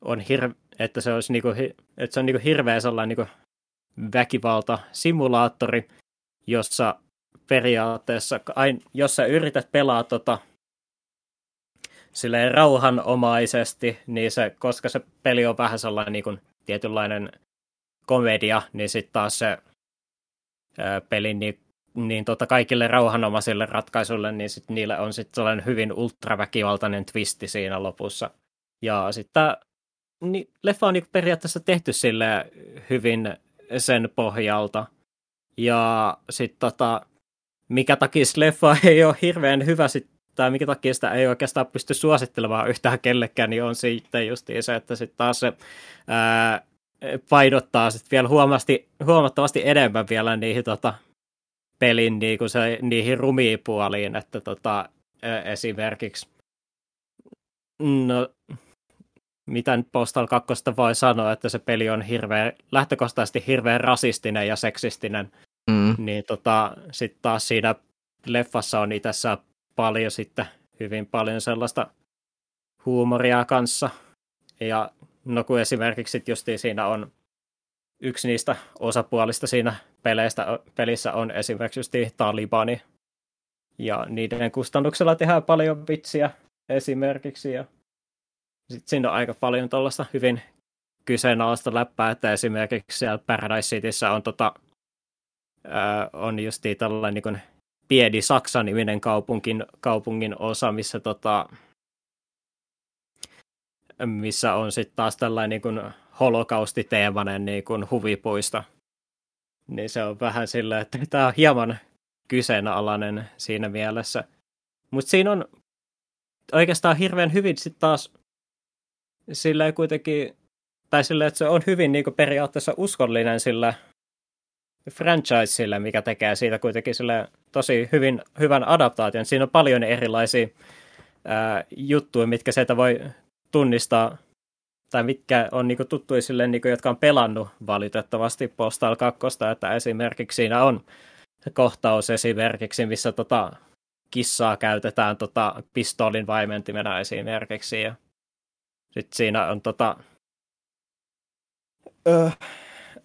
on hir- että se olisi niinku, että se on niinku hirveä sellainen niinku väkivalta-simulaattori, jossa periaatteessa, jos sä yrität pelaa tota, silleen rauhanomaisesti, niin se, koska se peli on vähän sellainen niin kuin tietynlainen komedia, niin sitten taas se ää, peli niin niin tota kaikille rauhanomaisille ratkaisuille, niin sit niille on sitten sellainen hyvin ultraväkivaltainen twisti siinä lopussa. Ja sitten niin, leffa on niin periaatteessa tehty sille hyvin sen pohjalta. Ja sitten tota, mikä takia leffa ei ole hirveän hyvä sit, tai mikä takia sitä ei oikeastaan pysty suosittelemaan yhtään kellekään, niin on sitten just se, että sitten taas se ää, painottaa sit vielä huomattavasti, huomattavasti enemmän vielä niihin tota, pelin niin kuin se, niihin rumiin puoliin, että tota, esimerkiksi no, mitä nyt Postal 2 voi sanoa, että se peli on hirveän, lähtökohtaisesti hirveän rasistinen ja seksistinen, mm. niin tota, sitten taas siinä leffassa on itse paljon sitten hyvin paljon sellaista huumoria kanssa. Ja no kun esimerkiksi justiin siinä on yksi niistä osapuolista siinä peleistä, pelissä on esimerkiksi just Talibani. Ja niiden kustannuksella tehdään paljon vitsiä esimerkiksi. Ja sitten siinä on aika paljon tuollaista hyvin kyseenalaista läppää, että esimerkiksi siellä Paradise Cityssä on, tota, on just tällainen niin pieni Saksa-niminen kaupunkin, kaupungin osa, missä, tota, missä on sitten taas tällainen niin kuin holokaustiteemainen niin kuin huvipuisto. Niin se on vähän silleen, että tämä on hieman kyseenalainen siinä mielessä. Mutta siinä on oikeastaan hirveän hyvin sitten taas silleen kuitenkin, tai silleen, että se on hyvin niin periaatteessa uskollinen sillä franchiselle, mikä tekee siitä kuitenkin sille tosi hyvin, hyvän adaptaation. Siinä on paljon erilaisia ää, juttuja, mitkä sieltä voi tunnistaa tai mitkä on niinku tuttuja sille, niinku, jotka on pelannut valitettavasti Postal 2, että esimerkiksi siinä on kohtaus esimerkiksi, missä tota, kissaa käytetään tota, pistoolin vaimentimena esimerkiksi. Ja sitten siinä on tota, ö,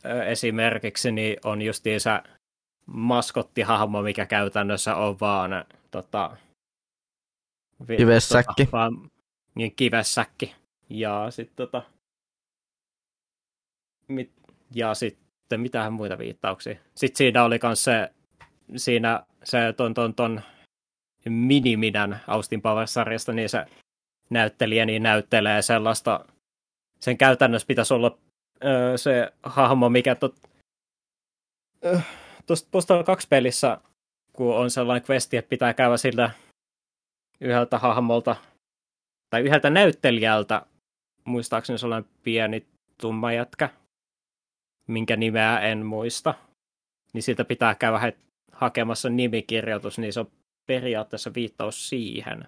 ö, esimerkiksi niin on justiinsa maskottihahmo, mikä käytännössä on vaan tota,
kivessäkki.
Tota, vaan, niin kivessäkki. Ja sitten tota, mit, ja sitten mitähän muita viittauksia. Sitten siinä oli myös se, siinä se ton, ton, ton Miniminän Austin Powers-sarjasta, niin se näyttelijä niin näyttelee sellaista, sen käytännössä pitäisi olla öö, se hahmo, mikä tot, öö, tuosta Postal 2 pelissä, kun on sellainen questi, että pitää käydä sillä yhdeltä hahmolta tai yhdeltä näyttelijältä muistaakseni sellainen pieni tumma jätkä, minkä nimeä en muista, niin siitä pitää käydä hakemassa nimikirjoitus, niin se on periaatteessa viittaus siihen.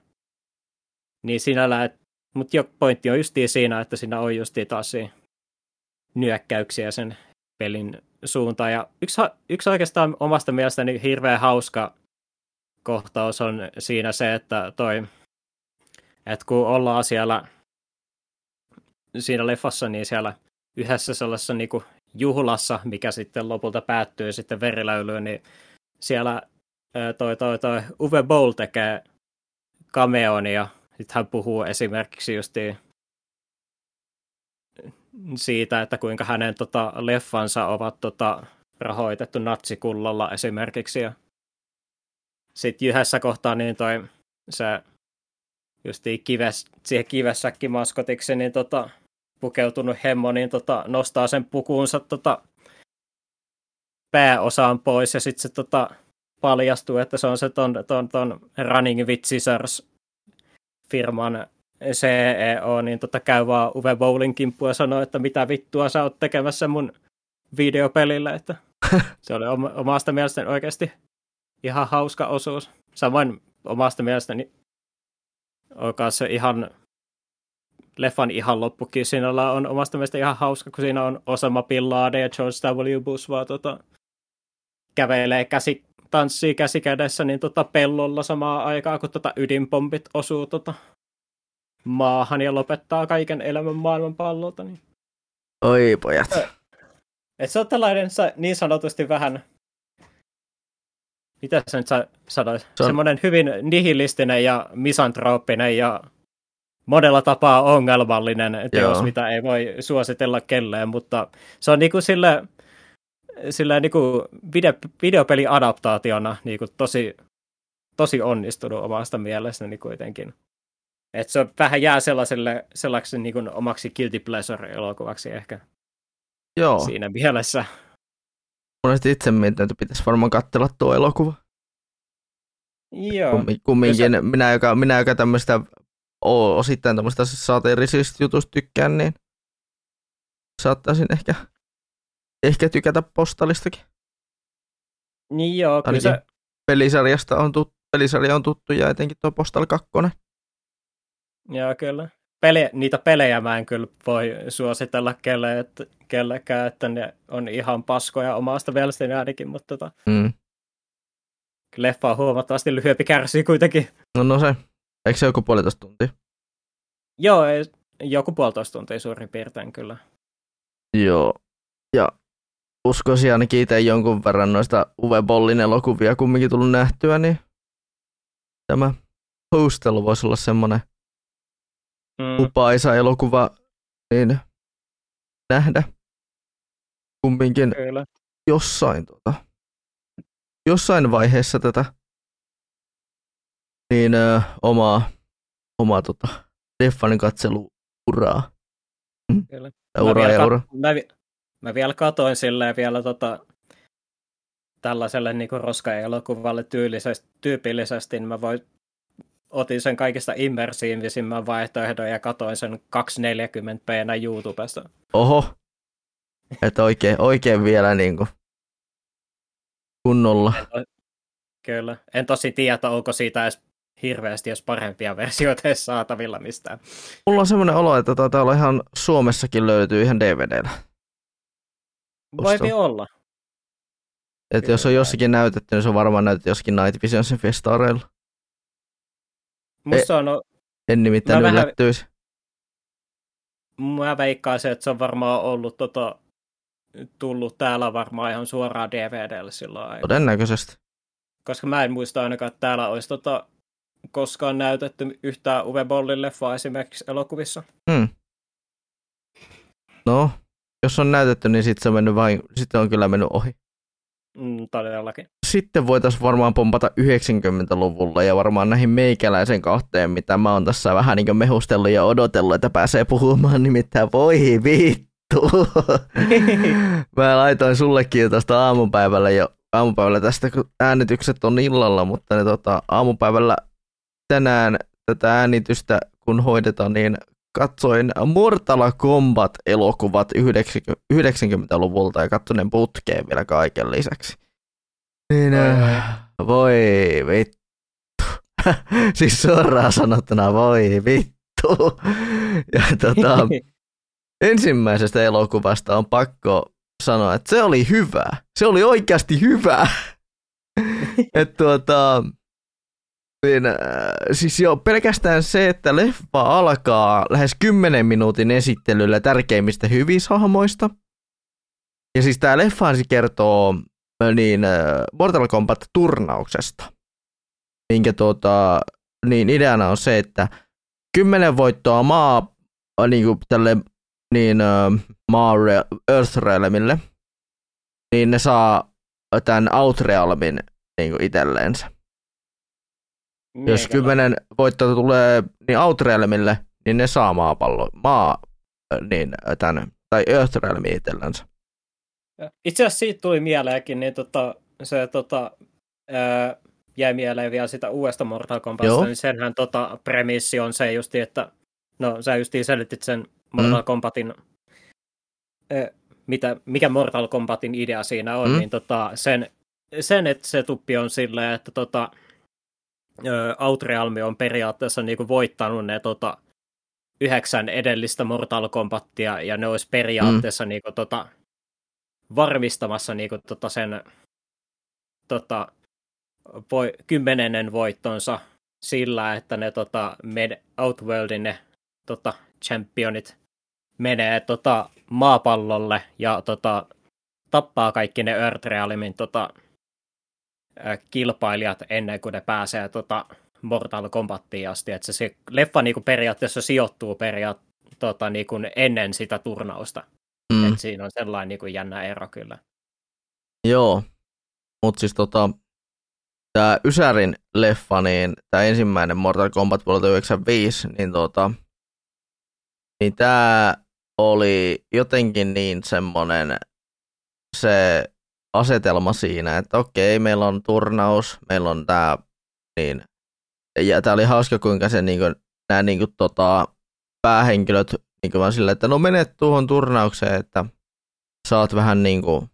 Niin sinällä, mutta jo pointti on justiin siinä, että siinä on justiin taas nyökkäyksiä sen pelin suuntaan. Ja yksi, yksi oikeastaan omasta mielestäni hirveän hauska kohtaus on siinä se, että toi, että kun ollaan siellä siinä leffassa, niin siellä yhdessä sellaisessa niin juhlassa, mikä sitten lopulta päättyy sitten verilöylyyn, niin siellä toi, toi, toi Uwe Boll tekee cameon ja sitten hän puhuu esimerkiksi justiin siitä, että kuinka hänen tota, leffansa ovat tota, rahoitettu natsikullalla esimerkiksi. Ja sitten yhdessä kohtaa niin toi, se just kives, siihen kivessäkin maskotiksi niin tota, pukeutunut hemmo, niin tota, nostaa sen pukuunsa tota, pääosaan pois ja sitten se tota, paljastuu, että se on se ton, ton, ton Running with Scissors firman CEO, niin tota, käy vaan Uwe Bowlin kimppuun ja sanoo, että mitä vittua sä oot tekemässä mun videopelillä, että se oli omasta mielestäni oikeasti ihan hauska osuus. Samoin omasta mielestäni on se ihan leffan ihan loppukin. Siinä on omasta mielestä ihan hauska, kun siinä on Osama Bin Laden ja George W. Bush vaan tota, kävelee käsi, tanssii käsi kädessä niin tota pellolla samaan aikaan, kun tota ydinpompit osuu tota maahan ja lopettaa kaiken elämän maailman pallolta. Niin.
Oi pojat.
Et se on tällainen niin sanotusti vähän, mitä sä nyt sanoit, se on... semmoinen hyvin nihilistinen ja misantrooppinen ja monella tapaa ongelmallinen teos, Joo. mitä ei voi suositella kelleen, mutta se on niinku sille, sille niinku video, videopeliadaptaationa niinku tosi, tosi onnistunut omasta mielestäni kuitenkin. Et se vähän jää sellaiselle, sellaiseksi niin kuin omaksi guilty pleasure-elokuvaksi ehkä.
Joo.
Siinä mielessä.
Monesti itse mietin, että pitäisi varmaan katsella tuo elokuva.
Joo.
Kum, kumminkin sä... minä, joka, minä, joka tämmöistä osittain tämmöistä saateellisista jutusta tykkään, niin saattaisin ehkä, ehkä tykätä postalistakin.
Niin joo, kyllä se...
pelisarjasta on tuttu, pelisarja on tuttu ja etenkin tuo Postal 2.
Joo, kyllä. Peli, niitä pelejä mä en kyllä voi suositella kelle, että, kellekään, että ne on ihan paskoja omasta mielestäni ainakin, mutta tota,
mm.
leffa on huomattavasti lyhyempi kärsii kuitenkin.
No, no se. Eikö se joku puolitoista tuntia?
Joo, ei, joku puolitoista tuntia suurin piirtein kyllä.
Joo. Ja uskoisin ainakin itse jonkun verran noista Uwe Bollin elokuvia kumminkin tullut nähtyä, niin tämä Hostel voisi olla semmoinen mm. upaisa elokuva niin nähdä kumminkin Kyllä. jossain, tota, jossain vaiheessa tätä niin ö, omaa, omaa tota, Deffanin katseluuraa.
Kyllä. Mä, vielä, ja ura. Mä, mä vielä katoin silleen vielä tota, tällaiselle niin roska-elokuvalle tyypillisesti, niin mä voin otin sen kaikista immersiivisimmän vaihtoehdon ja katoin sen 240p YouTubesta.
Oho, että oikein, oikein vielä niin kuin kunnolla.
En kyllä. En tosi tiedä, onko siitä edes hirveästi, jos parempia versioita edes saatavilla mistään.
Mulla on semmoinen olo, että olla ihan Suomessakin löytyy ihan DVDllä.
Voi olla.
Että jos on jossakin näytetty, niin se on varmaan näytetty jossakin Night Visionsin festareilla.
Musta on...
En nimittäin mä yllättyisi.
Vähän, mä veikkaan se, että se on varmaan ollut tota, tullut täällä varmaan ihan suoraan DVDlle silloin aikaa.
Todennäköisesti.
Koska mä en muista ainakaan, että täällä olisi tota, koskaan näytetty yhtään Uwe Bollin leffaa esimerkiksi elokuvissa.
Hmm. No, jos on näytetty, niin sitten se on, mennyt vain, sitten on kyllä mennyt ohi.
Mm, todellakin.
Sitten voitaisiin varmaan pompata 90-luvulla ja varmaan näihin meikäläisen kahteen, mitä mä oon tässä vähän niin mehustellut ja odotellut, että pääsee puhumaan, nimittäin voi vittu. mä laitoin sullekin jo tästä aamupäivällä jo aamupäivällä tästä, kun äänitykset on illalla, mutta ne tota, aamupäivällä tänään tätä äänitystä, kun hoidetaan, niin katsoin Mortal Kombat-elokuvat 90-luvulta ja katsoin putkeen vielä kaiken lisäksi. Niin, äh, voi vittu. siis suoraan sanottuna voi vittu. ja tota, ensimmäisestä elokuvasta on pakko sanoa, että se oli hyvä. Se oli oikeasti hyvä. että tuota, niin, äh, siis jo pelkästään se, että leffa alkaa lähes 10 minuutin esittelyllä tärkeimmistä hyvishahmoista. Ja siis tämä leffa kertoo äh, niin, äh, Mortal Kombat-turnauksesta, minkä tuota, niin ideana on se, että kymmenen voittoa maa niin kuin tälle niin maa Earth Realmille, niin ne saa tämän Outrealmin niin itselleensä. Miekä Jos kymmenen voittoa tulee niin Outrealmille, niin ne saa maapallo, maa, niin tämän, tai Earth Realmi itsellänsä.
Itse asiassa siitä tuli mieleenkin, niin tota, se tota, ää, jäi mieleen vielä sitä uudesta Mortal Kombatista, niin senhän tota, premissi on se justi, että no sä justiin selitit sen Mortal mm. Kombatin, ää, mitä, mikä Mortal Kombatin idea siinä on, mm. niin tota, sen, sen, että se tuppi on silleen, että tota, Outrealmi on periaatteessa niinku voittanut ne tota, yhdeksän edellistä Mortal Kombatia, ja ne olisi periaatteessa mm. niinku, tota, varmistamassa niinku, tota, sen tota, voi, kymmenennen voittonsa sillä, että ne tota, med, Outworldin ne tota, championit menee tota, maapallolle ja tota, tappaa kaikki ne Earth Realimin tota, kilpailijat ennen kuin ne pääsee tota, Mortal Kombattiin asti. Että se, se leffa niinku periaatteessa sijoittuu periaat, tota, niinku ennen sitä turnausta. Mm. Et siinä on sellainen niinku jännä ero kyllä.
Joo, mutta siis tota, tämä Ysärin leffa, niin tämä ensimmäinen Mortal Kombat vuodelta 95, niin tota, niin tämä oli jotenkin niin semmoinen se asetelma siinä, että okei, meillä on turnaus, meillä on tämä, niin, ja tämä oli hauska, kuinka se niin kuin, nämä niin kuin, tota, päähenkilöt niin kuin vaan sillä, että no menet tuohon turnaukseen, että saat vähän niin kuin,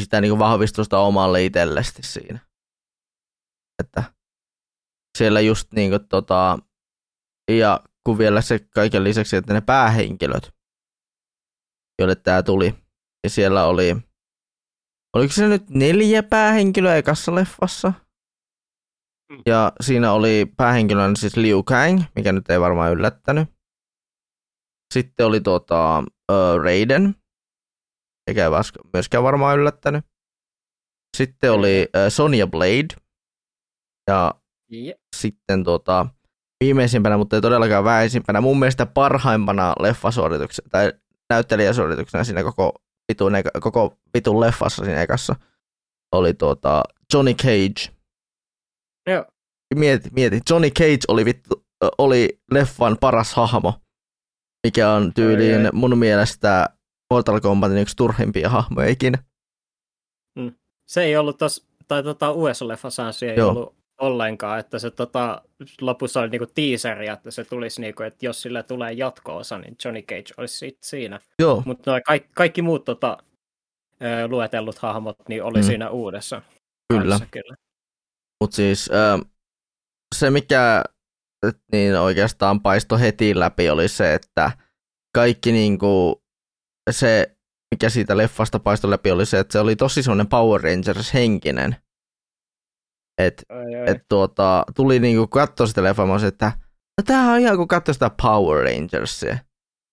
sitä niin kuin vahvistusta omalle itsellesi siinä. Että siellä just niin kuin, tota, ja kun vielä se kaiken lisäksi, että ne päähenkilöt, joille tämä tuli, ja siellä oli, oliko se nyt neljä päähenkilöä ekassa leffassa? Mm. Ja siinä oli päähenkilönä siis Liu Kang, mikä nyt ei varmaan yllättänyt. Sitten oli tuota, uh, Raiden, eikä ei myöskään varmaan yllättänyt. Sitten oli uh, Sonya Blade. Ja yeah. sitten tuota, viimeisimpänä, mutta ei todellakaan vähäisimpänä, mun mielestä parhaimpana leffasuorituksena tai näyttelijäsuorituksena siinä koko vitun, koko vitun leffassa siinä ekassa oli tuota Johnny Cage.
Joo.
Mieti, mieti. Johnny Cage oli, vittu, oli leffan paras hahmo, mikä on tyyliin mun mielestä Mortal Kombatin yksi turhimpia hahmoja ikinä.
Mm. Se ei ollut tos, tai tota uudessa leffassa se ei Joo. ollut ollenkaan, että se tota, lopussa oli niinku teaseri, että se tulisi niinku, että jos sille tulee jatko-osa, niin Johnny Cage olisi sit siinä.
Joo.
Mutta kaikki, kaikki muut tota, luetellut hahmot niin oli mm. siinä uudessa.
Kyllä. kyllä. Mutta siis äh, se, mikä niin oikeastaan paisto heti läpi, oli se, että kaikki niinku, se, mikä siitä leffasta paistoi läpi, oli se, että se oli tosi semmoinen Power Rangers-henkinen et, et tuota, tuli niinku katsoa sitä leffaa, että no tämähän on ihan kuin katsoa sitä Power Rangersia.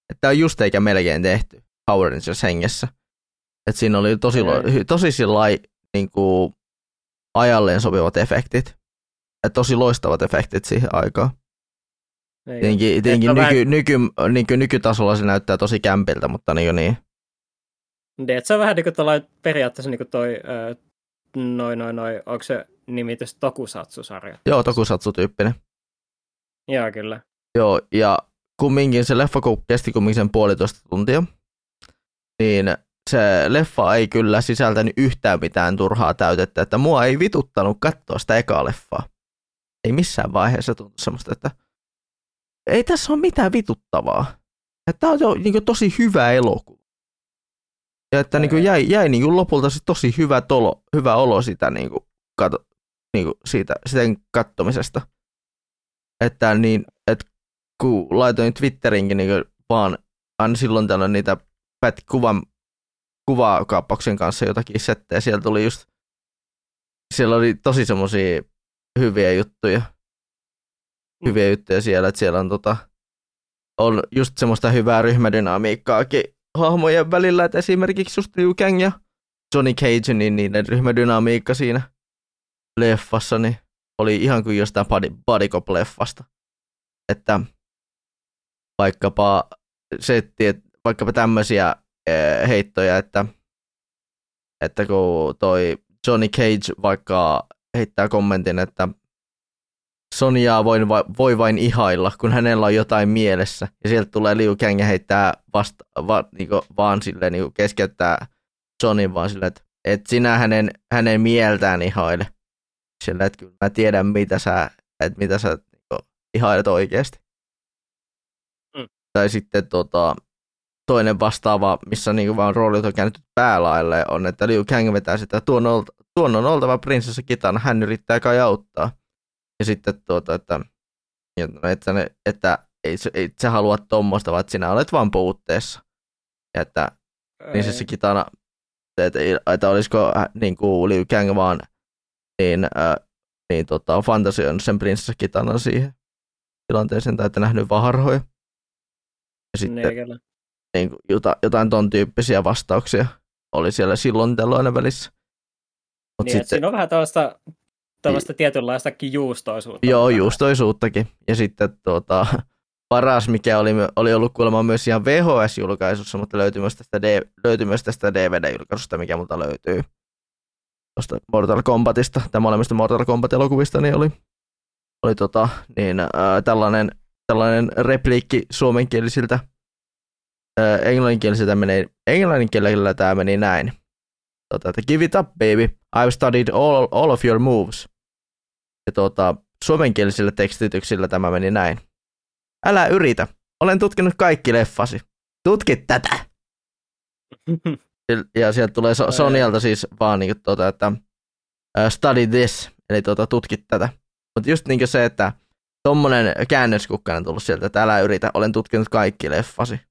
Että tämä on just eikä melkein tehty Power Rangers hengessä. Et siinä oli tosi, okay. tosi sillai, niinku, ajalleen sopivat efektit. Et tosi loistavat efektit siihen aikaan. Tietenkin, tietenkin nyky, vähän... nyky, nyky, nykytasolla se näyttää tosi kämpiltä, mutta niin, niin.
Et se on vähän niin kuin periaatteessa niin kuin toi, noin, noin, noin, onko se nimitys Tokusatsu-sarja.
Joo, Tokusatsu-tyyppinen.
Joo, kyllä.
Joo, ja kumminkin se leffa kesti kumminkin sen puolitoista tuntia, niin se leffa ei kyllä sisältänyt yhtään mitään turhaa täytettä, että mua ei vituttanut katsoa sitä ekaa leffaa. Ei missään vaiheessa tuntu semmoista, että ei tässä ole mitään vituttavaa. Tämä on jo niin tosi hyvä elokuva. Ja että niin jäi, jäi niin lopulta tosi hyvä, tolo, hyvä olo sitä niin kuin, kato, niin kuin siitä, sen kattomisesta. Että niin, että kun laitoin Twitterinkin niin vaan aina silloin tällöin niitä pät kuvan, kuvakaappauksen kanssa jotakin settejä, siellä tuli just, siellä oli tosi semmoisia hyviä juttuja, mm. hyviä juttuja siellä, että siellä on tota, on just semmoista hyvää ryhmädynamiikkaakin hahmojen välillä, että esimerkiksi just Liu Kang ja Johnny Cage, niin niiden ryhmädynamiikka siinä leffassa, niin oli ihan kuin jostain body, body leffasta Että vaikkapa setti, että vaikkapa tämmöisiä eh, heittoja, että, että kun toi Johnny Cage vaikka heittää kommentin, että Sonjaa voi, voi vain ihailla, kun hänellä on jotain mielessä. Ja sieltä tulee Liu Kang ja heittää vasta, va, niinku, vaan silleen, niinku keskeyttää Johnny vaan silleen, että et sinä hänen, hänen mieltään ihaile. Sillä, että kyllä mä tiedän, mitä sä, että mitä sä niinku, ihailet oikeasti. Mm. Tai sitten tota, toinen vastaava, missä niinku vaan roolit on käynyt päälaille, on, että Liu Kang vetää sitä, tuon, olta, tuon on oltava prinsessa kitana, hän yrittää kai auttaa. Ja sitten tuota, että, että, ne, että ei, ei sä halua tuommoista, vaan että sinä olet vaan puutteessa. Ja että niin se kitana, että, että olisiko äh, niin kuin Liu Kang vaan niin, äh, niin tota, fantasioinut sen prinsessa kitanan siihen tilanteeseen, tai että nähnyt vaan harhoja. Ja sitten niin, jota, jotain ton tyyppisiä vastauksia oli siellä silloin tällöin välissä.
Mut niin, sitten, siinä on vähän tällaista Tällaista tietynlaistakin juustoisuutta.
Joo, juustoisuuttakin. Ja sitten tuota, paras, mikä oli, oli ollut kuulemma myös ihan VHS-julkaisussa, mutta löytyi myös tästä, löytyi myös tästä DVD-julkaisusta, mikä multa löytyy tuosta Mortal Kombatista, tai molemmista Mortal Kombat-elokuvista, niin oli, oli tota, niin, äh, tällainen, tällainen repliikki suomenkielisiltä äh, englanninkielisiltä meni, englanninkielellä tämä meni näin. Tota, että give it up, baby. I've studied all, all of your moves. Ja tuota, suomenkielisillä tekstityksillä tämä meni näin. Älä yritä. Olen tutkinut kaikki leffasi. Tutkit tätä. ja sieltä tulee so- Sonialta siis vaan niin kuin, tuota, että study this, eli tuota, tutkit tätä. Mutta just niin se, että tommonen käännöskukkainen tullut sieltä, että älä yritä, olen tutkinut kaikki leffasi.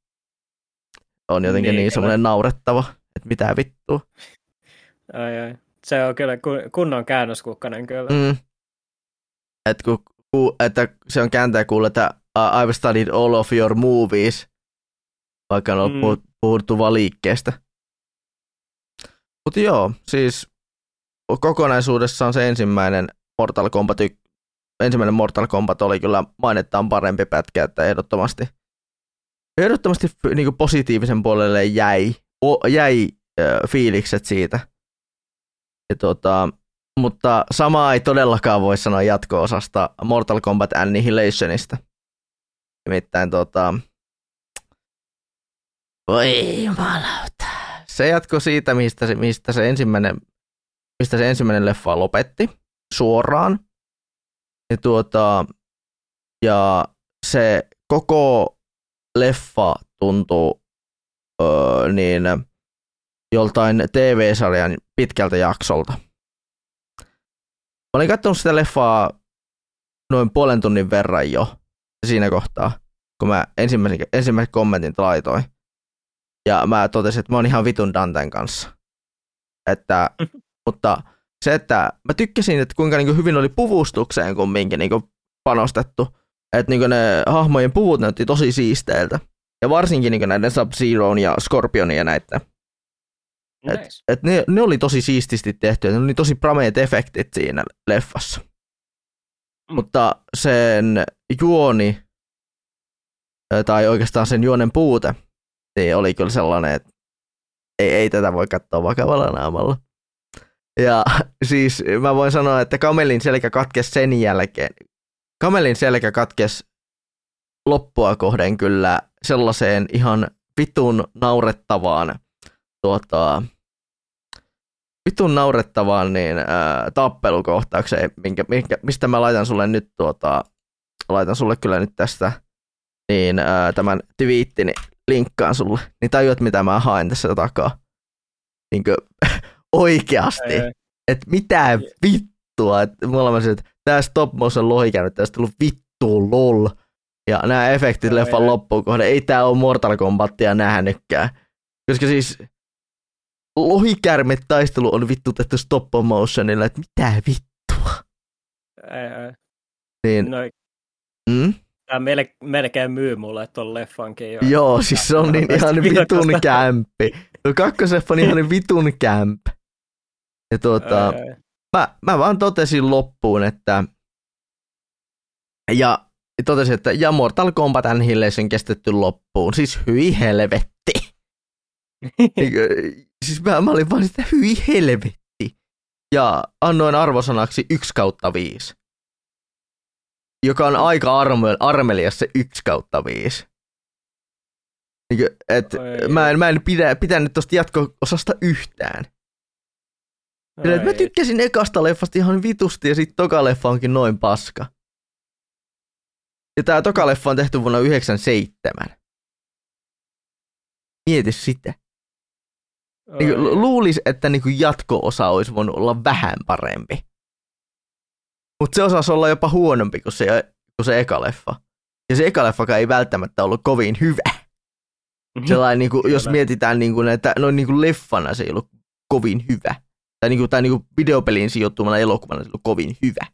On jotenkin niin, niin semmoinen naurettava, että mitä vittua.
Ai, ai. Se on kyllä kunnon käännöskukkanen kyllä.
Mm. Et ku, ku, että se on kääntäjä kuulla, että I've studied all of your movies, vaikka on mm. puhuttu vaan liikkeestä. Mutta joo, siis kokonaisuudessaan se ensimmäinen Mortal Kombat, ensimmäinen Mortal Kombat oli kyllä mainettaan parempi pätkä, että ehdottomasti, ehdottomasti niin positiivisen puolelle jäi, o, jäi äh, fiilikset siitä. Ja tota, mutta samaa ei todellakaan voi sanoa jatko-osasta Mortal Kombat Annihilationista. Nimittäin tota... Voi jumalauta. Se jatko siitä, mistä se, mistä se, ensimmäinen, mistä se ensimmäinen leffa lopetti suoraan. Ja, tuota, ja se koko leffa tuntuu öö, niin joltain TV-sarjan pitkältä jaksolta. Olin katsonut sitä leffaa noin puolen tunnin verran jo siinä kohtaa, kun mä ensimmäisen, ensimmäisen kommentin laitoin. Ja mä totesin, että mä oon ihan vitun Danten kanssa. Että, mutta se, että mä tykkäsin, että kuinka niin hyvin oli puvustukseen kumminkin niin panostettu. Että niin ne hahmojen puvut näytti tosi siisteiltä. Ja varsinkin niin näiden Sub-Zeroon ja Scorpionin ja näiden Nice. Et, et ne, ne oli tosi siististi tehty, ne oli tosi prameet efektit siinä leffassa. Mm. Mutta sen juoni, tai oikeastaan sen juonen puute, niin oli kyllä sellainen, että ei, ei tätä voi katsoa vakavalla naamalla. Ja siis mä voin sanoa, että Kamelin selkä katkesi sen jälkeen. Kamelin selkä katkesi loppua kohden kyllä sellaiseen ihan vitun naurettavaan tuota, vitun naurettavaan niin, ää, tappelukohtaukseen, minkä, minkä, mistä mä laitan sulle nyt tuota, laitan sulle kyllä nyt tästä niin ää, tämän twiittini linkkaan sulle, niin tajuat mitä mä haen tässä takaa. Niin kuin, oikeasti. Että mitä vittua. Että mulla on että tää stop motion lohi käynyt, tästä tullut vittu lol. Ja nämä efektit leffan loppuun kohde, ei tää ole Mortal Kombatia nähnytkään. Koska siis lohikärme-taistelu on vittutettu stop motionilla, että mitä vittua.
Ei, ei.
Niin.
No,
mm?
Tämä melkein, melkein myy mulle tuon leffankin jo.
Joo, siis se on niin ihan vitun kämppi. Tuo kakkoseffa on ihan vitun kämp. Ja tuota. Mä, mä vaan totesin loppuun, että ja totesi, että ja Mortal Kombat Annihilation kestetty loppuun. Siis hyi helvetti. siis mä, mä olin vaan sitä hyi helvetti. Ja annoin arvosanaksi 1 kautta 5. Joka on aika arme, armelias se 1 kautta 5. Niin, et, mä en, mä en pidä, pitänyt tosta jatko-osasta yhtään. Sillä, mä tykkäsin ekasta leffasta ihan vitusti ja sitten toka leffa onkin noin paska. Ja tää toka leffa on tehty vuonna 97. Mieti sitä. Niin, luulisi, että niin jatko-osa olisi voinut olla vähän parempi. Mutta se osasi olla jopa huonompi kuin se, kuin se eka leffa. Ja se eka leffa ei välttämättä ollut kovin hyvä. Mm-hmm. Sellainen, niin kuin, jos mietitään niin kuin, että noin niin kuin leffana se ei ollut kovin hyvä. Tai, niin kuin, tai niin kuin videopeliin sijoittumana elokuvana se ei ollut kovin hyvä.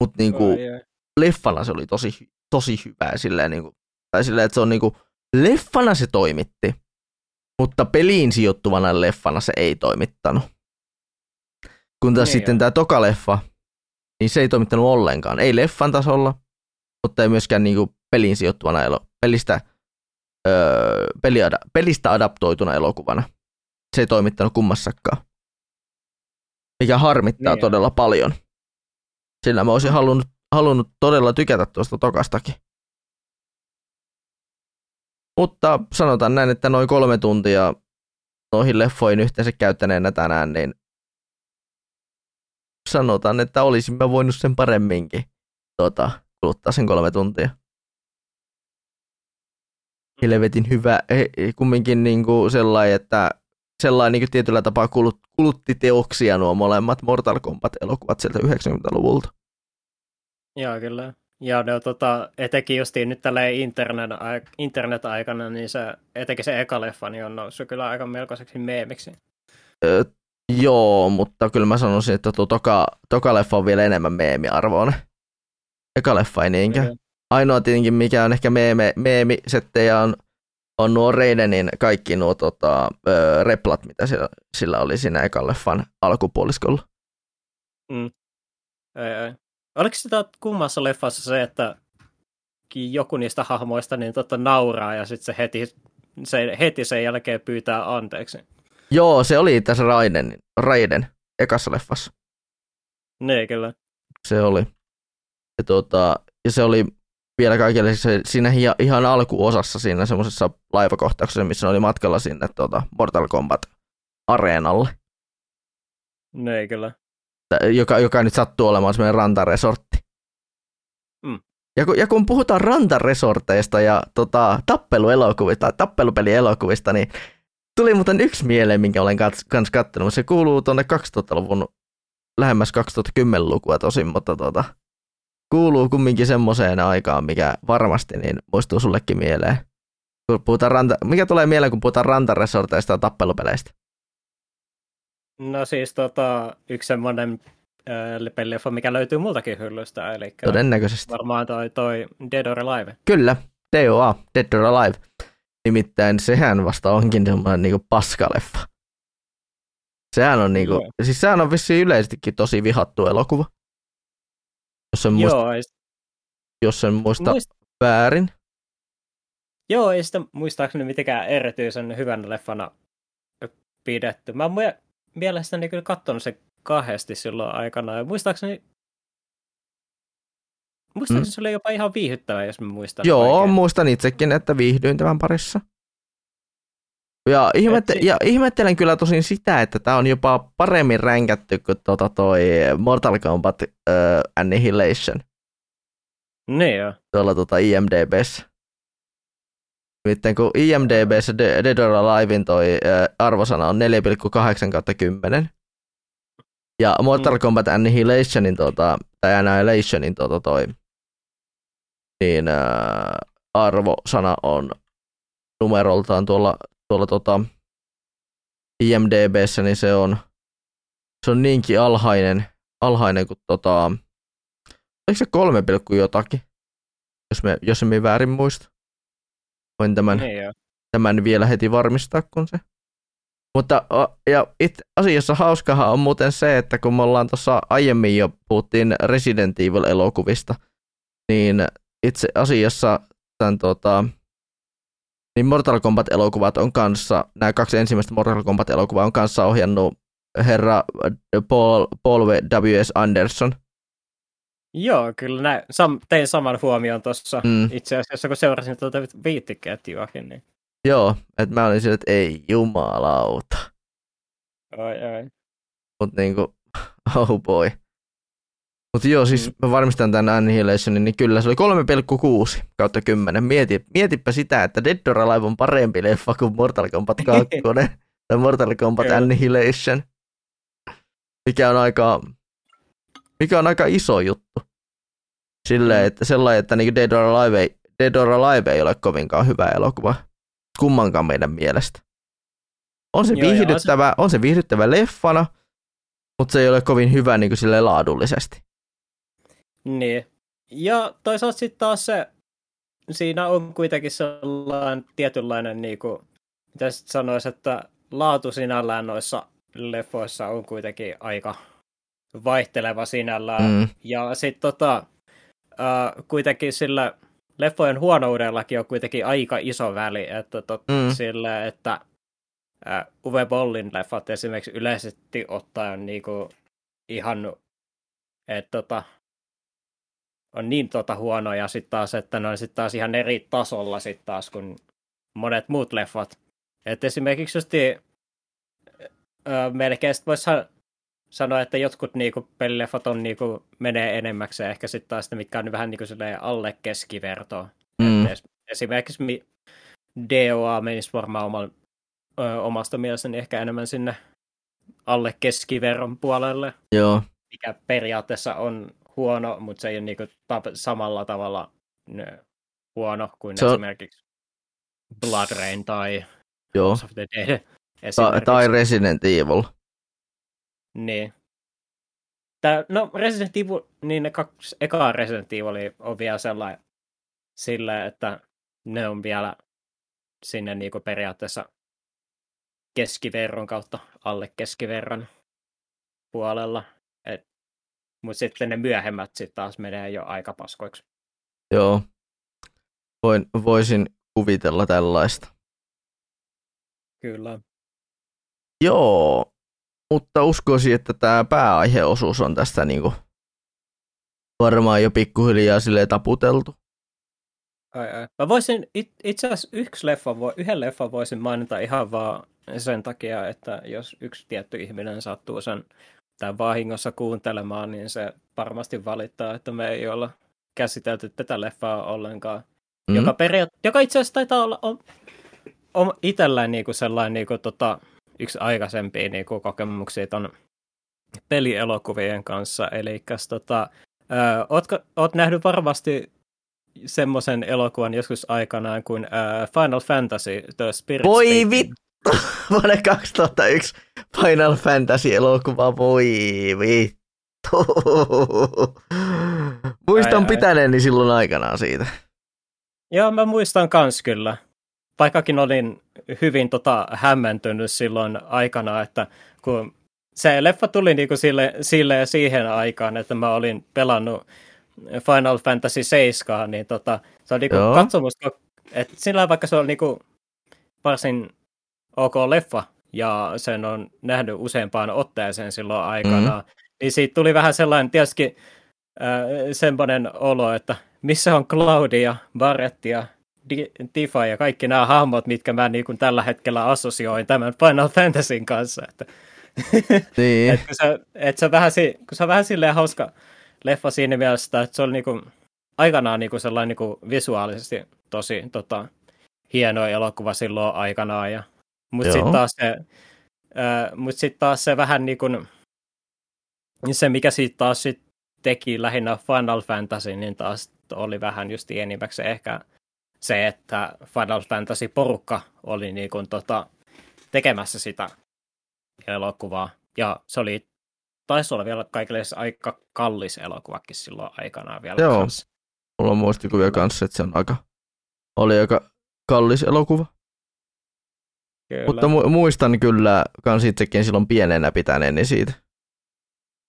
Mutta niin kuin, oh, yeah. leffana se oli tosi, tosi hyvä. Silleen, niin kuin, tai silleen, että se on niin kuin, leffana se toimitti, mutta peliin sijoittuvana leffana se ei toimittanut. Kun taas niin sitten tämä toka leffa, niin se ei toimittanut ollenkaan. Ei leffan tasolla, mutta ei myöskään niin kuin peliin sijoittuvana elo, pelistä öö, peliada, pelistä adaptoituna elokuvana. Se ei toimittanut kummassakaan. Mikä harmittaa niin todella paljon. Sillä mä olisin halunnut, halunnut todella tykätä tuosta tokastakin. Mutta sanotaan näin, että noin kolme tuntia noihin leffoihin yhteensä käyttäneenä tänään, niin sanotaan, että olisimme voinut sen paremminkin tota, kuluttaa sen kolme tuntia helvetin hyvä, kumminkin niin kuin sellainen, että sellainen niin kuin tietyllä tapaa kulut, kulutti teoksia nuo molemmat Mortal Kombat-elokuvat sieltä 90-luvulta.
Joo, kyllä. Ja ne, tota, etenkin justiin nyt tällä internet, internet-aikana, niin se, etenkin se eka leffa niin on noussut kyllä aika melkoiseksi meemiksi.
Öö, joo, mutta kyllä mä sanoisin, että tuo toka, toka leffa on vielä enemmän meemiarvoinen. Eka leffa ei niinkään. Okay ainoa tietenkin, mikä on ehkä meeme, meemisettejä on, on nuo Reidenin kaikki nuo tota, ö, replat, mitä sillä, sillä oli siinä ekan leffan alkupuoliskolla.
Mm. Ei, ei. Oliko sitä kummassa leffassa se, että joku niistä hahmoista niin tota nauraa ja sitten se heti, se heti sen jälkeen pyytää anteeksi?
Joo, se oli tässä Raiden, Raiden ekassa leffassa.
Niin, kyllä.
Se oli. Ja, tuota, ja se oli vielä kaikille se, siinä ihan alkuosassa siinä semmoisessa laivakohtauksessa, missä oli matkalla sinne tuota, Mortal Kombat areenalle.
No ei kyllä.
Joka, joka nyt sattuu olemaan semmoinen rantaresortti. Mm. Ja, kun, ja kun puhutaan rantaresorteista ja tota, tappeluelokuvista, tappelupelielokuvista, niin tuli muuten yksi mieleen, minkä olen kans, kans kattonut. Se kuuluu tuonne 2000-luvun, lähemmäs 2010-lukua tosin, mutta tota, kuuluu kumminkin semmoiseen aikaan, mikä varmasti niin muistuu sullekin mieleen. Kun puhutaan ranta, mikä tulee mieleen, kun puhutaan rantaresorteista ja tappelupeleistä?
No siis tota, yksi semmoinen äh, pelileffa, mikä löytyy multakin hyllystä, eli
Todennäköisesti.
varmaan toi, toi Dead or Alive.
Kyllä, DOA, Dead or Alive. Nimittäin sehän vasta onkin semmoinen niinku paskaleffa. Sehän on niinku, siis sehän on vissiin yleisestikin tosi vihattu elokuva. Jos en muista, Joo, ei... jos en muista Muist... väärin.
Joo, ei sitä muistaakseni mitenkään erityisen hyvän leffana pidetty. Mä oon mielestäni kyllä katsonut se kahdesti silloin aikana. Ja muistaakseni Muistaakseni mm. se oli jopa ihan viihyttävä, jos mä muistan
Joo, oikein. muistan itsekin, että viihdyin tämän parissa. Ja, ihmette- ja ihmettelen kyllä tosin sitä, että tämä on jopa paremmin ränkätty kuin tuota toi Mortal Kombat uh, Annihilation.
Niin joo.
Tuolla tuota IMDBssä. Nimittäin kun IMDBssä Dead or Alivein toi uh, arvosana on 4,8 kautta 10. Ja Mortal mm. Kombat Annihilationin tuota, tai Annihilationin tuota toi, niin uh, arvosana on numeroltaan tuolla tuolla tota IMDBssä, niin se on, se on niinkin alhainen, alhainen kuin tota, oliko se kolme pilkku jotakin, jos, me, jos emme väärin muista. Voin tämän, niin tämän vielä heti varmistaa, kun se. Mutta ja itse asiassa hauskahan on muuten se, että kun me ollaan tuossa aiemmin jo puhuttiin Resident Evil-elokuvista, niin itse asiassa tämän tota, niin Mortal Kombat-elokuvat on kanssa, nämä kaksi ensimmäistä Mortal Kombat-elokuvaa on kanssa ohjannut herra Paul, Paul W.S. Anderson.
Joo, kyllä näin. Sam, tein saman huomion tuossa mm. itse asiassa, kun seurasin tuota viittiketjuakin. Niin.
Joo, että mä olin sillä, että ei jumalauta.
Oi, oi.
Mut niinku, oh boy. Mutta joo, siis mm. mä varmistan tämän Annihilationin, niin kyllä se oli 3,6 kautta 10. Mieti, mietipä sitä, että Dead or Alive on parempi leffa kuin Mortal Kombat 2 tai Mortal Kombat Annihilation. Mikä on aika, mikä on aika iso juttu. Silleen, mm. että sellainen, että niin Dead or Alive ei, Dead or Alive ei ole kovinkaan hyvä elokuva. Kummankaan meidän mielestä. On se, Joo, viihdyttävä, on se viihdyttävä leffana, mutta se ei ole kovin hyvä niin kuin laadullisesti.
Niin. Ja toisaalta sitten taas se, siinä on kuitenkin sellainen tietynlainen, niin kuin, mitä sitten sanoisi, että laatu sinällään noissa leffoissa on kuitenkin aika vaihteleva sinällään. Mm. Ja sitten tota, äh, kuitenkin sillä leffojen huonoudellakin on kuitenkin aika iso väli, että tot, mm. sillä, että äh, Uwe Bollin leffat esimerkiksi yleisesti ottaen niin kuin ihan, että tota, on niin tota huonoja sitten taas, että ne on sitten taas ihan eri tasolla sitten taas kuin monet muut leffat. Et esimerkiksi just öö, melkein voisi sanoa, että jotkut niinku pelileffat on niinku, menee enemmäksi ehkä sitten taas ne, mitkä on vähän niinku alle keskivertoa. Mm. esimerkiksi DOA menisi varmaan oman, ö, omasta mielestäni ehkä enemmän sinne alle keskiverron puolelle.
Joo.
Mikä periaatteessa on huono, mutta se ei ole niinku samalla tavalla huono kuin se on... esimerkiksi Blood Rain tai
Joo.
of the Dead.
Ta- tai Resident Evil.
Niin. Tää, no Resident Evil, niin ne kaksi ekaa Resident Evil on vielä sellainen sillä, että ne on vielä sinne niinku periaatteessa keskiverron kautta alle keskiverran puolella. Mutta sitten ne myöhemmät sitten taas menee jo aika paskoiksi.
Joo. Voin, voisin kuvitella tällaista.
Kyllä.
Joo, mutta uskoisin, että tämä pääaiheosuus on tästä niinku varmaan jo pikkuhiljaa sille taputeltu.
Ai, ai. Mä voisin, it, itse asiassa yksi leffa, yhden leffan voisin mainita ihan vaan sen takia, että jos yksi tietty ihminen sattuu sen tai vahingossa kuuntelemaan, niin se varmasti valittaa, että me ei olla käsitelty tätä leffaa ollenkaan. Mm-hmm. Joka, periaat- joka itse asiassa taitaa olla on, on itsellään niinku sellainen niinku tota, yksi aikaisempia niinku kokemuksia ton pelielokuvien kanssa. Eli tota, ö, ootko, oot nähnyt varmasti semmoisen elokuvan joskus aikanaan kuin ö, Final Fantasy The Spirit
Voi vittu! Vuonna 2001 Final Fantasy-elokuva, voi vittu. Muistan ai, pitäneeni ai. silloin aikanaan siitä.
Joo, mä muistan kans kyllä. Vaikkakin olin hyvin tota, hämmentynyt silloin aikana, että kun se leffa tuli niinku sille, sille siihen aikaan, että mä olin pelannut Final Fantasy 7, niin tota, se on niinku katsomus, että sillä vaikka se on niinku varsin ok leffa, ja sen on nähnyt useampaan otteeseen silloin aikana, mm-hmm. niin siitä tuli vähän sellainen tietysti äh, semmoinen olo, että missä on Claudia, Barrett ja Tifa ja kaikki nämä hahmot, mitkä mä niin kuin tällä hetkellä assosioin tämän Final Fantasyn kanssa. Että,
niin.
että se, että se, on vähän, kun se on vähän silleen hauska leffa siinä mielessä, että se oli niin kuin, aikanaan niin kuin sellainen niin kuin visuaalisesti tosi tota, hieno elokuva silloin aikanaan ja mutta sitten taas, se, äh, mut sit taas se vähän niin kuin, se mikä siitä taas sit teki lähinnä Final Fantasy, niin taas oli vähän just enimmäkseen ehkä se, että Final Fantasy-porukka oli niin kuin tota, tekemässä sitä elokuvaa. Ja se oli, taisi olla vielä kaikille aika kallis elokuvakin silloin aikanaan vielä
Joo, kanssa. mulla on muistikuvia kanssa, että se on aika, oli aika kallis elokuva. Kyllä. Mutta mu- muistan kyllä kans itsekin silloin pienenä pitäneeni siitä.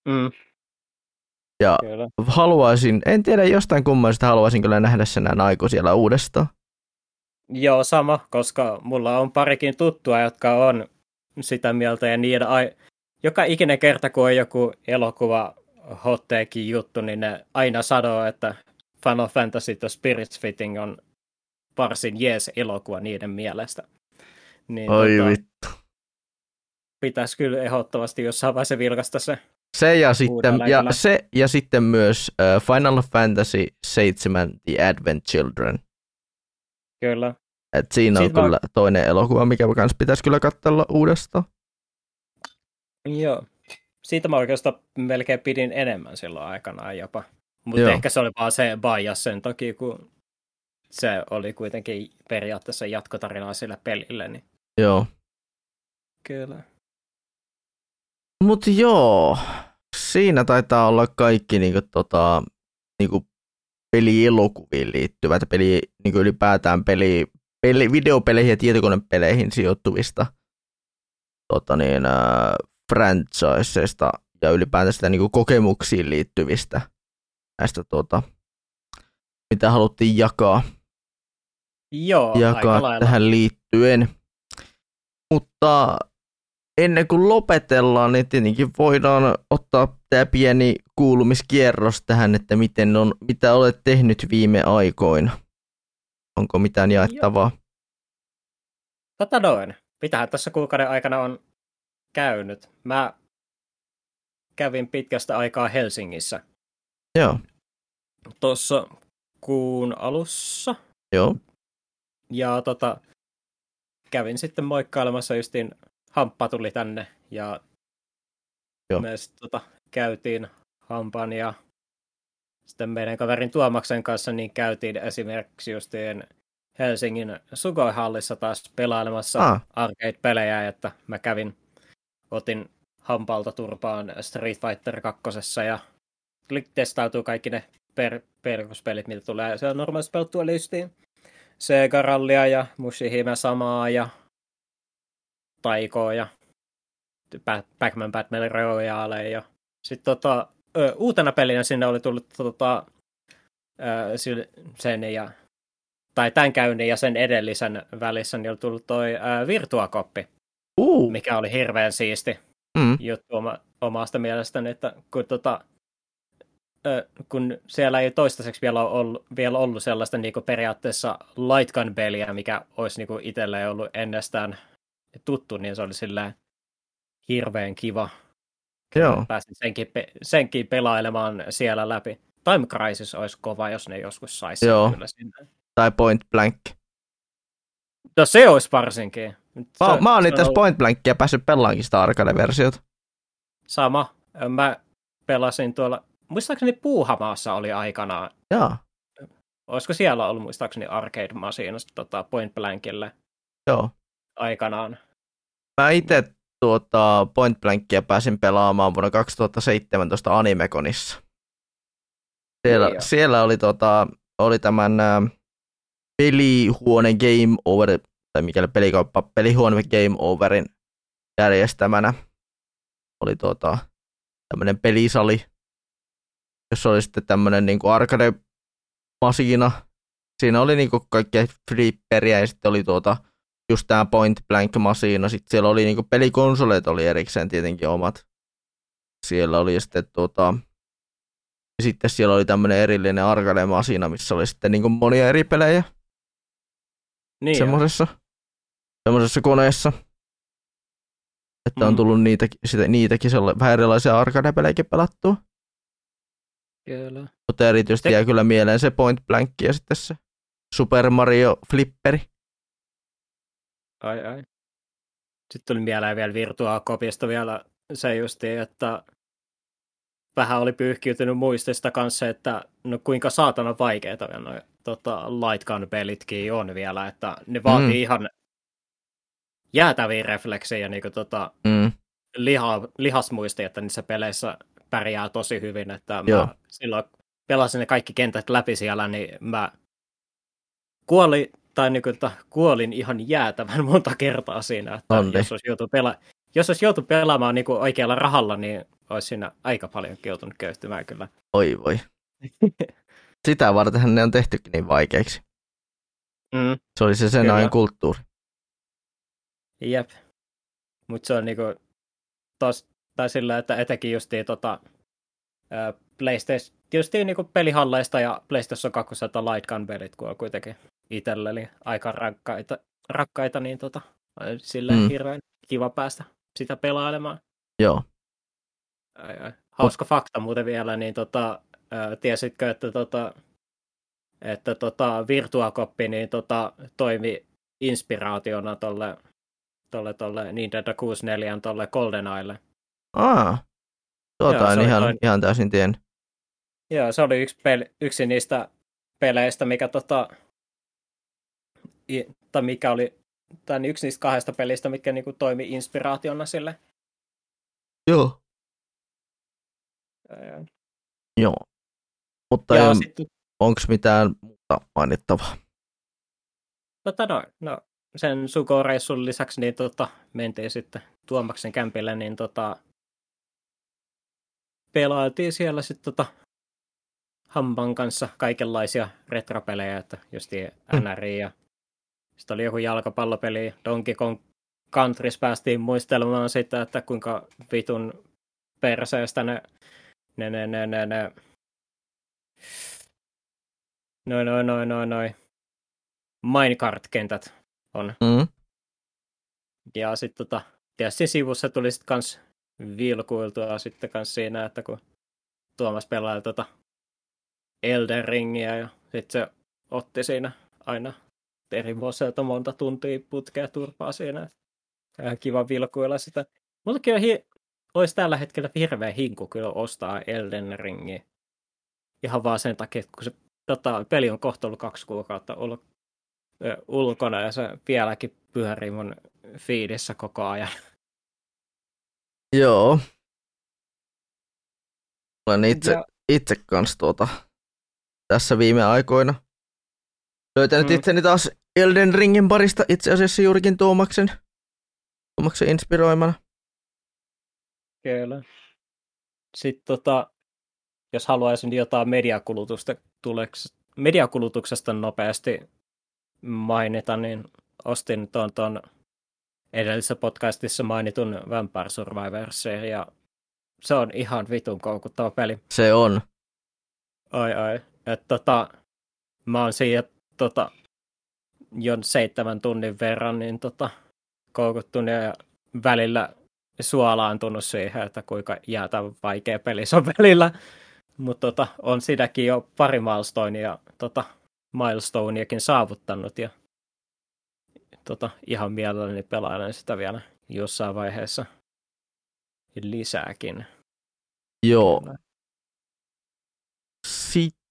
Mm.
Ja kyllä. haluaisin, en tiedä jostain kummallisesta haluaisin kyllä nähdä sen näin aiku siellä uudestaan.
Joo, sama, koska mulla on parikin tuttua, jotka on sitä mieltä ja niiden ai- joka ikinen kerta, kun on joku elokuva hotteekin juttu, niin ne aina sanoo, että Final Fantasy The Spirits Fitting on varsin jees elokuva niiden mielestä.
Niin, Oi tota, vittu.
Pitäisi kyllä ehdottomasti jossain vaiheessa vilkasta se.
Se ja, sitten, ja, se ja sitten myös uh, Final Fantasy 7 The Advent Children.
Kyllä.
Et siinä Sitten on kyllä mä... toinen elokuva, mikä kans pitäisi kyllä katsella uudestaan.
Joo. Siitä mä oikeastaan melkein pidin enemmän silloin aikanaan jopa. Mutta ehkä se oli vaan se bias sen takia, kun se oli kuitenkin periaatteessa jatkotarinaa sille pelille. Niin...
Joo.
Kyllä.
Mutta joo, siinä taitaa olla kaikki niinku, tota, niinku pelielokuviin liittyvät, peli, niinku ylipäätään peli, peli, videopeleihin ja tietokonepeleihin sijoittuvista tota niin, äh, franchiseista ja ylipäätään sitä niinku kokemuksiin liittyvistä näistä tota, mitä haluttiin jakaa,
Joo,
jakaa tähän liittyen. Mutta ennen kuin lopetellaan, niin tietenkin voidaan ottaa tämä pieni kuulumiskierros tähän, että miten on, mitä olet tehnyt viime aikoina. Onko mitään jaettavaa?
Tota noin. Mitähän tässä kuukauden aikana on käynyt? Mä kävin pitkästä aikaa Helsingissä.
Joo.
Tuossa kuun alussa.
Joo.
Ja tota, kävin sitten moikkailemassa justiin hamppa tuli tänne ja Joo. me sitten tota, käytiin hampan ja sitten meidän kaverin Tuomaksen kanssa niin käytiin esimerkiksi justiin Helsingin Sugoi-hallissa taas pelailemassa ah. arcade-pelejä, että mä kävin, otin hampalta turpaan Street Fighter 2 ja testautuu kaikki ne per, peruspelit, mitä tulee. Se on normaalisti pelattua listiin. Sega Rallia ja Mushihime samaa ja Taikoa ja Pac-Man Batman Royale ja sitten tota, uutena pelinä sinne oli tullut tota, sen ja tai tämän käynnin ja sen edellisen välissä niin oli tullut toi Virtuakoppi, uh. mikä oli hirveän siisti mm. juttu oma, omasta mielestäni, että kun, tota, kun siellä ei toistaiseksi vielä ollut, vielä ollut sellaista niin periaatteessa light gun peliä, mikä olisi niin itselleen ollut ennestään tuttu, niin se oli silleen hirveän kiva.
Joo.
Pääsin senkin, pe- senkin pelailemaan siellä läpi. Time Crisis olisi kova, jos ne joskus saisi
Joo. kyllä sinne. Tai Point Blank.
No se olisi varsinkin.
Mä, se, mä oon itse ollut... Point Blankia päässyt pelaankin sitä arcade-versiota.
Sama. Mä pelasin tuolla, muistaakseni Puuhamaassa oli aikanaan.
Joo.
Olisiko siellä ollut muistaakseni arcade-masiinasta tota Point Blankille?
Joo.
Aikanaan.
Mä itse tuota Point Blankia pääsin pelaamaan vuonna 2017 Animeconissa. Siellä, siellä oli, tota, oli tämän ä, pelihuone Game Over, tai mikäli pelikauppa, pelihuone Game Overin järjestämänä. Oli tuota, tämmöinen pelisali, jossa oli sitten tämmöinen niin arcade-masiina. Siinä oli niin kaikkea flipperiä ja sitten oli tuota, just tämä Point Blank-masiina. Sitten siellä oli niinku pelikonsoleet oli erikseen tietenkin omat. Siellä oli sitten tota, ja sitten siellä oli tämmöinen erillinen arcade-masina, missä oli sitten niinku monia eri pelejä. Niin semmoisessa, semmoisessa koneessa. Että mm. on tullut niitäkin, sitä, niitäkin vähän erilaisia arcade-pelejäkin pelattua.
Kyllä.
Mutta erityisesti se... jää kyllä mieleen se Point Blank ja sitten se Super Mario Flipperi.
Ai ai. Sitten tuli mieleen vielä Virtua Copista vielä se justi, että vähän oli pyyhkiytynyt muistista kanssa, että no kuinka saatana vaikeita no, tota, Lightgun pelitkin on vielä, että ne vaatii mm. ihan jäätäviä refleksejä niin kuin, tota, mm. liha, lihasmuisti, että niissä peleissä pärjää tosi hyvin, että mä silloin pelasin ne kaikki kentät läpi siellä, niin mä kuoli tai niin kuin, että kuolin ihan jäätävän monta kertaa siinä, että Onni. jos olisi joutunut pela- jos olisi joutunut pelaamaan niin kuin oikealla rahalla, niin olisi siinä aika paljon joutunut köyhtymään kyllä.
Oi voi. Sitä varten ne on tehtykin niin vaikeiksi.
Mm.
Se oli se sen
Kyllä.
ajan kulttuuri.
Jep. Mutta se on niinku tos, tai sillä, että etenkin justiin tota, PlayStation, justiin niinku pelihalleista ja PlayStation 2 light gun pelit, kun on kuitenkin itselleni aika rakkaita, rakkaita niin tota, sillä
Mm.
hirveän kiva päästä sitä pelailemaan.
Joo.
Ai, ai. Hauska fakta muuten vielä, niin tota, ää, tiesitkö, että, tota, että tota, Virtua-koppi niin tota, toimi inspiraationa tolle, tolle, tolle Nintendo 64 tolle GoldenEyelle.
Aa. Tuota
Joo,
en
se oli
ihan, ihan täysin tiennyt.
Joo, se oli yksi, peli, yksi niistä peleistä, mikä tota, i, tai mikä oli, tai yksi niistä kahdesta pelistä, mitkä niinku toimi inspiraationa sille.
Joo.
Ää,
Joo. Mutta
Ja sitten
onko mitään muuta mainittavaa?
Tota no, no sen Suko-reissun lisäksi niin tota, mentiin sitten Tuomaksen kämpille, niin tota, pelailtiin siellä sitten tota, Hampan kanssa kaikenlaisia retropelejä, että justiin
Mm.
NRI ja sitten oli joku jalkapallopeli, Donkey Kong Countries päästiin muistelemaan sitä, että kuinka vitun perseestä ne, ne, ne, ne, ne, ne noin, noin, noin, noin, noin minecart-kentät on.
Mm.
Ja sitten tota, tietysti sivussa tuli sitten kans vilkuiltua sitten kans siinä, että kun Tuomas pelaa tota Elden Ringiä ja sitten se otti siinä aina eri vuosilta monta tuntia putkea turpaa siinä. Ihan kiva vilkuilla sitä. Mutta kyllä hi- olisi tällä hetkellä hirveä hinku kyllä ostaa Elden Ringiä. Ihan vaan sen takia, että kun se tota, peli on kohta ollut kaksi kuukautta ollut ulkona ja se vieläkin pyörii mun fiidissä koko ajan.
Joo. Olen itse,
Ja-
itse kanssa tuota, tässä viime aikoina löytänyt
Mm.
mm. itseni taas Elden Ringin parista itse asiassa juurikin Tuomaksen, Tuomaksen inspiroimana.
Kyllä. Sitten tota, jos haluaisin jotain mediakulutusta tuleks, mediakulutuksesta nopeasti mainita, niin ostin tuon, tuon edellisessä podcastissa mainitun Vampire Survivor ja se on ihan vitun koukuttava peli.
Se on.
Ai ai. Et tota, mä oon siinä tota, jo seitsemän tunnin verran niin tota, koukuttunut ja välillä suolaantunut siihen, että kuinka jäätävän vaikea peli se on välillä. Mutta tota, on sitäkin jo pari milestonea, tota, milestoneakin saavuttanut ja tota, ihan mielelläni pelailen sitä vielä jossain vaiheessa lisääkin.
Joo. Sitten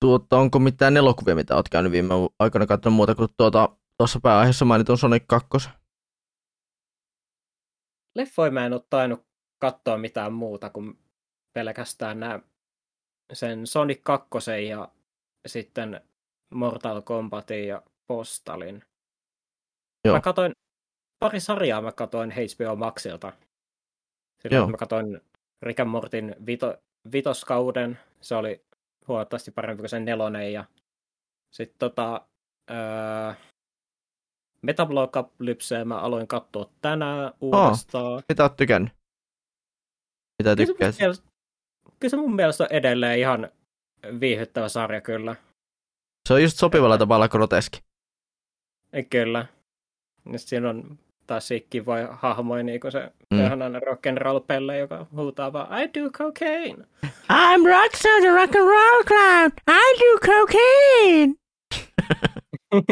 tuota, onko mitään elokuvia, mitä olet käynyt viime aikoina katsonut muuta kuin tuota, tuossa pääaiheessa mainitun Sonic 2?
Leffoja mä en ole tainnut katsoa mitään muuta kuin pelkästään nämä sen Sonic 2 ja sitten Mortal Kombatin ja Postalin.
Joo.
Mä katoin, pari sarjaa mä katoin HBO Maxilta. Sillä
Joo.
mä katoin Rick and Mortin vito, vitoskauden, se oli huomattavasti parempi kuin sen nelonen ja sitten tota, öö, Metablocalypseä mä aloin katsoa tänään uudestaan.
Mitä oot tykännyt? Mitä
Kyllä se, mun
tykkäät?
mielestä, kyllä se mun mielestä on edelleen ihan viihyttävä sarja kyllä.
Se on just sopivalla tavalla groteski.
Kyllä. On taas kivoja hahmoja, niin kuin se
Mm.
mm. ihana rock'n'roll pelle, joka huutaa vaan I do cocaine.
I'm Rockstar the rock and roll clown. I do cocaine.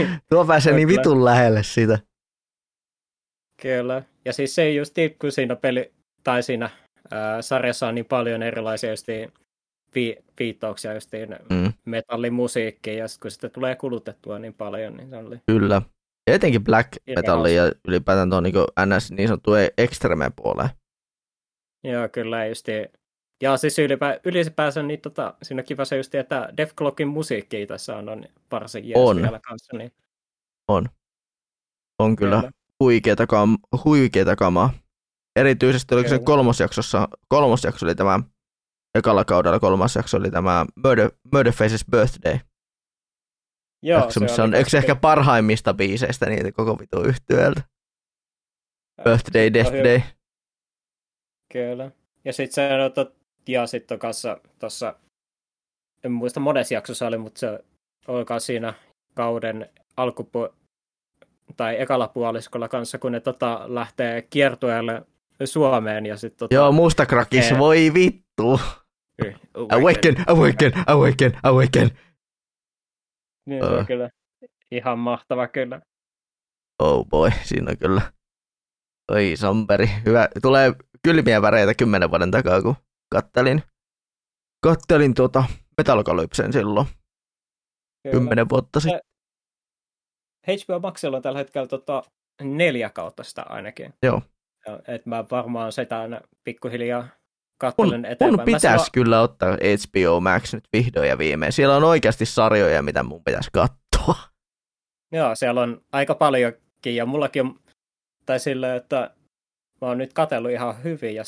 Tuo pääsee niin vitun lähelle sitä.
Kyllä. Ja siis se just kun siinä peli, tai siinä ää, sarjassa on niin paljon erilaisia justiin vi, viittauksia justiin
Mm,
metallimusiikkiin, ja sit kun sitä tulee kulutettua niin paljon, niin se oli
kyllä. Ja etenkin black metalli ja ylipäätään tuon niin NS niin sanottu extreme puoleen.
Joo, kyllä justiin. Ja siis ylipä, ylipäänsä niin tota, siinä on kiva se just, että Def Clockin musiikki tässä on, on varsin jees
On.
vielä kanssa. Niin
On kyllä. huikeeta, kam, huikeeta kamaa. Erityisesti oliko se kolmosjaksossa, kolmosjakso oli tämä, ekalla kaudella kolmas jakso oli tämä Murder, Murderface's Birthday. Joo, jakso, missä on yksi ehkä parhaimmista biiseistä niitä koko vitu yhtyöltä. Birthday, Death Day.
Kyllä. Ja sitten se, no, ja sitten kanssa tuossa, en muista monessa jaksossa oli, mutta se olikaan siinä kauden alkupu tai ekalla puoliskolla kanssa, kun ne tota, lähtee kiertueelle Suomeen. Ja sit, tota,
Joo, mustakrakis, ee... voi vittu. Awaken, awaken, awaken, awaken.
Niin, uh. kyllä ihan mahtava kyllä.
Oh boy, siinä on kyllä. Oi samperi, hyvä. Tulee kylmiä väreitä kymmenen vuoden takaa, kun kattelin, kattelin tuota Metalcalypsen silloin. Kyllä. Kymmenen vuotta sitten.
HBO Maxilla on tällä hetkellä tota, neljä kautta sitä ainakin.
Joo.
Et mä varmaan sitä aina pikkuhiljaa katselen mun, eteenpäin.
Mun pitäisi silloin... kyllä ottaa HBO Max nyt vihdoin ja viimein. Siellä on oikeasti sarjoja, mitä mun pitäisi katsoa.
Joo, siellä on aika paljonkin ja mullakin on, tai silleen, että mä oon nyt katsellut ihan hyvin ja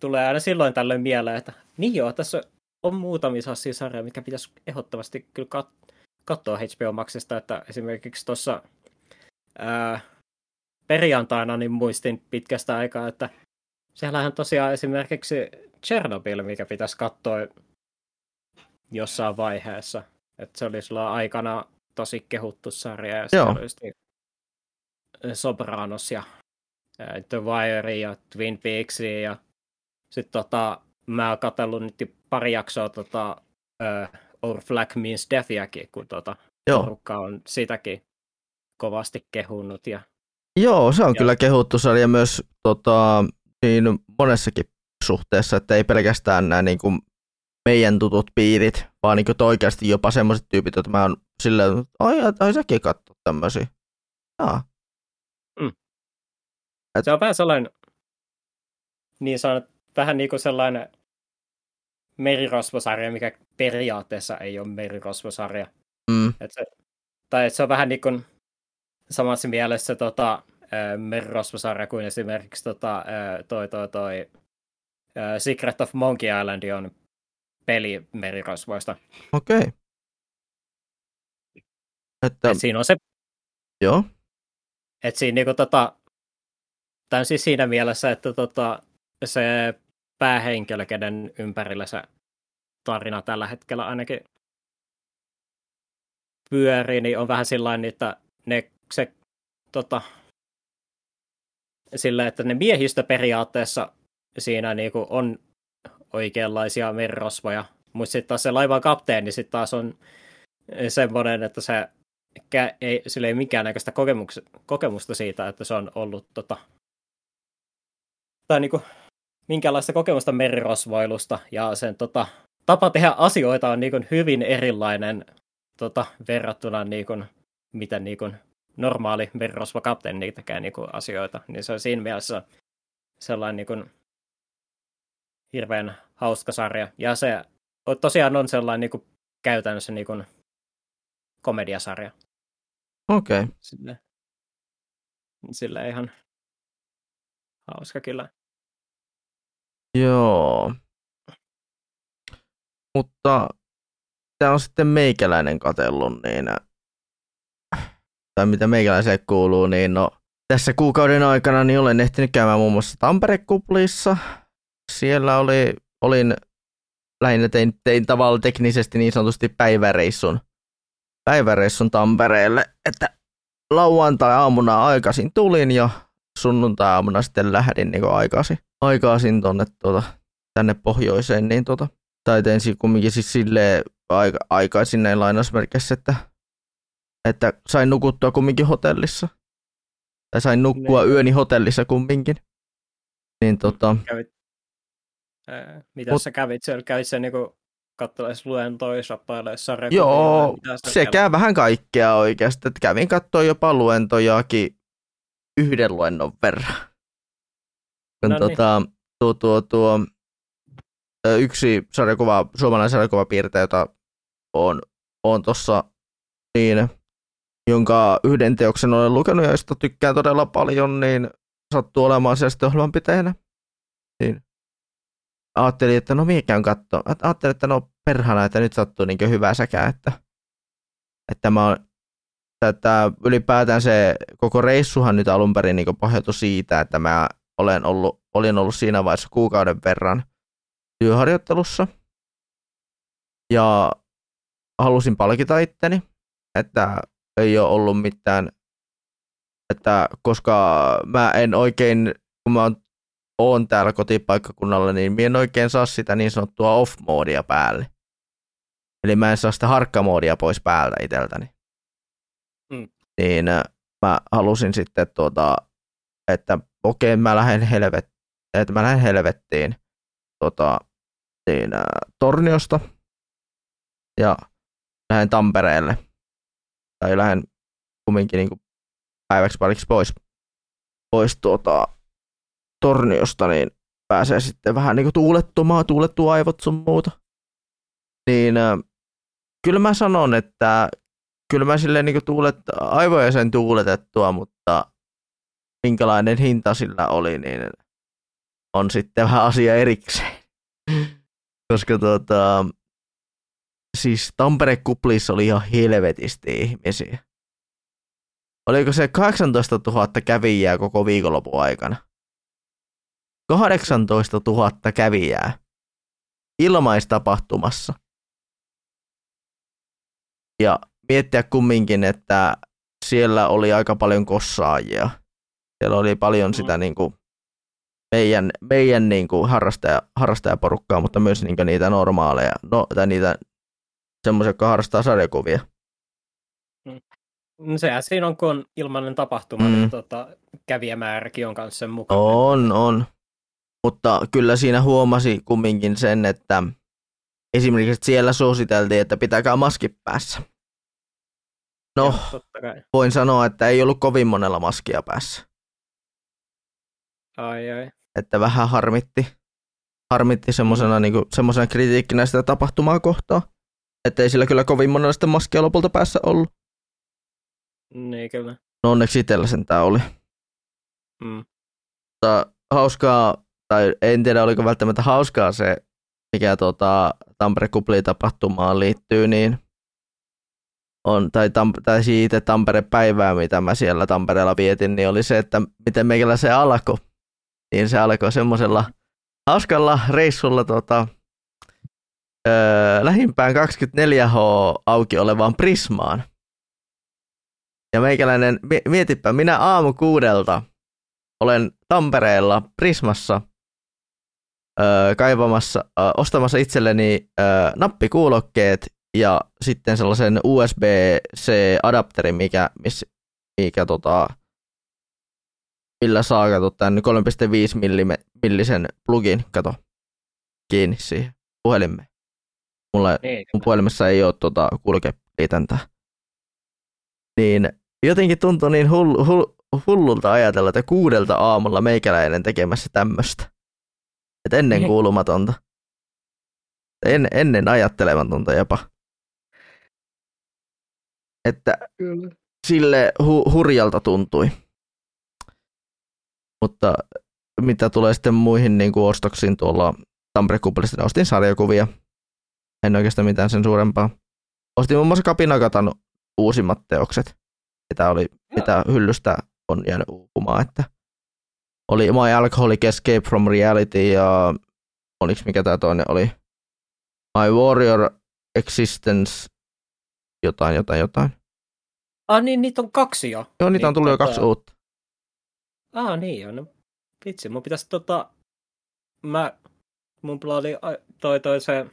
tulee aina silloin tällöin mieleen, että niin joo, tässä on muutamia sellaisia sarjoja, mitkä pitäisi ehdottomasti kyllä kat- katsoa HBO Maxista, että esimerkiksi tuossa perjantaina niin muistin pitkästä aikaa, että siellä on tosiaan esimerkiksi Chernobyl, mikä pitäisi katsoa jossain vaiheessa. Että se oli sulla aikana tosi kehuttu sarja. Ja Joo. Oli Sopranos ja The Wire ja Twin Peaks ja sitten tota, mä oon katsellut nyt pari jaksoa tota, uh, Our Flag Means Deathiäkin, kun tota, Joo. porukka on sitäkin kovasti kehunut. Ja,
Joo, se on ja... kyllä kehuttu sarja myös tota, niin monessakin suhteessa, että ei pelkästään nämä niin kuin meidän tutut piirit, vaan niin kuin oikeasti jopa semmoiset tyypit, että mä oon silleen, että ai, ai säkin katso tämmöisiä. Jaa.
Mm. Et... Se on vähän sellainen, niin sanot, vähän niin kuin sellainen merirosvosarja, mikä periaatteessa ei ole merirosvosarja.
Mm.
Et se, tai et se on vähän niin kuin samassa mielessä tota, merirosvosarja kuin esimerkiksi tota, toi, toi, toi, Secret of Monkey Island on peli merirosvoista.
Okei. Okay.
Että... Et siinä on se...
Joo.
Et siinä niinku tota... Tämä on siis siinä mielessä, että tota, se päähenkilö, kenen ympärillä se tarina tällä hetkellä ainakin pyörii, niin on vähän sillä että ne, se, tota, sillä, että ne miehistö periaatteessa siinä niinku on oikeanlaisia merirosvoja, mutta sitten taas se laivan kapteeni sitten taas on semmoinen, että se ei, sillä ei minkäännäköistä kokemusta siitä, että se on ollut tota, tai niinku minkälaista kokemusta merirosvoilusta ja sen tota, tapa tehdä asioita on niin hyvin erilainen tota, verrattuna niin kuin, miten kuin, normaali merirosvokapteeni tekee niin kuin, asioita. Niin se on siinä mielessä sellainen niin kuin, hirveän hauska sarja. Ja se tosiaan on sellainen niin kuin, käytännössä niin kuin, komediasarja.
Okei. Okay.
Sille, sille ihan hauska kyllä.
Joo. Mutta tämä on sitten meikäläinen katellun, niin tai mitä meikäläiselle kuuluu, niin no, tässä kuukauden aikana niin olen ehtinyt käymään muun muassa Tampere-kuplissa. Siellä oli, olin lähinnä tein, tein tavalla teknisesti niin sanotusti päiväreissun, päiväreissun Tampereelle, että lauantai-aamuna aikaisin tulin ja sunnuntai-aamuna sitten lähdin niin aikaisin aikaisin tonne tuota, tänne pohjoiseen, niin tuota, tai tein kumminkin siis silleen aika, aikaisin näin lainausmerkissä, että, että sain nukuttua kumminkin hotellissa. Tai sain nukkua ne. Niin. yöni hotellissa kumminkin. Niin tota...
Kävit, ää, mitä mut, sä kävit siellä? Kävit sä niinku katsoessa luentoja, shappailemaan sarjakuvia?
Joo, sekä kävi? vähän kaikkea oikeasti. Kävin katsoa jopa luentojakin yhden luennon verran. Kun no niin. tota, tuo, tuo, tuo, yksi sarjakuva, suomalainen sarjakuvapiirtäjä, jota on, on tuossa niin jonka yhden teoksen olen lukenut ja josta tykkään todella paljon, niin sattuu olemaan siellä sitten ohjelmanpitäjänä. Niin ajattelin, että no mikä on katto. Ajattelin, että no perhana, että nyt sattuu niin hyvä säkä, että, että mä oon, että ylipäätään se koko reissuhan nyt alun perin niin pohjautui siitä, että mä olen ollut, olin ollut siinä vaiheessa kuukauden verran työharjoittelussa ja halusin palkita itteni, että ei ole ollut mitään, että koska mä en oikein, kun mä oon, oon täällä kotipaikkakunnalla, niin mä en oikein saa sitä niin sanottua off-moodia päälle. Eli mä en saa sitä harkkamoodia pois päältä itseltäni. Mm. Niin äh, mä halusin sitten tuota, että okei, okay, mä lähden helvet, että mä lähden helvettiin tuota, niin, ä, Torniosta ja lähden Tampereelle. Tai lähden kumminkin niin kuin päiväksi pariksi pois, pois tuota, Torniosta, niin pääsee sitten vähän niin tuulettumaan, tuulettua aivot sun muuta. Niin ä, kyllä mä sanon, että kyllä mä silleen niin tuulet, aivoja sen tuuletettua, mutta minkälainen hinta sillä oli, niin on sitten vähän asia erikseen. Koska tuota, siis Tampere-kuplissa oli ihan helvetisti ihmisiä. Oliko se 18 000 kävijää koko viikonlopun aikana? 18 000 kävijää ilmaistapahtumassa. Ja miettiä kumminkin, että siellä oli aika paljon kossaajia. Siellä oli paljon sitä mm. niin kuin, meidän, meidän niin kuin harrastaja, harrastajaporukkaa, mutta myös niin kuin niitä normaaleja, no, tai niitä semmoisia, jotka harrastaa sarjakuvia.
Mm. No sehän siinä on, kun on ilmainen tapahtuma, niin mm. niin tota, kävijämääräkin on kanssa sen mukaan.
On, on. Mutta kyllä siinä huomasi kumminkin sen, että esimerkiksi siellä suositeltiin, että pitäkää maski päässä. No, Joo, voin sanoa, että ei ollut kovin monella maskia päässä.
Ai ai.
Että vähän harmitti, harmitti semmoisena, mm. niin kritiikkinä sitä tapahtumaa kohtaa. Että ei sillä kyllä kovin monella sitten maskia lopulta päässä ollut.
Niin kyllä.
No onneksi itsellä sentään oli. Mm. Mutta hauskaa, tai en tiedä oliko välttämättä hauskaa se, mikä tuota, Tampere Kupli tapahtumaan liittyy, niin on, tai, tam, tai siitä Tampere-päivää, mitä mä siellä Tampereella vietin, niin oli se, että miten meikällä se alkoi niin se alkoi semmoisella hauskalla reissulla tota, lähimpään 24H auki olevaan Prismaan. Ja meikäläinen, mietipä, minä aamu kuudelta olen Tampereella Prismassa öö, kaivamassa, öö, ostamassa itselleni öö, nappikuulokkeet ja sitten sellaisen USB-C-adapterin, mikä, missä, mikä tota, millä saa kato tämän 3,5 millisen plugin, kato, kiinni siihen puhelimeen. Mulla, ei, mun puhelimessa ei ole tuota kulkeliitäntää. Niin jotenkin tuntui niin hull, hull, hullulta ajatella, että kuudelta aamulla meikäläinen tekemässä tämmöistä. Että ennen niin. kuulumatonta. En, ennen ajattelematonta jopa. Että Kyllä. sille hu, hurjalta tuntui. Mutta mitä tulee sitten muihin niin kuin ostoksiin tuolla Tampere Kuppelista, niin ostin sarjakuvia. En oikeastaan mitään sen suurempaa. Ostin muun muassa Kapinakatan uusimmat teokset, mitä, oli, mitä hyllystä on jäänyt uupumaan. Että oli My Alcoholic Escape from Reality ja oliko mikä tämä toinen oli? My Warrior Existence jotain, jotain, jotain.
Ah niin, niitä on kaksi jo.
Joo, niitä
niin,
on tullut tota... jo kaksi uutta.
Ah niin on. No, vitsi, mun pitäisi tota... Mä... Mun oli toi, toi se...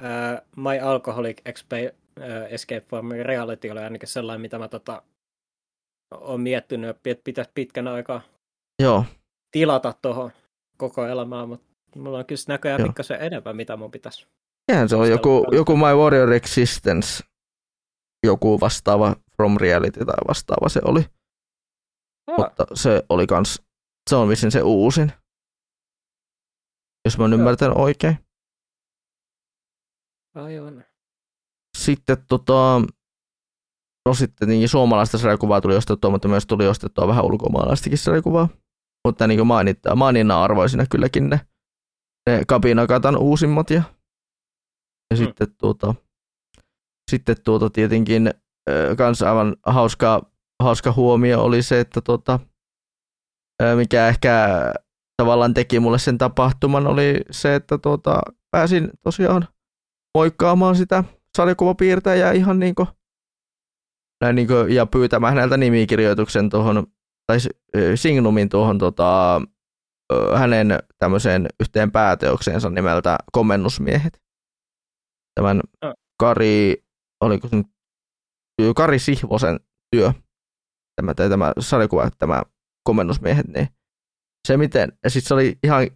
Uh, My Alcoholic Expe, uh, Escape from Reality oli ainakin sellainen, mitä mä tota... Oon miettinyt, että pitäisi pitkän aikaa
Joo.
tilata tuohon koko elämään, mutta mulla on kyllä näköjään pikkasen enemmän, mitä mun pitäisi.
Sehän se on joku, joku My Warrior Existence, joku vastaava From Reality tai vastaava se oli. Mutta se oli kans, se on vissiin se uusin. Jos mä oon ymmärtänyt oikein.
Aivan.
Sitten tota, no sitten niin suomalaista sarjakuvaa tuli ostettua, mutta myös tuli ostettua vähän ulkomaalaistakin sarjakuvaa. Mutta niin kuin mainittaa, maininnan arvoisina kylläkin ne, ne Kapinakatan uusimmat ja, ja mm. sitten tuota, sitten tuota tietenkin kans aivan hauska, hauska huomio oli se, että tuota, mikä ehkä tavallaan teki mulle sen tapahtuman, oli se, että tuota, pääsin tosiaan moikkaamaan sitä sarjakuvapiirtäjää ihan niin kuin, näin niin kuin, ja pyytämään häneltä nimikirjoituksen tuohon, tai signumin tuohon tota, hänen tämmöiseen yhteen pääteokseensa nimeltä Komennusmiehet. Tämän Kari, oliko se nyt Kari Sihvosen työ, tämä, tai tämä sarjakuva, tämä komennusmiehet, niin se miten, ja sitten se oli ihan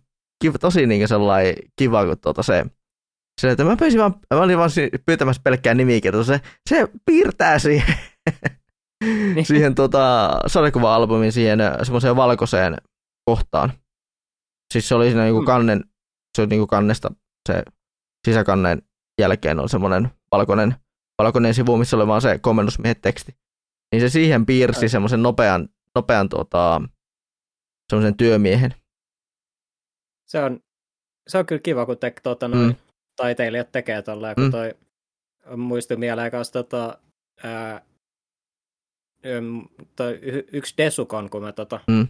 kiva, tosi niin sellainen kiva, kun tuota se, se, että mä pyysin vaan, mä olin vaan pyytämässä pelkkää nimikirjoitusta, se, se piirtää siihen, niin. siihen tuota, sarjakuva-albumin siihen semmoiseen valkoiseen kohtaan. Siis se oli siinä niinku mm. kannen, se oli niinku kannesta, se sisäkannen jälkeen on semmoinen valkoinen valkoinen sivu, missä oli vaan se komennusmiehet teksti. Niin se siihen piirsi semmoisen nopean, nopean tota, semmoisen työmiehen.
Se on, se on kyllä kiva, kun te, tota, noin, mm. Taiteilijat tekee tolleen, kun mm. toi muistui mieleen kanssa tota, ää, toi y- yksi Desukon, kun mä tota, mm.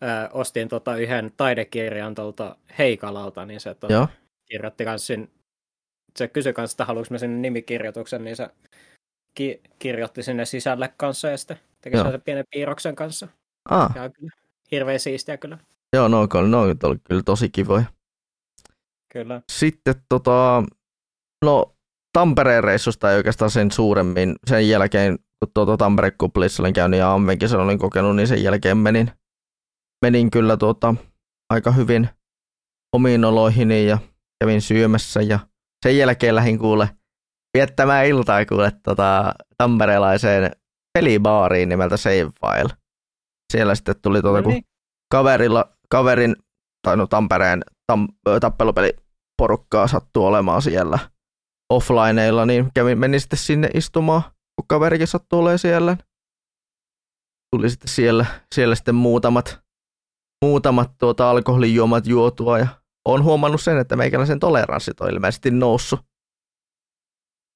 ää, ostin tota yhden taidekirjan tuolta Heikalalta, niin se tota, kirjoitti kanssa se kysyi kanssa, että haluanko mä sinne nimikirjoituksen, niin se ki- kirjoitti sinne sisälle kanssa ja sitten teki sen pienen piirroksen kanssa. Ah. Ja kyllä, hirveän siistiä kyllä.
Joo, no, no oli kyllä tosi kivoja.
Kyllä.
Sitten tota, no Tampereen reissusta ei oikeastaan sen suuremmin. Sen jälkeen, kun tuota Tampereen kuplissa olin käynyt ja Ammenkin sen olin kokenut, niin sen jälkeen menin, menin kyllä tuota, aika hyvin omiin oloihini ja kävin syömässä ja sen jälkeen lähdin kuule viettämään iltaa kuule tota, tamperelaiseen pelibaariin nimeltä Save File. Siellä sitten tuli tuota, no niin. kun kaverilla, kaverin, tai no Tampereen tam, tappelupeliporukkaa sattuu olemaan siellä offlineilla, niin kävin, menin sitten sinne istumaan, kun kaverikin sattuu olemaan siellä. Tuli sitten siellä, siellä sitten muutamat, muutamat tuota alkoholijuomat juotua ja on huomannut sen, että meikäläisen toleranssit on ilmeisesti noussut.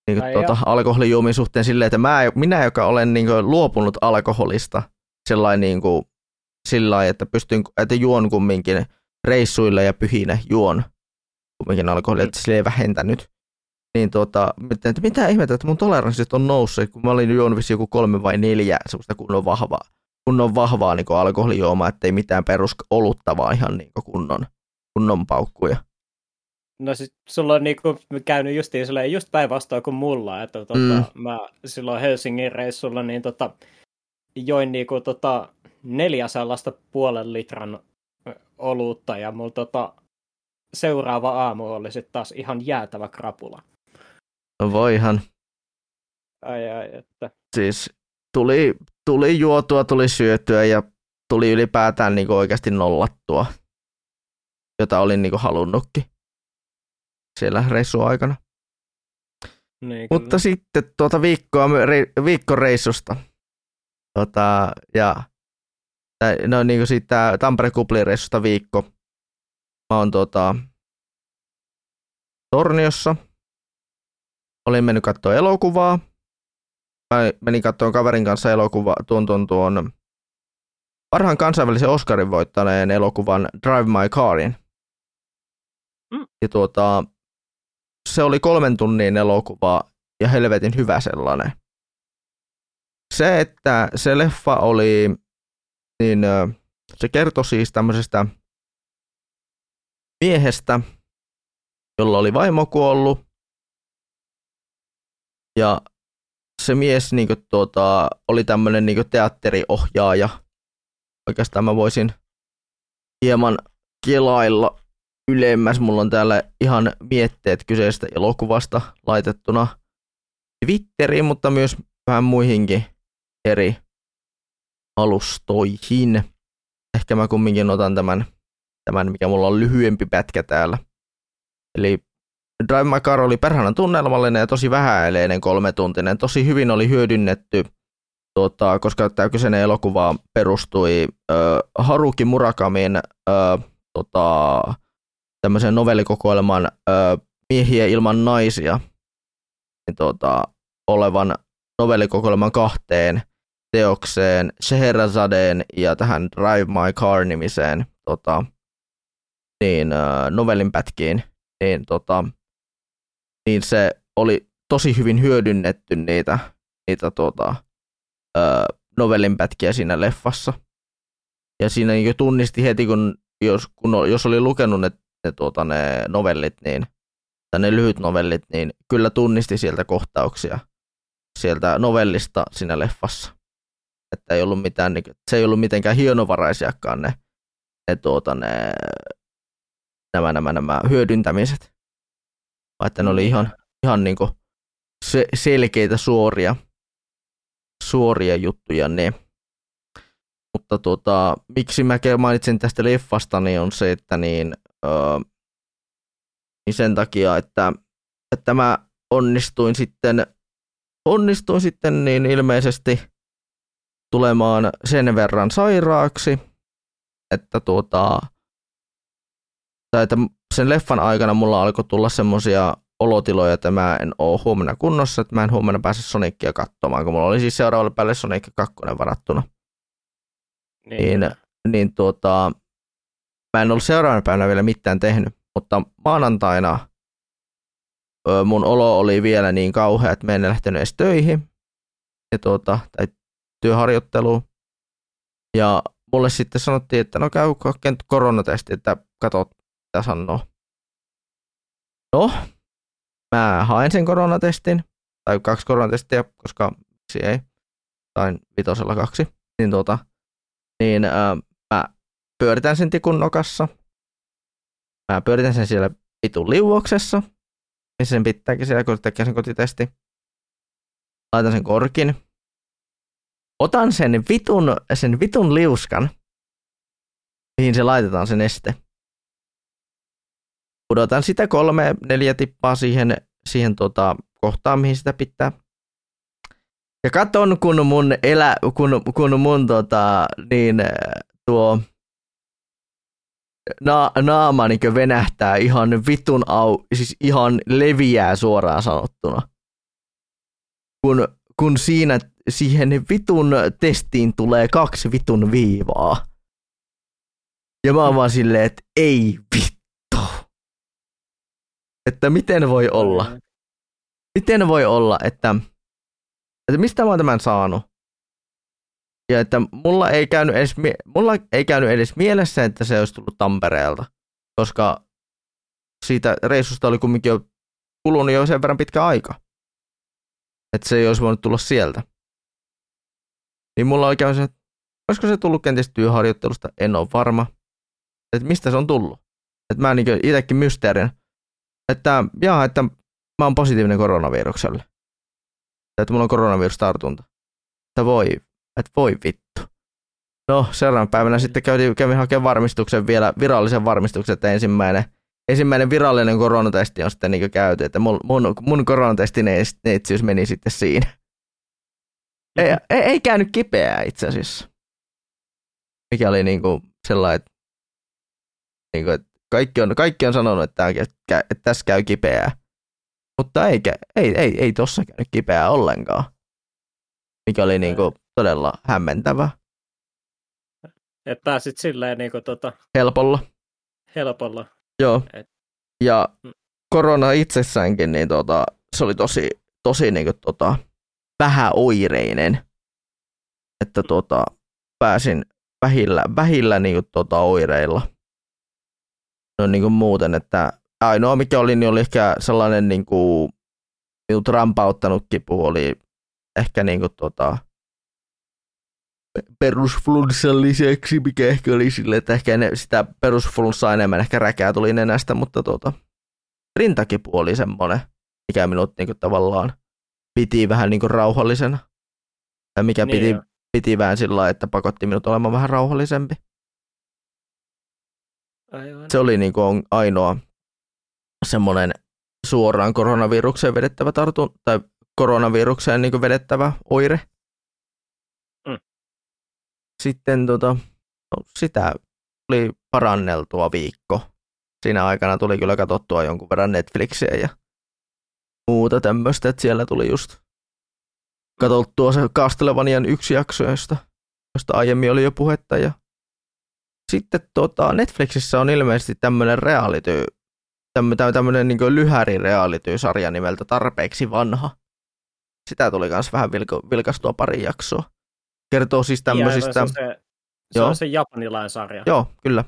Niin kuin, tuota, alkoholijuomien suhteen silleen, että mä, minä, joka olen niin kuin, luopunut alkoholista sellainen niin kuin, sillä että pystyn, että juon kumminkin reissuille ja pyhinä juon kumminkin alkoholia, että sille ei vähentänyt. Niin tuota, että mitä ihmettä, että mun toleranssit on noussut, kun mä olin juonut joku kolme vai neljä semmoista kunnon vahvaa, kunnon vahvaa niin alkoholijuomaa, ettei mitään perus olutta, vaan ihan niin kunnon kunnon paukkuja.
No siis sulla on niinku käynyt justiin just päinvastoin kuin mulla, että tota, mm. mä silloin Helsingin reissulla niin tota, join niinku tota neljä sellaista puolen litran olutta ja mulla tota, seuraava aamu oli sitten taas ihan jäätävä krapula.
No voihan.
Ai ai, että.
Siis tuli, tuli juotua, tuli syötyä ja tuli ylipäätään niinku oikeasti nollattua jota olin niin kuin halunnutkin siellä reissuaikana.
Niin,
Mutta kyllä. sitten tuota viikkoa, viikkoreissusta tota, ja no niin kuin siitä Tampere Kuplireissusta viikko. Mä oon tuota, Torniossa. Olin mennyt katsoa elokuvaa. Mä menin katsomaan kaverin kanssa elokuvaa tuon, tuon, tuon parhaan kansainvälisen Oscarin voittaneen elokuvan Drive My Carin. Mm. Ja tuota, se oli kolmen tunnin elokuva ja helvetin hyvä sellainen. Se, että se leffa oli, niin se kertoi siis tämmöisestä miehestä, jolla oli vaimo kuollut. Ja se mies niin kuin, tuota, oli tämmöinen niin teatteriohjaaja. Oikeastaan mä voisin hieman kilailla ylemmäs. Mulla on täällä ihan mietteet kyseisestä elokuvasta laitettuna Twitteriin, mutta myös vähän muihinkin eri alustoihin. Ehkä mä kumminkin otan tämän, tämän mikä mulla on lyhyempi pätkä täällä. Eli Drive My Car oli perhana tunnelmallinen ja tosi vähäeleinen kolmetuntinen. Tosi hyvin oli hyödynnetty tota, koska tämä kyseinen elokuva perustui ö, Haruki Murakamin ö, tota, tämmöisen novellikokoelman ö, Miehiä ilman naisia niin, tota, olevan novellikokoelman kahteen teokseen Scheherazadeen ja tähän Drive My Car-nimiseen tota, niin, ö, novellin pätkiin, niin, tota, niin se oli tosi hyvin hyödynnetty niitä, niitä ö, novellin pätkiä siinä leffassa. Ja siinä niin tunnisti heti, kun jos, kun, jos oli lukenut ne, ne, tuota, ne novellit, niin, tai ne lyhyt novellit, niin kyllä tunnisti sieltä kohtauksia sieltä novellista siinä leffassa. Että ei ollut mitään, niin, se ei ollut mitenkään hienovaraisiakaan ne, ne, tuota, ne nämä, nämä, nämä hyödyntämiset, että ne oli ihan, ihan niin kuin se, selkeitä suoria, suoria juttuja ne. Mutta tuota, miksi mä mainitsin tästä leffasta, niin on se, että niin, öö, niin sen takia, että, että mä onnistuin sitten, onnistuin sitten niin ilmeisesti tulemaan sen verran sairaaksi, että tuota, tai että sen leffan aikana mulla alkoi tulla semmoisia olotiloja, että mä en oo huomenna kunnossa, että mä en huomenna pääse Sonicia katsomaan, kun mulla oli siis seuraavalle päälle Sonic 2 varattuna. Niin, niin, niin tuota, mä en ollut seuraavana päivänä vielä mitään tehnyt, mutta maanantaina ö, mun olo oli vielä niin kauhea, että mä en lähtenyt edes töihin ja tuota, tai työharjoitteluun. Ja mulle sitten sanottiin, että no käy kokeen koronatesti, että katsot mitä sanoo. No, mä haen sen koronatestin, tai kaksi koronatestiä, koska miksi ei, sain vitosella kaksi, niin, tuota, niin ää, mä pyöritän sen tikun nokassa, mä pyöritän sen siellä vitun liuoksessa, missä sen pitääkin siellä, kun tekee sen kotitesti. Laitan sen korkin. Otan sen vitun, sen vitun liuskan, mihin se laitetaan sen este pudotan sitä kolme, neljä tippaa siihen, siihen tota, kohtaan, mihin sitä pitää. Ja katon, kun mun, elä, kun, kun mun tota, niin, tuo na, naama niin venähtää ihan vitun au, siis ihan leviää suoraan sanottuna. Kun, kun siinä siihen vitun testiin tulee kaksi vitun viivaa. Ja mä oon vaan silleen, että ei vittu että miten voi olla, miten voi olla, että, että mistä mä oon tämän saanut. Ja että mulla ei, käynyt edes, mulla ei käynyt edes mielessä, että se olisi tullut Tampereelta, koska siitä reissusta oli kumminkin jo kulunut jo sen verran pitkä aika. Että se ei olisi voinut tulla sieltä. Niin mulla oli käynyt se, että olisiko se tullut kenties työharjoittelusta, en ole varma. Että mistä se on tullut. Että mä niin itsekin mysteerin että, jaa, että mä oon positiivinen koronavirukselle. Että mulla on koronavirustartunta. Että voi, että voi vittu. No, seuraavan päivänä sitten kävin, kävin hakemaan varmistuksen vielä, virallisen varmistuksen, että ensimmäinen, ensimmäinen virallinen koronatesti on sitten niin käyty, että mun, mun, mun koronatestin neitsyys meni sitten siinä. Ei, ei, ei käynyt kipeää itse asiassa. Mikä oli niin kuin sellainen, että, niin kuin, että kaikki on, kaikki on sanonut, että, että, että tässä käy kipeää. Mutta eikä, ei, ei, ei tossa käynyt kipeää ollenkaan. Mikä oli niinku todella hämmentävä.
Että pääsit silleen niinku tota...
Helpolla.
Helpolla.
Joo. Et... Ja mm. korona itsessäänkin, niin tota, se oli tosi, tosi niinku tota, vähäoireinen. Että tota, pääsin vähillä, vähillä niinku tota oireilla no, niin kuin muuten, että ainoa mikä oli, niin oli ehkä sellainen niin kuin, minut rampauttanut kipu oli ehkä niin kuin, tota, perusflunssan lisäksi, mikä ehkä oli sille, että ehkä ne, sitä perusflunssaa enemmän ehkä räkää tuli nenästä, mutta tota, rintakipu oli semmoinen, mikä minut niin kuin, tavallaan piti vähän niin kuin, rauhallisena. Ja mikä niin piti, piti vähän sillä että pakotti minut olemaan vähän rauhallisempi. Aivan. Se oli niin kuin ainoa semmoinen suoraan koronavirukseen vedettävä tartun, tai koronavirukseen niin kuin vedettävä oire. sitten tota, no, sitä tuli paranneltua viikko. Siinä aikana tuli kyllä katsottua jonkun verran Netflixiä ja muuta tämmöistä, että siellä tuli just katsottua se Castlevanian yksi jakso, josta, josta aiemmin oli jo puhetta. Ja sitten tota, Netflixissä on ilmeisesti tämmöinen reality, tämmöinen niin lyhäri reality-sarja nimeltä Tarpeeksi vanha. Sitä tuli myös vähän vilko, vilkastua pari jaksoa. Kertoo siis tämmöisistä...
se, on se, se on se japanilainen sarja.
Joo, kyllä.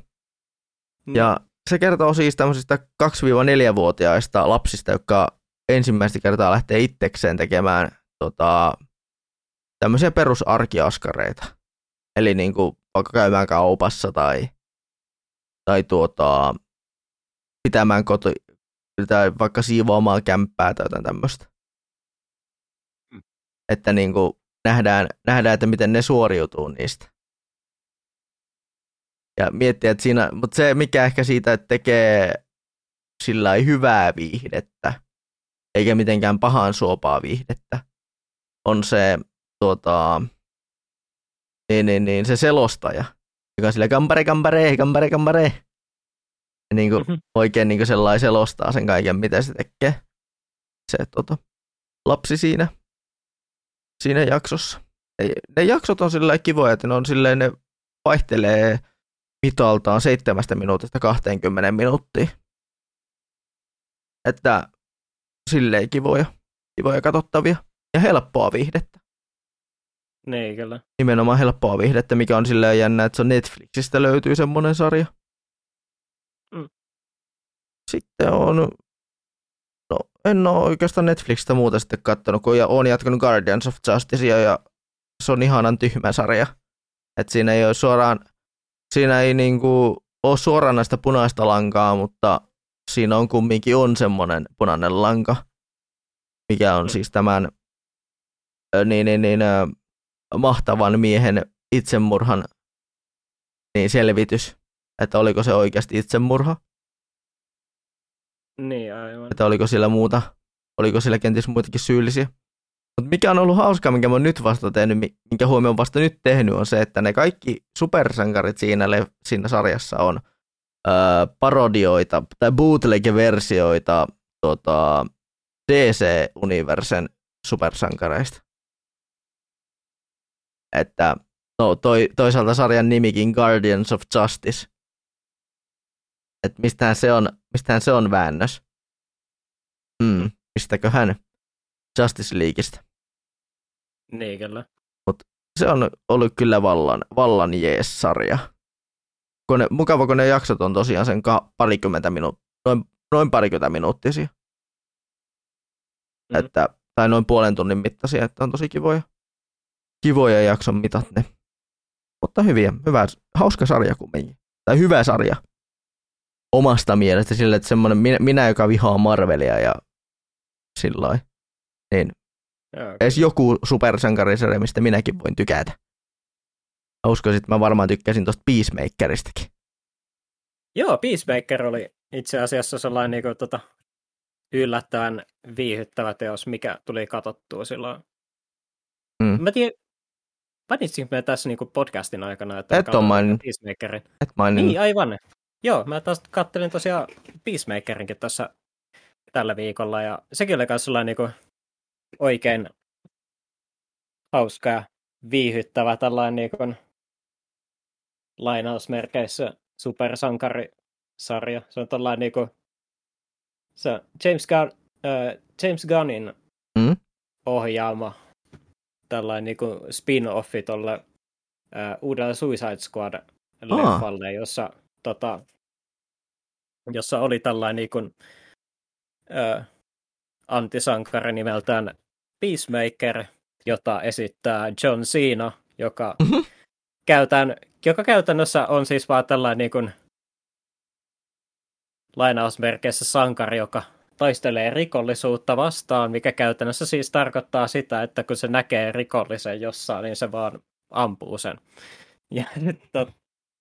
Mm. Ja se kertoo siis tämmöisistä 2-4-vuotiaista lapsista, jotka ensimmäistä kertaa lähtee itsekseen tekemään tota, tämmöisiä perusarkiaskareita. Eli niin kuin vaikka käymään kaupassa tai, tai tuota, pitämään koti, tai vaikka siivoamaan kämppää tai jotain tämmöistä. Mm. Että niin kuin nähdään, nähdään, että miten ne suoriutuu niistä. Ja miettiä, että siinä, mutta se mikä ehkä siitä tekee sillä hyvää viihdettä, eikä mitenkään pahan suopaa viihdettä, on se, tuota, niin, niin, niin, se selostaja, joka on sillä kampare, kampare, kampare, kampare. Ja niin kuin, mm-hmm. oikein niin kuin sellainen selostaa sen kaiken, mitä se tekee. Se tuota, lapsi siinä, siinä jaksossa. Ne jaksot on sillä kivoja, että ne on silleen, ne vaihtelee mitaltaan seitsemästä minuutista 20 minuuttia. Että silleen kivoja, kivoja katsottavia ja helppoa viihdettä.
Niin, kyllä.
Nimenomaan helppoa viihdettä, mikä on silleen jännä, että se on Netflixistä löytyy semmoinen sarja. Mm. Sitten on, no en ole oikeastaan Netflixistä muuta sitten katsonut, kun olen jatkanut Guardians of Justicea ja se on ihanan tyhmä sarja. Että siinä ei ole suoraan, siinä ei niinku ole suoraan näistä punaista lankaa, mutta siinä on kumminkin on semmoinen punainen lanka, mikä on mm. siis tämän niin, niin, niin, mahtavan miehen itsemurhan niin selvitys, että oliko se oikeasti itsemurha.
Niin, aivan.
Että oliko sillä muuta, oliko sillä kenties muitakin syyllisiä. Mutta mikä on ollut hauskaa, minkä mä oon nyt vasta tehnyt, minkä huomioon vasta nyt tehnyt, on se, että ne kaikki supersankarit siinä, siinä sarjassa on öö, parodioita tai bootleg-versioita tota, DC-universen supersankareista. Että no, toi, toisaalta sarjan nimikin Guardians of Justice. Että mistähän se on, mistähän se on väännös. Hmm, mistäköhän Justice Leagueista.
Niin, kyllä.
Mut se on ollut kyllä vallan, vallan jees-sarja. Kun ne, mukava, kun ne jaksot on tosiaan sen ka- parikymmentä minuuttia, noin, noin parikymmentä minuuttisia. Mm. Että, tai noin puolen tunnin mittaisia, että on tosi kivoja kivoja jakson mitat ne. Mutta hyviä, hyvä, hauska sarja kumminkin. Tai hyvä sarja. Omasta mielestä sille, että semmoinen minä, minä, joka vihaa Marvelia ja sillä Niin. Okay. Edes joku supersankarisarja, mistä minäkin voin tykätä. Mä uskoisin, että mä varmaan tykkäsin tuosta Peacemakeristakin.
Joo, Peacemaker oli itse asiassa sellainen niin kuin, tota, yllättävän viihyttävä teos, mikä tuli katsottua silloin. Mm. Mä tiedän, Mainitsinko me tässä niinku podcastin aikana, että
Et on maininnut.
Peacemakerin?
Et maininnut.
Niin, aivan. Joo, mä taas kattelin tosiaan Peacemakerinkin tässä tällä viikolla, ja sekin oli myös sellainen niinku oikein hauska ja viihyttävä tällainen niinku lainausmerkeissä supersankarisarja. Se on tällainen niinku se James, Gunn, äh, James Gunnin mm? ohjaama tällainen niin kuin spin-offi tuolle uh, uudelle Suicide Squad-leffalle, ah. jossa, tota, jossa oli tällainen niin kuin, uh, antisankari nimeltään Peacemaker, jota esittää John Cena, joka, mm-hmm. käytän, joka käytännössä on siis vaan tällainen niin kuin, lainausmerkeissä sankari, joka taistelee rikollisuutta vastaan, mikä käytännössä siis tarkoittaa sitä, että kun se näkee rikollisen jossain, niin se vaan ampuu sen. Ja to,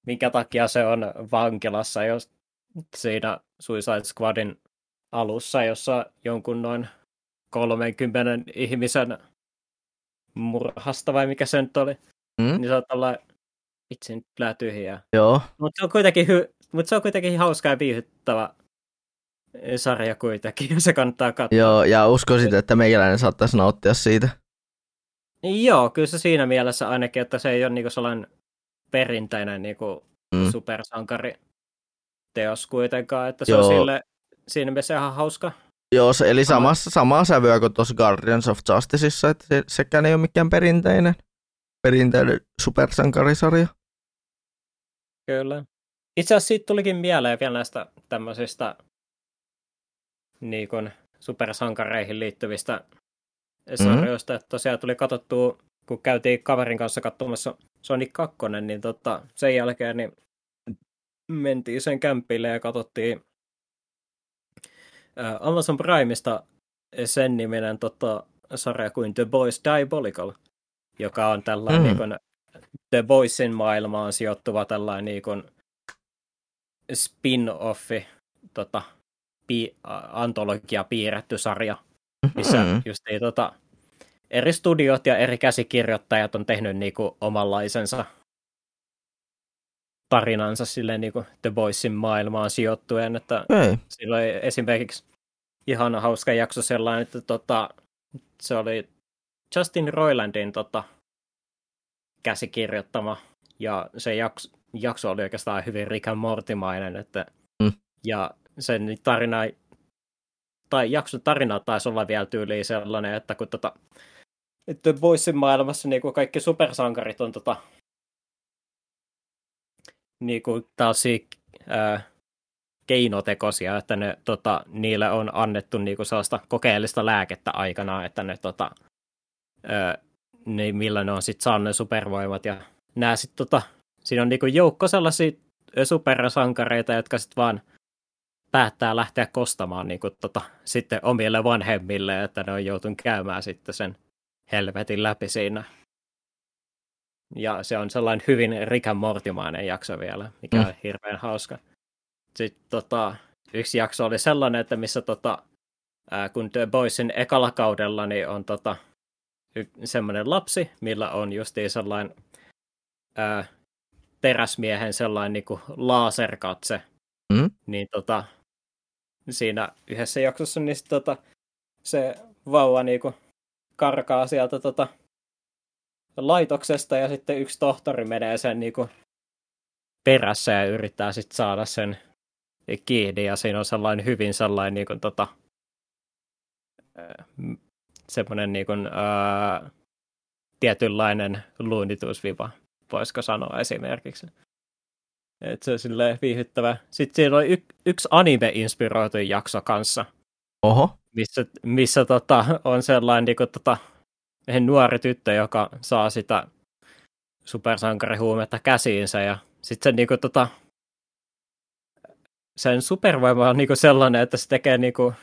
minkä takia se on vankilassa, jos siinä Suicide Squadin alussa, jossa jonkun noin 30 ihmisen murhasta vai mikä se nyt oli, mm? niin se on Vitsi, nyt kyllä tyhjää.
Joo.
Mutta se, on kuitenkin hy- mut se on kuitenkin hauska ja viihyttävä sarja kuitenkin, se kannattaa katsoa.
Joo, ja uskoisin, että meikäläinen saattaisi nauttia siitä.
Joo, kyllä se siinä mielessä ainakin, että se ei ole niinku sellainen perinteinen niinku mm. supersankari teos kuitenkaan, että se joo. on sille, siinä mielessä ihan hauska.
Joo, se, eli samassa, samaa sävyä kuin tuossa Guardians of Justiceissa, että se, sekään ei ole mikään perinteinen, perinteinen supersankarisarja.
Kyllä. Itse asiassa siitä tulikin mieleen vielä näistä tämmöisistä niin kuin supersankareihin liittyvistä sarjoista, mm-hmm. että tosiaan tuli katsottua, kun käytiin kaverin kanssa katsomassa Sonic 2, niin tota, sen jälkeen niin mentiin sen kämpille ja katsottiin Amazon Primeista sen niminen tota, sarja kuin The Boys Diabolical, joka on tällainen mm. niin The Boysin maailmaan sijoittuva tällainen niin kuin spin-offi, tota, pi- antologia piirretty sarja, missä mm-hmm. just ei, tota, eri studiot ja eri käsikirjoittajat on tehnyt niinku omanlaisensa tarinansa silleen niinku The Boysin maailmaan sijoittuen, että
Ei.
silloin esimerkiksi ihan hauska jakso sellainen, että tota, se oli Justin Roilandin tota, käsikirjoittama, ja se jakso, jakso oli oikeastaan hyvin Rick and Mortimainen, että, mm. ja sen tarina, tai jakson tarina taisi olla vielä tyyliin sellainen, että kun tota, että Boysin maailmassa niin kuin kaikki supersankarit on tota, niin kuin taas ää, keinotekoisia, että ne, tota, niille on annettu niin kuin sellaista kokeellista lääkettä aikana, että ne, tota, ää, niin millä ne on sitten saanut ne supervoimat. Ja nämä sit, tota, siinä on niin kuin joukko sellaisia supersankareita, jotka sitten vaan päättää lähteä kostamaan niin kuin, tota, sitten omille vanhemmille, että ne on joutunut käymään sitten sen helvetin läpi siinä. Ja se on sellainen hyvin Rick Mortimainen jakso vielä, mikä mm. on hirveän hauska. Sitten tota, yksi jakso oli sellainen, että missä tota, ää, kun The Boysin ekalla kaudella niin on tota, y- semmoinen lapsi, millä on justiin sellainen ää, teräsmiehen sellainen niin kuin laserkatse, mm. niin tota, siinä yhdessä jaksossa niin sit, tota, se vauva niin kuin, karkaa sieltä tota, laitoksesta ja sitten yksi tohtori menee sen niin kuin, perässä ja yrittää sitten saada sen kiinni ja siinä on sellainen hyvin sellainen niin kuin, tota, semmoinen niin kuin, ää, tietynlainen luunnitusviva, voisiko sanoa esimerkiksi. Et se on silleen viihyttävä. Sitten siinä oli y- yksi anime-inspiroitu jakso kanssa.
Oho.
Missä, missä tota, on sellainen niin kuin, tota, nuori tyttö, joka saa sitä supersankarihuumetta käsiinsä. Ja sitten se niin kuin, tota, sen supervoima on niin kuin sellainen, että se tekee niin kuin,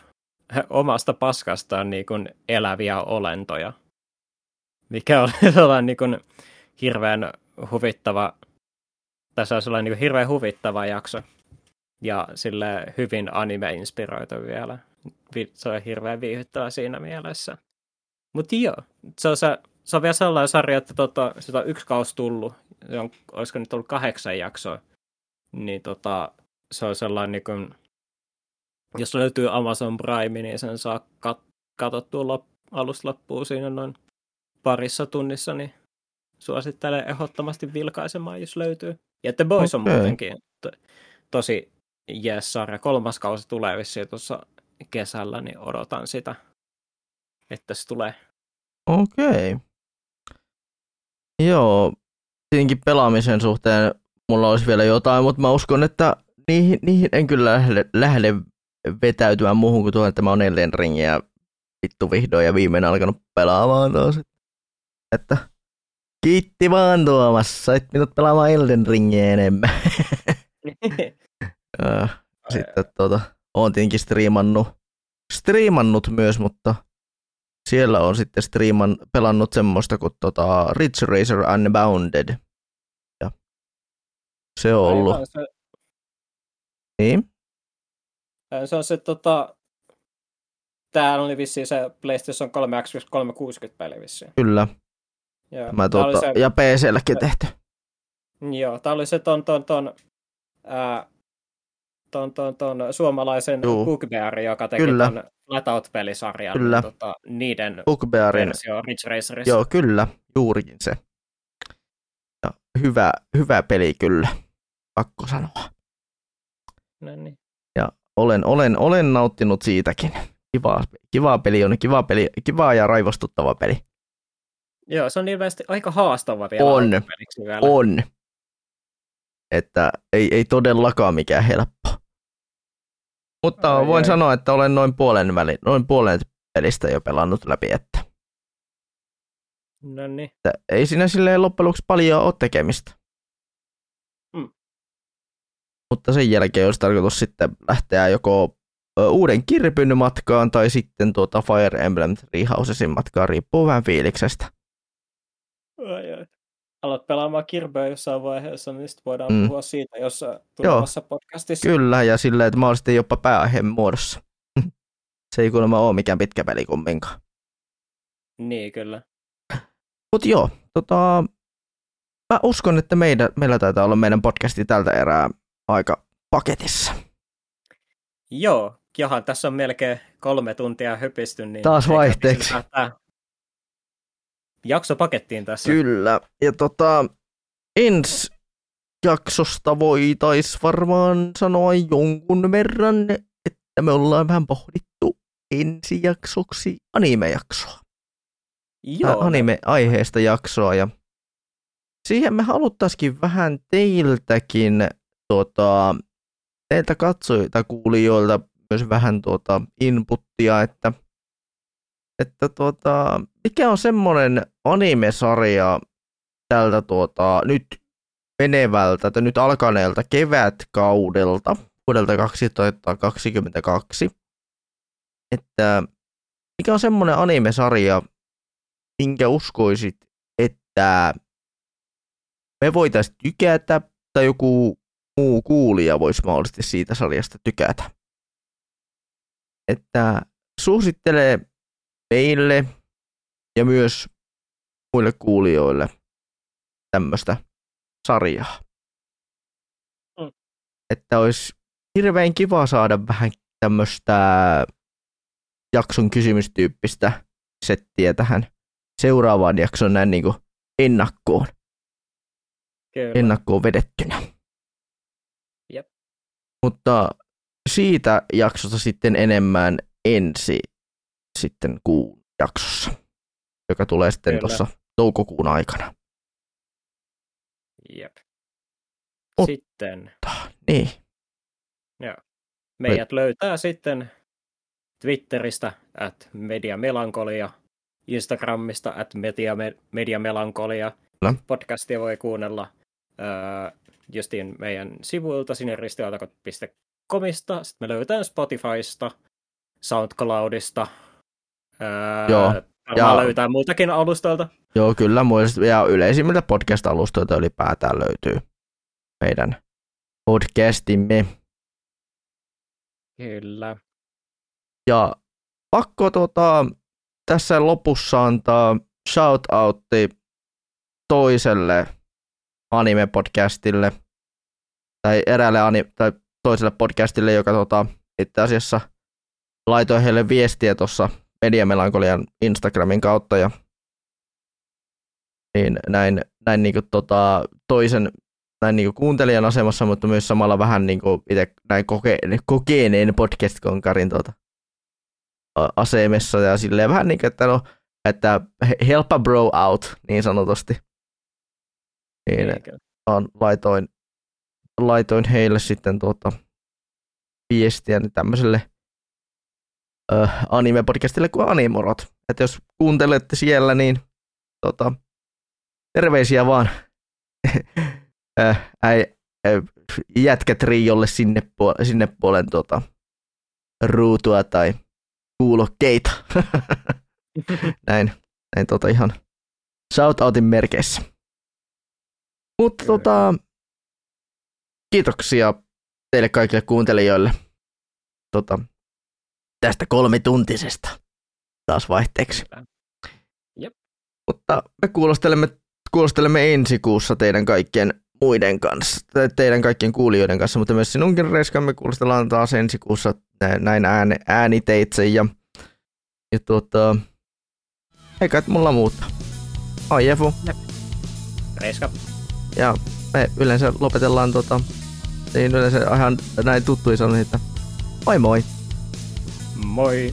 omasta paskastaan niin kuin, eläviä olentoja. Mikä on sellainen niin kuin, hirveän huvittava tässä on sellainen niin hirveän huvittava jakso. Ja sille hyvin anime-inspiroitu vielä. Se on hirveän viihyttävä siinä mielessä. Mutta joo, se on, se, se on vielä sellainen sarja, että tota, sitä on yksi kausi tullut. Se on, olisiko nyt ollut kahdeksan jaksoa. Niin tota, se on sellainen, niin kuin, jos löytyy Amazon Prime, niin sen saa kat- katsottua lop- alusta loppuun siinä noin parissa tunnissa, niin suosittelen ehdottomasti vilkaisemaan, jos löytyy. Ja The Boys okay. on muutenkin to, tosi jees sarja. Kolmas kausi tulee vissiin tuossa kesällä, niin odotan sitä, että se tulee.
Okei. Okay. Joo, tietenkin pelaamisen suhteen mulla olisi vielä jotain, mutta mä uskon, että niihin, niihin en kyllä lähde, lähde vetäytymään muuhun kuin tuohon, että mä oon Elden Ringiä vittu vihdoin ja viimein alkanut pelaamaan taas. Että Kiitti vaan Tuomas, sait minut pelaamaan Elden Ringiä enemmän. Sitten tuota, oon tietenkin striimannut, striimannut myös, mutta siellä on sitten striiman pelannut semmoista kuin tota Ridge Racer Unbounded. Ja se on ollut. Aivan, se... Niin?
Se on se tota, Tää oli vissiin se PlayStation 3 Xbox 360 peli vissiin.
Kyllä.
Ja,
Mä tuota, se... ja PClläkin tehty.
Joo, tämä oli se ton, ton, ton, ää, ton, ton, ton suomalaisen
Juu.
Bugbear, joka teki
Kyllä.
ton Flatout-pelisarjan.
Kyllä.
Tota, niiden
Bugbearin,
versio Ridge Racerissa.
joo kyllä, juurikin se. Ja hyvä, hyvä peli kyllä, pakko sanoa.
No, niin.
Olen, olen, olen nauttinut siitäkin. Kiva, kiva peli on, kiva peli, kiva ja raivostuttava peli.
Joo, se on ilmeisesti aika haastava vielä.
On.
vielä.
On. Että ei, ei todellakaan mikään helppo. Mutta
Ai
voin
ai.
sanoa, että olen noin puolen, väli, noin puolen pelistä jo pelannut läpi, että,
No niin.
että ei siinä silleen loppujen lopuksi paljon ole tekemistä.
Mm.
Mutta sen jälkeen olisi tarkoitus sitten lähteä joko uuden kirpyn matkaan tai sitten tuota Fire Emblem Treehousesin matkaan, riippuu vähän fiiliksestä.
Ai, ai. Alat pelaamaan kirpeä jossain vaiheessa, niin sitten voidaan
Mm.
puhua siitä jossain tulevassa podcastissa.
Kyllä, ja silleen, että mahdollisesti jopa pääaiheen muodossa. Se ei kuulemma ole mikään pitkä peli kumminkaan.
Niin, kyllä.
Mutta joo, tota, mä uskon, että meidän, meillä taitaa olla meidän podcasti tältä erää aika paketissa.
Joo, johan tässä on melkein kolme tuntia höpisty, niin...
Taas vaihteeksi.
Jakso pakettiin tässä.
Kyllä, ja tota, ensi jaksosta voitais varmaan sanoa jonkun verran, että me ollaan vähän pohdittu ensi jaksoksi anime-jaksoa.
Joo,
anime-aiheesta jaksoa ja siihen me haluttaisikin vähän teiltäkin tuota, teiltä katsojilta kuulijoilta myös vähän tuota inputtia, että, että tuota, mikä on semmoinen anime-sarja tältä tuota, nyt menevältä, tai nyt alkaneelta kevätkaudelta vuodelta 2022, että mikä on semmoinen anime-sarja, minkä uskoisit, että me voitaisiin tykätä tai joku muu kuulija voisi mahdollisesti siitä sarjasta tykätä. Että suosittelee meille ja myös muille kuulijoille tämmöistä sarjaa.
Mm.
Että olisi hirveän kiva saada vähän tämmöistä jakson kysymystyyppistä settiä tähän seuraavaan jaksoon näin niin kuin ennakkoon,
kyllä.
ennakkoon vedettynä.
Jep.
Mutta siitä jaksosta sitten enemmän ensi sitten kuun jaksossa, joka tulee sitten tuossa toukokuun aikana.
Jep.
Mut-
Sitten
Niin,
meidät löytää sitten Twitteristä at mediamelankolia, Instagramista at media, mediamelankolia.
Kyllä.
Podcastia voi kuunnella öö, justiin meidän sivuilta siniristialtakot.comista. Sitten me löytää Spotifysta, SoundCloudista. Öö,
Joo.
Varmaan
Ja-
löytää muiltakin alustoilta.
joo kyllä muista, ja yleisimmiltä podcast-alustoilta ylipäätään löytyy meidän podcastimme.
Kyllä.
Ja pakko tota, tässä lopussa antaa shoutoutti toiselle anime-podcastille tai eräälle ani- tai toiselle podcastille, joka tota, itse asiassa laitoi heille viestiä tuossa Mediamelankolian Instagramin kautta ja niin näin, näin niinku tota, toisen näin niinku kuuntelijan asemassa, mutta myös samalla vähän niinku itse näin koke- kokeeneen podcast-konkarin tota, a- asemessa ja silleen vähän niin kuin, että no, että he- help a bro out, niin sanotusti. Niin, on, laitoin, laitoin heille sitten tuota viestiä niin tämmöiselle anime-podcastille kuin Animorot. Että jos kuuntelette siellä, niin tota, terveisiä vaan Ö, äi, ö, jätkätriolle sinne, puol- sinne puolen tuota, ruutua tai kuulokkeita. näin, näin tota ihan shoutoutin merkeissä. Mutta tota, kiitoksia teille kaikille kuuntelijoille tota, tästä kolmituntisesta taas vaihteeksi.
Jep.
Mutta me kuulostelemme, kuulostelemme ensi kuussa teidän kaikkien muiden kanssa, teidän kaikkien kuulijoiden kanssa, mutta myös sinunkin Reiska, me kuulostellaan taas ensi kuussa näin ääni, ääniteitse ja, ja tuota, eikä mulla muuta. Oi Jefu.
Reiska.
Ja me yleensä lopetellaan tota, niin yleensä ihan näin tuttuja sanoja, että moi moi.
Moi.